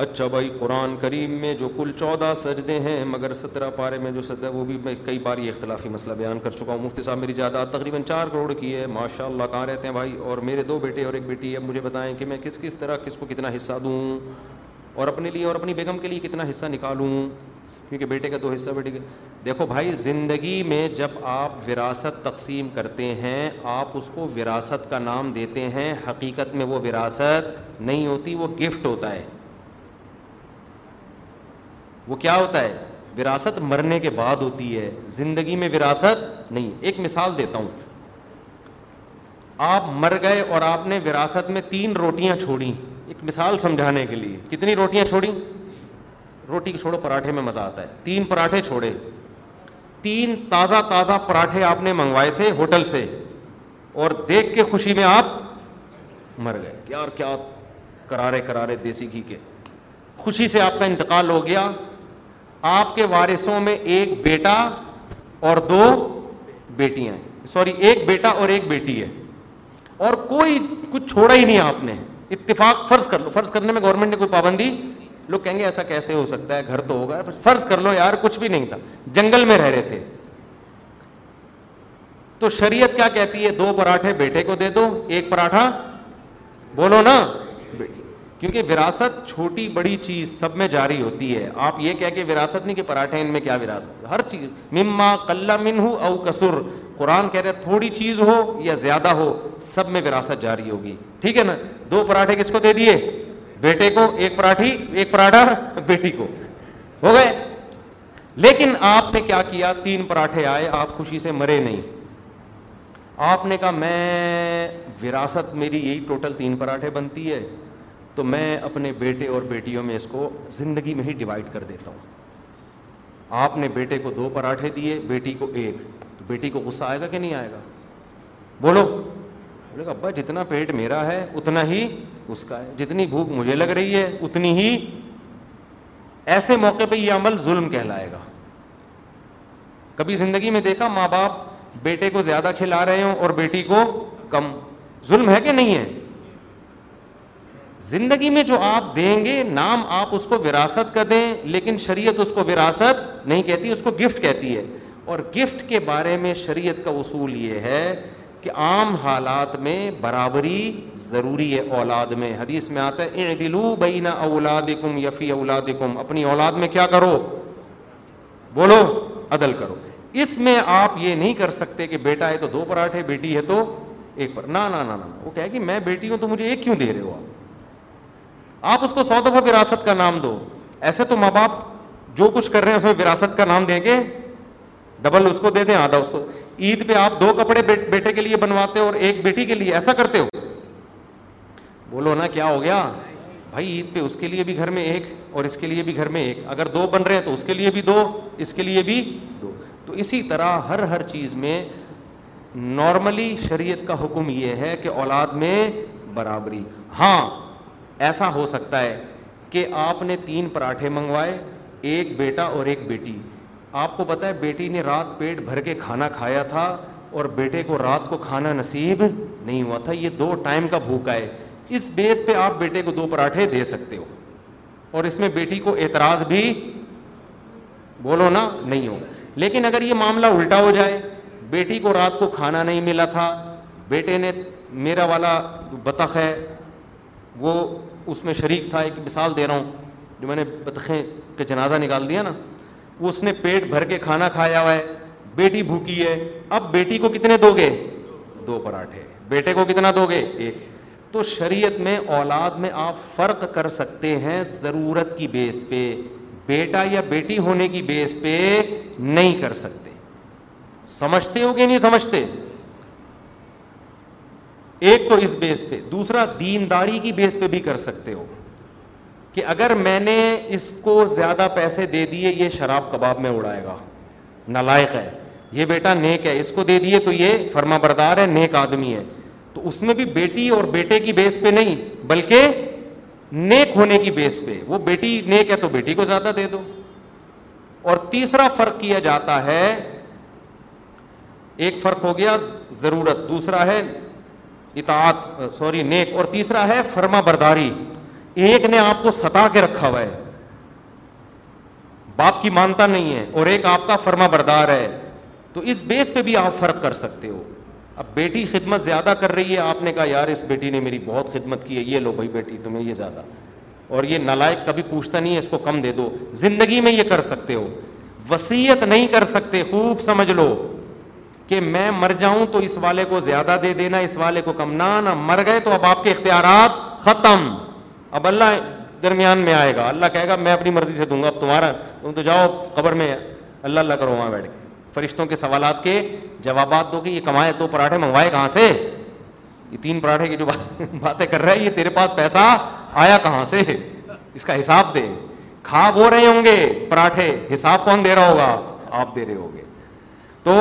اچھا بھائی قرآن کریم میں جو کل چودہ سجدے ہیں مگر سترہ پارے میں جو سجدہ وہ بھی میں کئی بار یہ اختلافی مسئلہ بیان کر چکا ہوں مفتی صاحب میری جائیداد تقریباً چار کروڑ کی ہے ماشاء اللہ کہاں رہتے ہیں بھائی اور میرے دو بیٹے اور ایک بیٹی اب مجھے بتائیں کہ میں کس کس طرح کس کو کتنا حصہ دوں اور اپنے لیے اور اپنی بیگم کے لیے کتنا حصہ نکالوں کیونکہ بیٹے کا دو حصہ بیٹے کا دیکھو بھائی زندگی میں جب آپ وراثت تقسیم کرتے ہیں آپ اس کو وراثت کا نام دیتے ہیں حقیقت میں وہ وراثت نہیں ہوتی وہ گفٹ ہوتا ہے وہ کیا ہوتا ہے وراثت مرنے کے بعد ہوتی ہے زندگی میں وراثت نہیں ایک مثال دیتا ہوں آپ مر گئے اور آپ نے وراثت میں تین روٹیاں چھوڑی ایک مثال سمجھانے کے لیے کتنی روٹیاں چھوڑی روٹی چھوڑو پراٹھے میں مزہ آتا ہے تین پراٹھے چھوڑے تین تازہ تازہ پراٹھے آپ نے منگوائے تھے ہوٹل سے اور دیکھ کے خوشی میں آپ مر گئے کیا کرارے کرارے دیسی گھی کے خوشی سے آپ کا انتقال ہو گیا آپ کے وارثوں میں ایک بیٹا اور دو بیٹیاں سوری ایک بیٹا اور ایک بیٹی ہے اور کوئی کچھ چھوڑا ہی نہیں آپ نے اتفاق فرض کر لو فرض کرنے میں گورنمنٹ نے کوئی پابندی لوگ کہیں گے ایسا کیسے ہو سکتا ہے گھر تو ہوگا فرض کر لو یار کچھ بھی نہیں تھا جنگل میں رہ رہے تھے تو شریعت کیا کہتی ہے دو پراٹھے بیٹے کو دے دو ایک پراٹھا بولو نا بیٹی کیونکہ وراثت چھوٹی بڑی چیز سب میں جاری ہوتی ہے آپ یہ کہہ کے وراثت نہیں کہ پراٹھے ان میں کیا وراثت ہر چیز مما من ہو او کسر قرآن کہہ رہے تھوڑی چیز ہو یا زیادہ ہو سب میں وراثت جاری ہوگی ٹھیک ہے نا دو پراٹھے کس کو دے دیے بیٹے کو ایک پراٹھی ایک پراٹھا بیٹی کو ہو گئے لیکن آپ نے کیا کیا تین پراٹھے آئے آپ خوشی سے مرے نہیں آپ نے کہا میں وراثت میری یہی ٹوٹل تین پراٹھے بنتی ہے تو میں اپنے بیٹے اور بیٹیوں میں اس کو زندگی میں ہی ڈیوائڈ کر دیتا ہوں آپ نے بیٹے کو دو پراٹھے دیے بیٹی کو ایک تو بیٹی کو غصہ آئے گا کہ نہیں آئے گا بولو بولے گا ابا جتنا پیٹ میرا ہے اتنا ہی اس کا ہے جتنی بھوک مجھے لگ رہی ہے اتنی ہی ایسے موقع پہ یہ عمل ظلم کہلائے گا کبھی زندگی میں دیکھا ماں باپ بیٹے کو زیادہ کھلا رہے ہوں اور بیٹی کو کم ظلم ہے کہ نہیں ہے زندگی میں جو آپ دیں گے نام آپ اس کو وراثت کر دیں لیکن شریعت اس کو وراثت نہیں کہتی اس کو گفٹ کہتی ہے اور گفٹ کے بارے میں شریعت کا اصول یہ ہے کہ عام حالات میں برابری ضروری ہے اولاد میں حدیث میں آتا ہے اعدلو دلو بینا اولاد کم یفی اولاد کم اپنی اولاد میں کیا کرو بولو عدل کرو اس میں آپ یہ نہیں کر سکتے کہ بیٹا ہے تو دو پراٹھے بیٹی ہے تو ایک پر نہ نہ وہ کہ میں بیٹی ہوں تو مجھے ایک کیوں دے رہے ہو آپ آپ اس کو سو دفعہ وراثت کا نام دو ایسے تو ماں باپ جو کچھ کر رہے ہیں اس میں وراثت کا نام دیں گے ڈبل اس کو دے دیں آدھا اس کو عید پہ آپ دو کپڑے بیٹے کے لیے بنواتے اور ایک بیٹی کے لیے ایسا کرتے ہو بولو نا کیا ہو گیا بھائی عید پہ اس کے لیے بھی گھر میں ایک اور اس کے لیے بھی گھر میں ایک اگر دو بن رہے ہیں تو اس کے لیے بھی دو اس کے لیے بھی دو تو اسی طرح ہر ہر چیز میں نارملی شریعت کا حکم یہ ہے کہ اولاد میں برابری ہاں ایسا ہو سکتا ہے کہ آپ نے تین پراٹھے منگوائے ایک بیٹا اور ایک بیٹی آپ کو پتا ہے بیٹی نے رات پیٹ بھر کے کھانا کھایا تھا اور بیٹے کو رات کو کھانا نصیب نہیں ہوا تھا یہ دو ٹائم کا بھوکا ہے اس بیس پہ آپ بیٹے کو دو پراٹھے دے سکتے ہو اور اس میں بیٹی کو اعتراض بھی بولو نا نہیں ہو لیکن اگر یہ معاملہ الٹا ہو جائے بیٹی کو رات کو کھانا نہیں ملا تھا بیٹے نے میرا والا بطخ ہے وہ اس میں شریک تھا ایک مثال دے رہا ہوں جو میں نے کا جنازہ نکال دیا نا اس نے پیٹ بھر کے کھانا کھایا ہوا ہے بیٹی بھوکی ہے اب بیٹی کو کتنے دو گے دو پراٹھے بیٹے کو کتنا دو گے ایک تو شریعت میں اولاد میں آپ فرق کر سکتے ہیں ضرورت کی بیس پہ بیٹا یا بیٹی ہونے کی بیس پہ نہیں کر سکتے سمجھتے ہو کہ نہیں سمجھتے ایک تو اس بیس پہ دوسرا دینداری کی بیس پہ بھی کر سکتے ہو کہ اگر میں نے اس کو زیادہ پیسے دے دیے یہ شراب کباب میں اڑائے گا نالائق ہے یہ بیٹا نیک ہے اس کو دے دیے تو یہ فرما بردار ہے نیک آدمی ہے تو اس میں بھی بیٹی اور بیٹے کی بیس پہ نہیں بلکہ نیک ہونے کی بیس پہ وہ بیٹی نیک ہے تو بیٹی کو زیادہ دے دو اور تیسرا فرق کیا جاتا ہے ایک فرق ہو گیا ضرورت دوسرا ہے اطاعت سوری نیک اور تیسرا ہے فرما برداری ایک نے آپ کو ستا کے رکھا ہوا ہے باپ کی مانتا نہیں ہے اور ایک آپ کا فرما بردار ہے تو اس بیس پہ بھی آپ فرق کر سکتے ہو اب بیٹی خدمت زیادہ کر رہی ہے آپ نے کہا یار اس بیٹی نے میری بہت خدمت کی ہے یہ لو بھائی بیٹی تمہیں یہ زیادہ اور یہ نالائق کبھی پوچھتا نہیں ہے اس کو کم دے دو زندگی میں یہ کر سکتے ہو وسیعت نہیں کر سکتے خوب سمجھ لو کہ میں مر جاؤں تو اس والے کو زیادہ دے دینا اس والے کو کم نہ نہ مر گئے تو اب آپ کے اختیارات ختم اب اللہ درمیان میں آئے گا اللہ کہے گا میں اپنی مرضی سے دوں گا اب تمہارا تم تو جاؤ قبر میں اللہ اللہ کرو وہاں بیٹھ کے فرشتوں کے سوالات کے جوابات دو کہ یہ کمائے دو پراٹھے منگوائے کہاں سے یہ تین پراٹھے کی جو باتیں کر رہے ہیں یہ تیرے پاس پیسہ آیا کہاں سے اس کا حساب دے کھا وہ رہے ہوں گے پراٹھے حساب کون دے رہا ہوگا آپ دے رہے ہوگے تو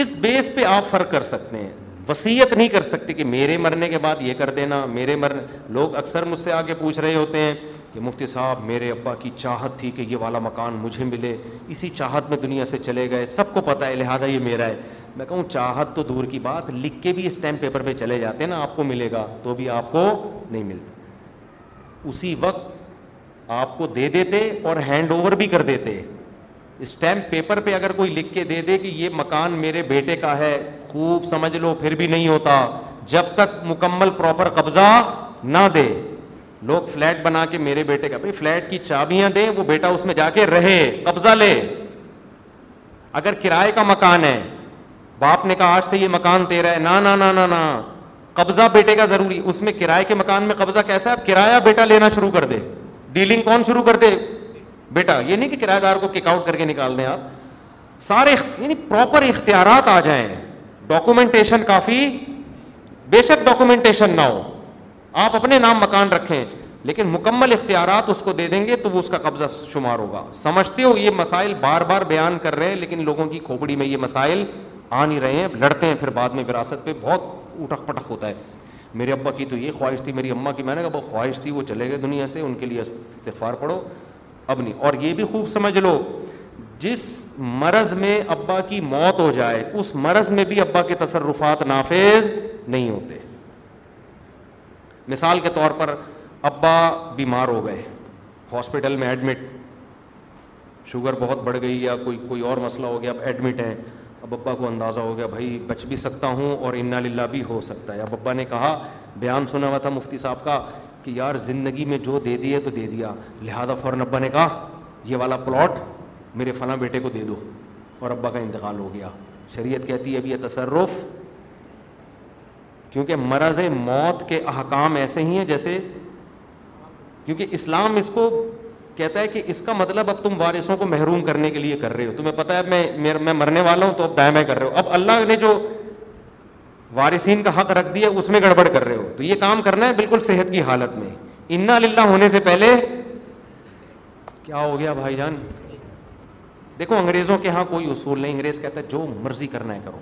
اس بیس پہ آپ فرق کر سکتے ہیں وسیعت نہیں کر سکتے کہ میرے مرنے کے بعد یہ کر دینا میرے مرنے لوگ اکثر مجھ سے آگے پوچھ رہے ہوتے ہیں کہ مفتی صاحب میرے ابا کی چاہت تھی کہ یہ والا مکان مجھے ملے اسی چاہت میں دنیا سے چلے گئے سب کو پتہ ہے لہٰذا یہ میرا ہے میں کہوں چاہت تو دور کی بات لکھ کے بھی اسٹیمپ پیپر پہ چلے جاتے ہیں نا آپ کو ملے گا تو بھی آپ کو نہیں ملتا اسی وقت آپ کو دے دیتے اور ہینڈ اوور بھی کر دیتے اسٹیمپ پیپر پہ اگر کوئی لکھ کے دے دے کہ یہ مکان میرے بیٹے کا ہے خوب سمجھ لو پھر بھی نہیں ہوتا جب تک مکمل پراپر قبضہ نہ دے لوگ فلیٹ بنا کے میرے بیٹے کا بھائی فلیٹ کی چابیاں دے وہ بیٹا اس میں جا کے رہے قبضہ لے اگر کرائے کا مکان ہے باپ نے کہا آج سے یہ مکان تیرا ہے نہ نہ نہ قبضہ بیٹے کا ضروری اس میں کرائے کے مکان میں قبضہ کیسا ہے اب کرایہ بیٹا لینا شروع کر دے ڈیلنگ کون شروع کر دے بیٹا یہ نہیں کہ کرایہ دار کو کک آؤٹ کر کے نکال دیں آپ سارے یعنی پراپر اختیارات آ جائیں ڈاکومنٹیشن کافی بے شک ڈاکومنٹیشن نہ ہو آپ اپنے نام مکان رکھیں لیکن مکمل اختیارات اس اس کو دے دیں گے تو وہ کا قبضہ شمار ہوگا سمجھتے ہو یہ مسائل بار بار بیان کر رہے ہیں لیکن لوگوں کی کھوپڑی میں یہ مسائل آ نہیں رہے ہیں لڑتے ہیں پھر بعد میں وراثت پہ بہت اٹھک پٹک ہوتا ہے میرے ابا کی تو یہ خواہش تھی میری اما کی میں نے کہا وہ خواہش تھی وہ چلے گئے دنیا سے ان کے لیے استفار پڑھو اب نہیں اور یہ بھی خوب سمجھ لو جس مرض میں ابا کی موت ہو جائے اس مرض میں بھی ابا کے تصرفات نافذ نہیں ہوتے مثال کے طور پر ابا بیمار ہو گئے ہاسپٹل میں ایڈمٹ شوگر بہت بڑھ گئی یا کوئی کوئی اور مسئلہ ہو گیا اب ایڈمٹ ہیں اب ابا کو اندازہ ہو گیا بھائی بچ بھی سکتا ہوں اور انا للہ بھی ہو سکتا ہے اب ابا نے کہا بیان سنا ہوا تھا مفتی صاحب کا کہ یار زندگی میں جو دے دیے تو دے دیا لہٰذا فوراً ابا نے کہا یہ والا پلاٹ میرے فلاں بیٹے کو دے دو اور ابا کا انتقال ہو گیا شریعت کہتی ہے اب یہ تصرف کیونکہ مرض موت کے احکام ایسے ہی ہیں جیسے کیونکہ اسلام اس کو کہتا ہے کہ اس کا مطلب اب تم وارثوں کو محروم کرنے کے لیے کر رہے ہو تمہیں پتا ہے میں میں مرنے والا ہوں تو اب دائیں میں کر رہے ہو اب اللہ نے جو وارثین کا حق رکھ دیا اس میں گڑبڑ کر رہے ہو تو یہ کام کرنا ہے بالکل صحت کی حالت میں انا للہ ہونے سے پہلے کیا ہو گیا بھائی جان دیکھو انگریزوں کے ہاں کوئی اصول نہیں انگریز کہتا ہے جو مرضی کرنا ہے کرو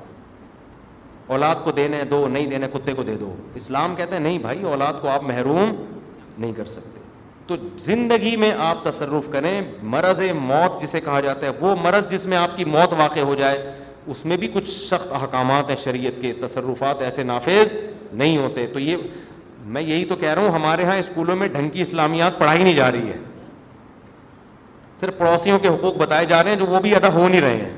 اولاد کو دینے دو نہیں دینے کتے کو دے دو اسلام کہتا ہے نہیں بھائی اولاد کو آپ محروم نہیں کر سکتے تو زندگی میں آپ تصرف کریں مرض موت جسے کہا جاتا ہے وہ مرض جس میں آپ کی موت واقع ہو جائے اس میں بھی کچھ سخت احکامات ہیں شریعت کے تصرفات ایسے نافذ نہیں ہوتے تو یہ میں یہی تو کہہ رہا ہوں ہمارے یہاں اسکولوں میں ڈھنگ کی اسلامیات پڑھائی نہیں جا رہی ہے صرف پڑوسیوں کے حقوق بتائے جا رہے ہیں جو وہ بھی ادا ہو نہیں رہے ہیں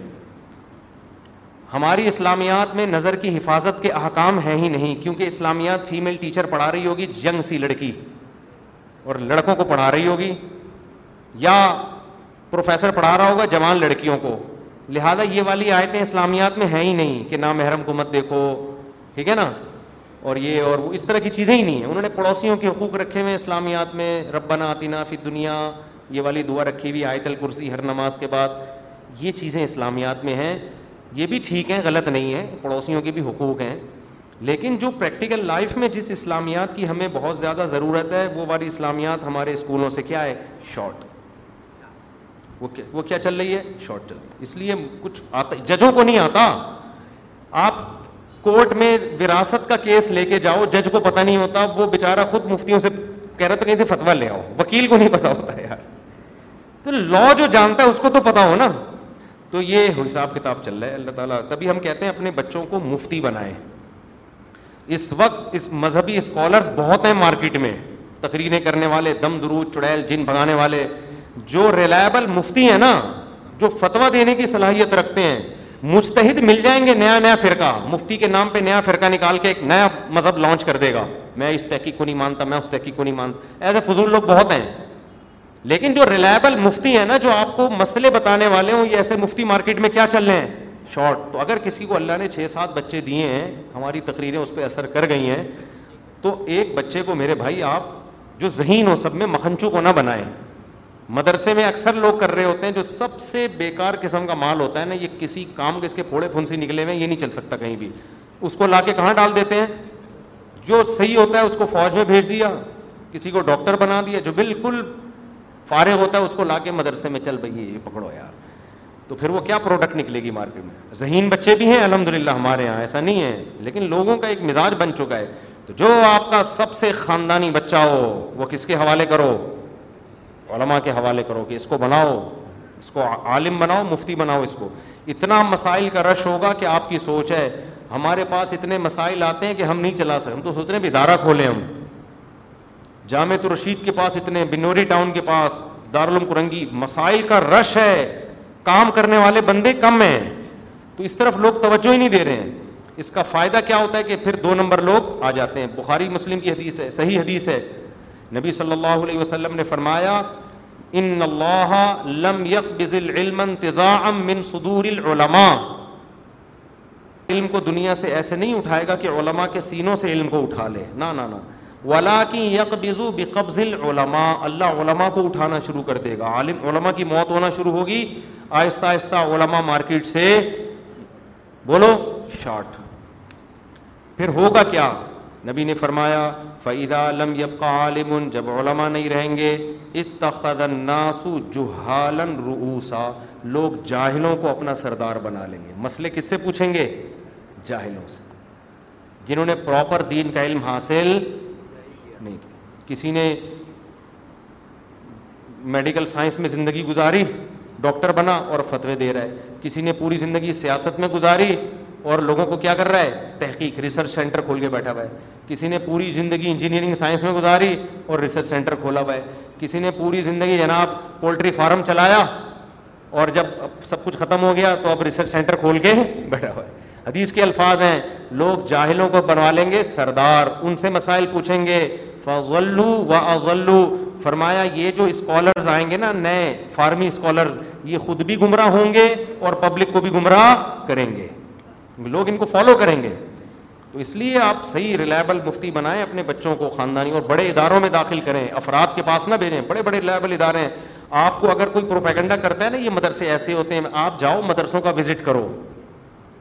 ہماری اسلامیات میں نظر کی حفاظت کے احکام ہیں ہی نہیں کیونکہ اسلامیات فیمیل ٹیچر پڑھا رہی ہوگی ینگ سی لڑکی اور لڑکوں کو پڑھا رہی ہوگی یا پروفیسر پڑھا رہا ہوگا جوان لڑکیوں کو لہٰذا یہ والی آیتیں اسلامیات میں ہیں ہی نہیں کہ نہ محرم مت دیکھو ٹھیک ہے نا اور یہ اور وہ اس طرح کی چیزیں ہی نہیں ہیں انہوں نے پڑوسیوں کے حقوق رکھے ہوئے اسلامیات میں ربنا آتینا فی دنیا یہ والی دعا رکھی ہوئی آیت الکرسی ہر نماز کے بعد یہ چیزیں اسلامیات میں ہیں یہ بھی ٹھیک ہیں غلط نہیں ہیں پڑوسیوں کے بھی حقوق ہیں لیکن جو پریکٹیکل لائف میں جس اسلامیات کی ہمیں بہت زیادہ ضرورت ہے وہ والی اسلامیات ہمارے اسکولوں سے کیا ہے شارٹ وہ کیا چل رہی ہے شارٹ چل رہی ہے اس لیے کچھ آتا ججوں کو نہیں آتا آپ کورٹ میں وراثت کا کیس لے کے جاؤ جج کو پتا نہیں ہوتا وہ بےچارا خود مفتیوں سے کہہ رہا تو کہیں سے فتوا لے آؤ وکیل کو نہیں پتا ہوتا یار تو لا جو جانتا ہے اس کو تو پتا نا تو یہ حساب کتاب چل رہا ہے اللہ تعالیٰ تبھی ہم کہتے ہیں اپنے بچوں کو مفتی بنائے اس وقت اس مذہبی اسکالرس بہت ہیں مارکیٹ میں تقریریں کرنے والے دم درود چڑیل جن بنانے والے جو ریلائبل مفتی ہیں نا جو فتوا دینے کی صلاحیت رکھتے ہیں مجتہد مل جائیں گے نیا نیا فرقہ مفتی کے نام پہ نیا فرقہ نکال کے ایک نیا مذہب لانچ کر دے گا میں اس تحقیق کو نہیں مانتا میں اس تحقیق کو نہیں مانتا ایز اے فضول لوگ بہت ہیں لیکن جو ریلائبل مفتی ہیں نا جو آپ کو مسئلے بتانے والے ہوں یہ ایسے مفتی مارکیٹ میں کیا چل رہے ہیں شارٹ تو اگر کسی کو اللہ نے چھ سات بچے دیے ہیں ہماری تقریریں اس پہ اثر کر گئی ہیں تو ایک بچے کو میرے بھائی آپ جو ذہین ہو سب میں مکھنچو کو نہ بنائیں مدرسے میں اکثر لوگ کر رہے ہوتے ہیں جو سب سے بیکار قسم کا مال ہوتا ہے نا یہ کسی کام کے اس کے پھوڑے پھنسی نکلے ہوئے یہ نہیں چل سکتا کہیں بھی اس کو لا کے کہاں ڈال دیتے ہیں جو صحیح ہوتا ہے اس کو فوج میں بھیج دیا کسی کو ڈاکٹر بنا دیا جو بالکل فارغ ہوتا ہے اس کو لا کے مدرسے میں چل بھائی یہ پکڑو یار تو پھر وہ کیا پروڈکٹ نکلے گی مارکیٹ میں ذہین بچے بھی ہیں الحمد للہ ہمارے یہاں ایسا نہیں ہے لیکن لوگوں کا ایک مزاج بن چکا ہے تو جو آپ کا سب سے خاندانی بچہ ہو وہ کس کے حوالے کرو علماء کے حوالے کرو کہ اس کو بناؤ اس کو عالم بناؤ مفتی بناؤ اس کو اتنا مسائل کا رش ہوگا کہ آپ کی سوچ ہے ہمارے پاس اتنے مسائل آتے ہیں کہ ہم نہیں چلا سکتے ہم تو سوچ رہے ہیں ادارہ کھولیں ہم جامع رشید کے پاس اتنے بنوری ٹاؤن کے پاس دارالعلوم کرنگی مسائل کا رش ہے کام کرنے والے بندے کم ہیں تو اس طرف لوگ توجہ ہی نہیں دے رہے ہیں اس کا فائدہ کیا ہوتا ہے کہ پھر دو نمبر لوگ آ جاتے ہیں بخاری مسلم کی حدیث ہے صحیح حدیث ہے نبی صلی اللہ علیہ وسلم نے فرمایا ان اللہ لم العلم من صدور العلماء علم کو دنیا سے ایسے نہیں اٹھائے گا کہ علماء کے سینوں سے علم کو اٹھا لے نہ العلماء اللہ علماء کو اٹھانا شروع کر دے گا علم علماء کی موت ہونا شروع ہوگی آہستہ آہستہ علماء مارکیٹ سے بولو شارٹ پھر ہوگا کیا نبی نے فرمایا فعید عالم یبقا عالم جب علماء نہیں رہیں گے اتخذ ناسو جہال روسا لوگ جاہلوں کو اپنا سردار بنا لیں گے مسئلے کس سے پوچھیں گے جاہلوں سے جنہوں نے پراپر دین کا علم حاصل نہیں کیا کسی نے میڈیکل سائنس میں زندگی گزاری ڈاکٹر بنا اور فتوے دے رہے کسی نے پوری زندگی سیاست میں گزاری اور لوگوں کو کیا کر رہا ہے تحقیق ریسرچ سینٹر کھول کے بیٹھا ہوا ہے کسی نے پوری زندگی انجینئرنگ سائنس میں گزاری اور ریسرچ سینٹر کھولا ہوا ہے کسی نے پوری زندگی جناب پولٹری فارم چلایا اور جب سب کچھ ختم ہو گیا تو اب ریسرچ سینٹر کھول کے بیٹھا ہوا ہے حدیث کے الفاظ ہیں لوگ جاہلوں کو بنوا لیں گے سردار ان سے مسائل پوچھیں گے فضلو و اضلو فرمایا یہ جو اسکالرز آئیں گے نا نئے فارمی اسکالرز یہ خود بھی گمراہ ہوں گے اور پبلک کو بھی گمراہ کریں گے لوگ ان کو فالو کریں گے تو اس لیے آپ صحیح ریلائبل مفتی بنائیں اپنے بچوں کو خاندانی اور بڑے اداروں میں داخل کریں افراد کے پاس نہ بھیجیں بڑے بڑے ریلائبل ادارے ہیں آپ کو اگر کوئی پروپیگنڈا کرتا ہے نا یہ مدرسے ایسے ہوتے ہیں آپ جاؤ مدرسوں کا وزٹ کرو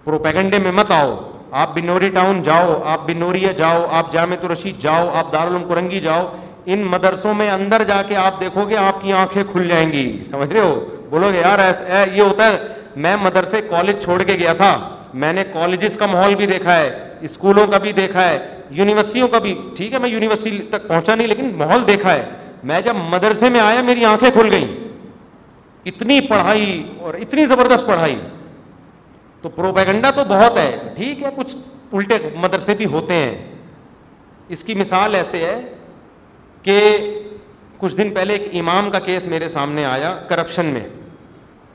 پروپیگنڈے میں مت آؤ آپ بنوری ٹاؤن جاؤ آپ بنوریا جاؤ آپ جامع رشید جاؤ آپ دارالعلوم کرنگی جاؤ ان مدرسوں میں اندر جا کے آپ دیکھو گے آپ کی آنکھیں کھل جائیں گی سمجھ رہے ہو بولو گے یار ایسا یہ ہوتا ہے میں مدرسے کالج چھوڑ کے گیا تھا میں نے کالجز کا ماحول بھی دیکھا ہے اسکولوں کا بھی دیکھا ہے یونیورسٹیوں کا بھی ٹھیک ہے میں یونیورسٹی تک پہنچا نہیں لیکن ماحول دیکھا ہے میں جب مدرسے میں آیا میری آنکھیں کھل گئیں اتنی پڑھائی اور اتنی زبردست پڑھائی تو پروپیگنڈا تو بہت ہے ٹھیک ہے کچھ الٹے مدرسے بھی ہوتے ہیں اس کی مثال ایسے ہے کہ کچھ دن پہلے ایک امام کا کیس میرے سامنے آیا کرپشن میں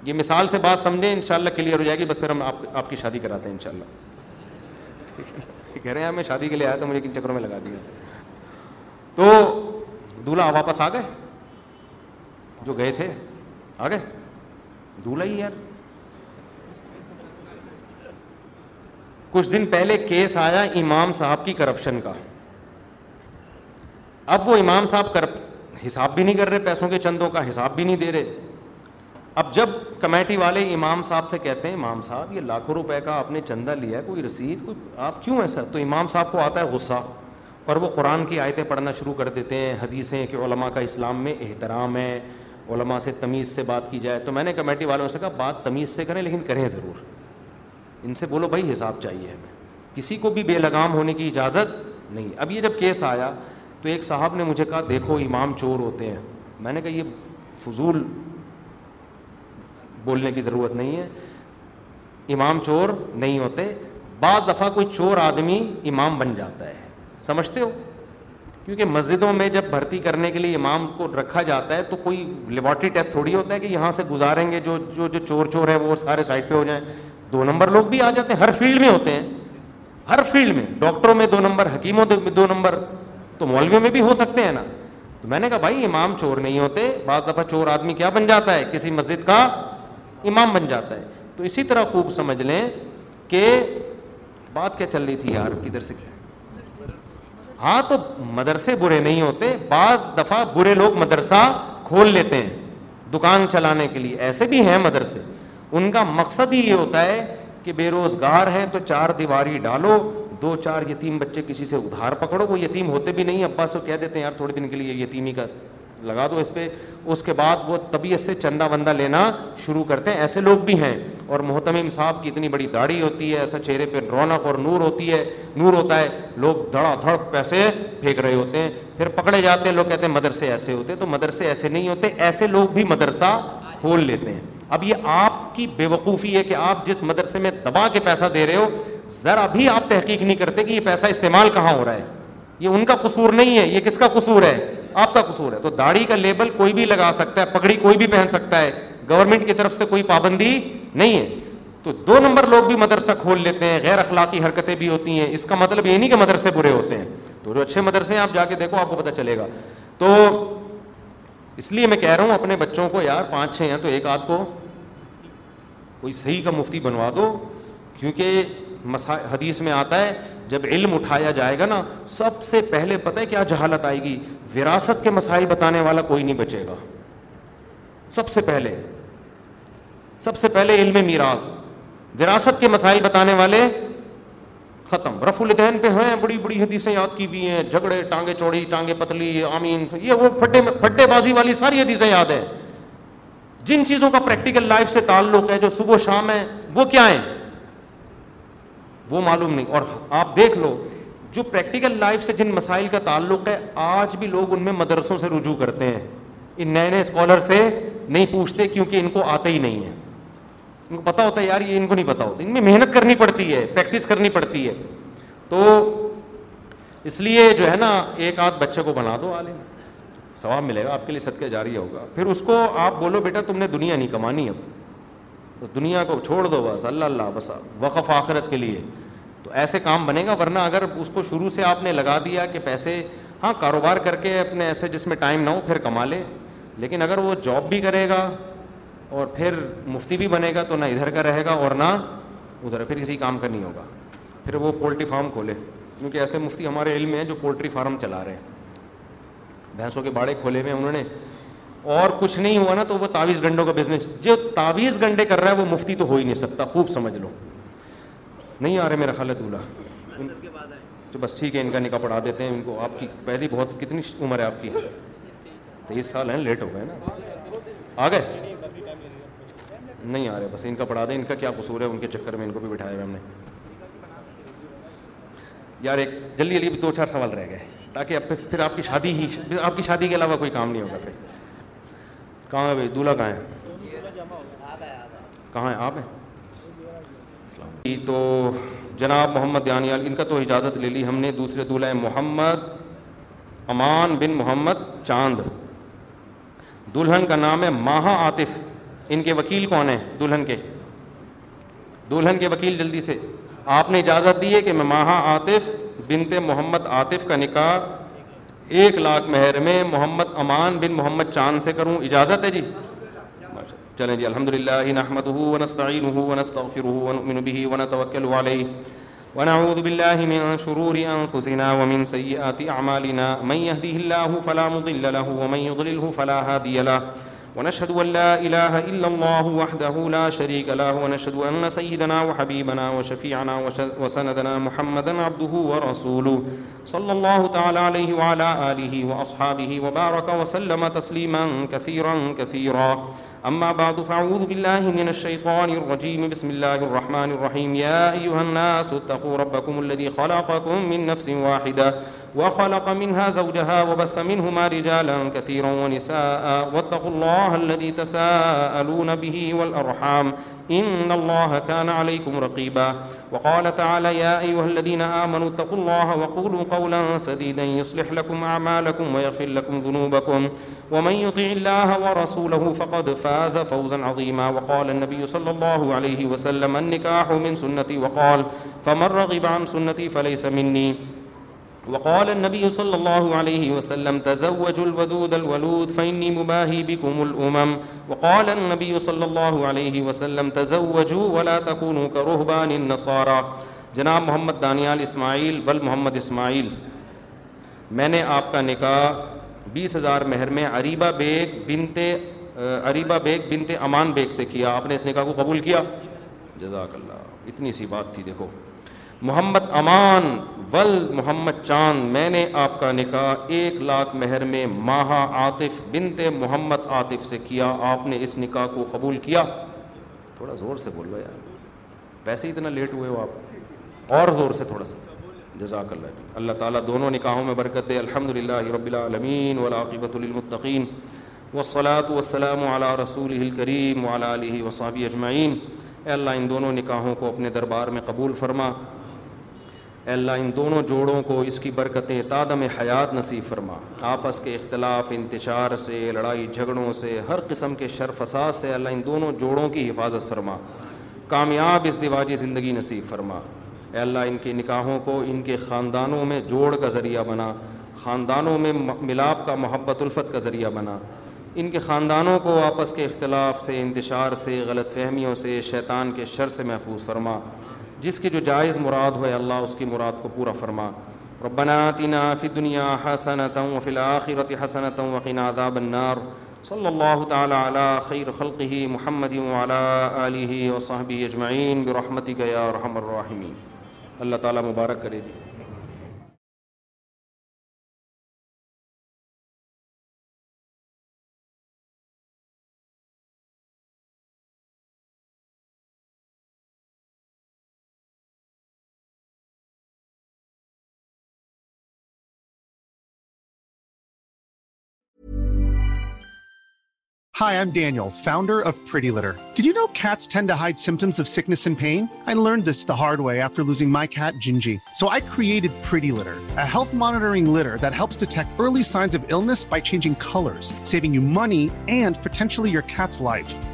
یہ مثال سے بات سمجھیں ان شاء اللہ کلیئر ہو جائے گی بس پھر ہم آپ کی شادی کراتے ہیں ان شاء اللہ کہہ رہے شادی کے لیے آیا تھا مجھے کن چکروں میں لگا دیا تو دولہا واپس آ گئے جو گئے تھے آ گئے دلہا ہی یار کچھ دن پہلے کیس آیا امام صاحب کی کرپشن کا اب وہ امام صاحب کرپ حساب بھی نہیں کر رہے پیسوں کے چندوں کا حساب بھی نہیں دے رہے اب جب کمیٹی والے امام صاحب سے کہتے ہیں امام صاحب یہ لاکھوں روپے کا آپ نے چندہ لیا ہے کوئی رسید کوئی آپ کیوں ایسا تو امام صاحب کو آتا ہے غصہ اور وہ قرآن کی آیتیں پڑھنا شروع کر دیتے ہیں حدیثیں کہ علماء کا اسلام میں احترام ہے علماء سے تمیز سے بات کی جائے تو میں نے کمیٹی والوں سے کہا بات تمیز سے کریں لیکن کریں ضرور ان سے بولو بھائی حساب چاہیے ہمیں کسی کو بھی بے لگام ہونے کی اجازت نہیں اب یہ جب کیس آیا تو ایک صاحب نے مجھے کہا دیکھو امام چور ہوتے ہیں میں نے کہا یہ فضول بولنے کی ضرورت نہیں ہے امام چور نہیں ہوتے بعض دفعہ کوئی چور آدمی امام بن جاتا ہے سمجھتے ہو کیونکہ مسجدوں میں جب بھرتی کرنے کے لیے امام کو رکھا جاتا ہے تو کوئی لیبارٹری ٹیسٹ تھوڑی ہوتا ہے کہ یہاں سے گزاریں گے جو جو جو چور چور ہے وہ سارے سائڈ پہ ہو جائیں دو نمبر لوگ بھی آ جاتے ہیں ہر فیلڈ میں ہوتے ہیں ہر فیلڈ میں ڈاکٹروں میں دو نمبر حکیموں میں دو نمبر تو مولویوں میں بھی ہو سکتے ہیں نا تو میں نے کہا بھائی امام چور نہیں ہوتے بعض دفعہ چور آدمی کیا بن جاتا ہے کسی مسجد کا امام بن جاتا ہے تو اسی طرح خوب سمجھ لیں کہ بات کیا چل رہی تھی یار کدھر سے ہاں تو مدرسے برے نہیں ہوتے بعض دفعہ برے لوگ مدرسہ کھول لیتے ہیں دکان چلانے کے لیے ایسے بھی ہیں مدرسے ان کا مقصد ہی یہ ہوتا ہے کہ بے روزگار ہیں تو چار دیواری ڈالو دو چار یتیم بچے کسی سے ادھار پکڑو وہ یتیم ہوتے بھی نہیں ابا سے کہہ دیتے ہیں یار تھوڑے دن کے لیے یتیمی کا لگا دو اس پہ اس کے بعد وہ طبیعت سے چندہ وندہ لینا شروع کرتے ہیں ایسے لوگ بھی ہیں اور محتم صاحب کی اتنی بڑی داڑھی ہوتی ہے ایسا چہرے پہ رونق اور نور ہوتی ہے نور ہوتا ہے لوگ دھڑا دھڑ پیسے پھینک رہے ہوتے ہیں پھر پکڑے جاتے ہیں لوگ کہتے ہیں مدرسے ایسے ہوتے تو مدرسے ایسے نہیں ہوتے ایسے لوگ بھی مدرسہ کھول لیتے ہیں اب یہ آپ کی بے وقوفی ہے کہ آپ جس مدرسے میں دبا کے پیسہ دے رہے ہو ذرا بھی آپ تحقیق نہیں کرتے کہ یہ پیسہ استعمال کہاں ہو رہا ہے یہ ان کا قصور نہیں ہے یہ کس کا قصور ہے آپ کا قصور ہے تو داڑھی کا لیبل کوئی بھی لگا سکتا ہے پگڑی کوئی بھی پہن سکتا ہے گورنمنٹ کی طرف سے کوئی پابندی نہیں ہے تو دو نمبر لوگ بھی مدرسہ کھول لیتے ہیں غیر اخلاقی حرکتیں بھی ہوتی ہیں اس کا مطلب یہ نہیں کہ مدرسے برے ہوتے ہیں تو جو اچھے مدرسے ہیں آپ جا کے دیکھو آپ کو پتا چلے گا تو اس لیے میں کہہ رہا ہوں اپنے بچوں کو یار پانچ چھ ہیں تو ایک آدھ کو کوئی صحیح کا مفتی بنوا دو کیونکہ حدیث میں آتا ہے جب علم اٹھایا جائے گا نا سب سے پہلے پتہ ہے کیا جہالت آئے گی وراثت کے مسائل بتانے والا کوئی نہیں بچے گا سب سب سے سے پہلے پہلے علم میراث وراثت کے مسائل بتانے والے ختم رف الدین پہ ہیں بڑی بڑی حدیثیں یاد کی ہوئی ہیں جھگڑے ٹانگے چوڑی ٹانگے پتلی آمین یہ وہ پھٹے پھٹے بازی والی ساری حدیثیں یاد ہیں جن چیزوں کا پریکٹیکل لائف سے تعلق ہے جو صبح و شام ہے وہ کیا ہیں وہ معلوم نہیں اور آپ دیکھ لو جو پریکٹیکل لائف سے جن مسائل کا تعلق ہے آج بھی لوگ ان میں مدرسوں سے رجوع کرتے ہیں ان نئے نئے اسکالر سے نہیں پوچھتے کیونکہ ان کو آتا ہی نہیں ہے ان کو پتا ہوتا ہے یار یہ ان کو نہیں پتہ ہوتا ان میں محنت کرنی پڑتی ہے پریکٹس کرنی پڑتی ہے تو اس لیے جو ہے نا ایک آدھ بچے کو بنا دو عالم ثواب ملے گا آپ کے لیے صدقہ جاری ہوگا پھر اس کو آپ بولو بیٹا تم نے دنیا نہیں کمانی اب دنیا کو چھوڑ دو بس اللہ اللہ بس وقف آخرت کے لیے تو ایسے کام بنے گا ورنہ اگر اس کو شروع سے آپ نے لگا دیا کہ پیسے ہاں کاروبار کر کے اپنے ایسے جس میں ٹائم نہ ہو پھر کما لے لیکن اگر وہ جاب بھی کرے گا اور پھر مفتی بھی بنے گا تو نہ ادھر کا رہے گا اور نہ ادھر پھر کسی کام کا نہیں ہوگا پھر وہ پولٹری فارم کھولے کیونکہ ایسے مفتی ہمارے علم میں ہیں جو پولٹری فارم چلا رہے ہیں بھینسوں کے باڑے کھولے ہوئے انہوں نے اور کچھ نہیں ہوا نا تو وہ تعویز گنڈوں کا بزنس جو تعویز گنڈے کر رہا ہے وہ مفتی تو ہو ہی نہیں سکتا خوب سمجھ لو نہیں آ رہے میرا خالد ہے دولہا تو بس ٹھیک ہے ان کا نکاح پڑھا دیتے ہیں ان کو آپ کی پہلی بہت کتنی عمر ہے آپ کی تیس سال ہیں لیٹ ہو گئے نا آ گئے نہیں آ رہے بس ان کا پڑھا دیں ان کا کیا قصور ہے ان کے چکر میں ان کو بھی بٹھایا ہم نے یار ایک جلدی جلدی دو چار سوال رہ گئے تاکہ اب پھر آپ کی شادی ہی آپ کی شادی کے علاوہ کوئی کام نہیں ہوگا پھر کہاں ہے بھائی دولہا کہاں ہے کہاں ہے آپ ہیں جی، تو جناب محمد دیانیال ان کا تو اجازت لے لی ہم نے دوسرے دولہا محمد امان بن محمد چاند دلہن کا نام ہے ماہا آتف ان کے وکیل کون ہیں دلہن کے دلہن کے وکیل جلدی سے آپ نے اجازت دی ہے کہ میں ماہا آتف بنت محمد آتف کا نکاح ایک لاکھ مہر میں محمد امان بن محمد چاند سے کروں اجازت ہے جی چلیں جی الحمد للہ نحمده ونستعینه ونستغفره ونؤمن به ونتوکل علیہ ونعوذ بالله من شرور أنفسنا ومن سيئات أعمالنا من يهده الله فلا مضل له ومن يضلله فلا هادي له ونشهد أن لا إله إلا الله وحده لا شريك له ونشهد أن سيدنا وحبيبنا وشفيعنا وسندنا محمدا عبده ورسوله صلى الله تعالى عليه وعلى آله وأصحابه وبارك وسلم تسليما كثيرا كثيرا أما بعد فأعوذ بالله من الشيطان الرجيم بسم الله الرحمن الرحيم يا أيها الناس اتقوا ربكم الذي خلقكم من نفس واحدة وخلق منها زوجها وبث منهما رجالا كثيرا ونساء واتقوا الله الذي تساءلون به والأرحام إن الله كان عليكم رقيبا وقال تعالى يا أيها الذين آمنوا اتقوا الله وقولوا قولا سديدا يصلح لكم أعمالكم ويغفر لكم ذنوبكم ومن يطع الله ورسوله فقد فاز فوزا عظيما وقال النبي صلى الله عليه وسلم النكاح من سنتي وقال فمن رغب عن سنتي فليس مني وقال النبي صلى الله عليه وسلم تزوجوا الودود الولود فإني مباهي بكم الأمم وقال النبي صلى الله عليه وسلم تزوجوا ولا تكونوا كرهبان النصارى جناب محمد دانیال اسماعیل بل محمد اسماعیل میں نے آپ کا نکاح بیس ہزار مہر میں عریبہ بیگ بنتے عریبہ بیگ بنتے امان بیگ سے کیا آپ نے اس نکاح کو قبول کیا جزاک اللہ اتنی سی بات تھی دیکھو محمد امان ول محمد چاند میں نے آپ کا نکاح ایک لاکھ مہر میں ماہا عاطف بنت محمد عاطف سے کیا آپ نے اس نکاح کو قبول کیا تھوڑا زور سے بولو یار پیسے اتنا لیٹ ہوئے ہو آپ اور زور سے تھوڑا سا جزاک اللہ اللہ تعالیٰ دونوں نکاحوں میں برکت دے الحمد للہ رب العالمین ولاقبۃ و سولاط وسلم اعلیٰ رسول الکریم و علیہ وصابی اجمعین اللہ ان دونوں نکاحوں کو اپنے دربار میں قبول فرما اے اللہ ان دونوں جوڑوں کو اس کی برکتیں تادم حیات نصیب فرما آپس کے اختلاف انتشار سے لڑائی جھگڑوں سے ہر قسم کے فساد سے اللہ ان دونوں جوڑوں کی حفاظت فرما کامیاب اس دواجی زندگی نصیب فرما اے اللہ ان کے نکاحوں کو ان کے خاندانوں میں جوڑ کا ذریعہ بنا خاندانوں میں ملاب کا محبت الفت کا ذریعہ بنا ان کے خاندانوں کو آپس کے اختلاف سے انتشار سے غلط فہمیوں سے شیطان کے شر سے محفوظ فرما جس کے جو جائز مراد ہوئے اللہ اس کی مراد کو پورا فرما آتنا فی الدنیا حسنتا وفی الاخرت حسنتا وقنا عذاب النار صلی اللہ تعالی علی خیر خلقہ محمد وعلا آلہ وصحبہ اجمعین برحمتک یا رحم الرحمین اللہ تعالی مبارک کرے جی Hi, I'm Daniel, founder of Pretty Litter. Did you know cats tend to hide symptoms of sickness and pain? I learned this the hard way after losing my cat, Gingy. So I created Pretty Litter, a health monitoring litter that helps detect early signs of illness by changing colors, saving you money and potentially your cat's life.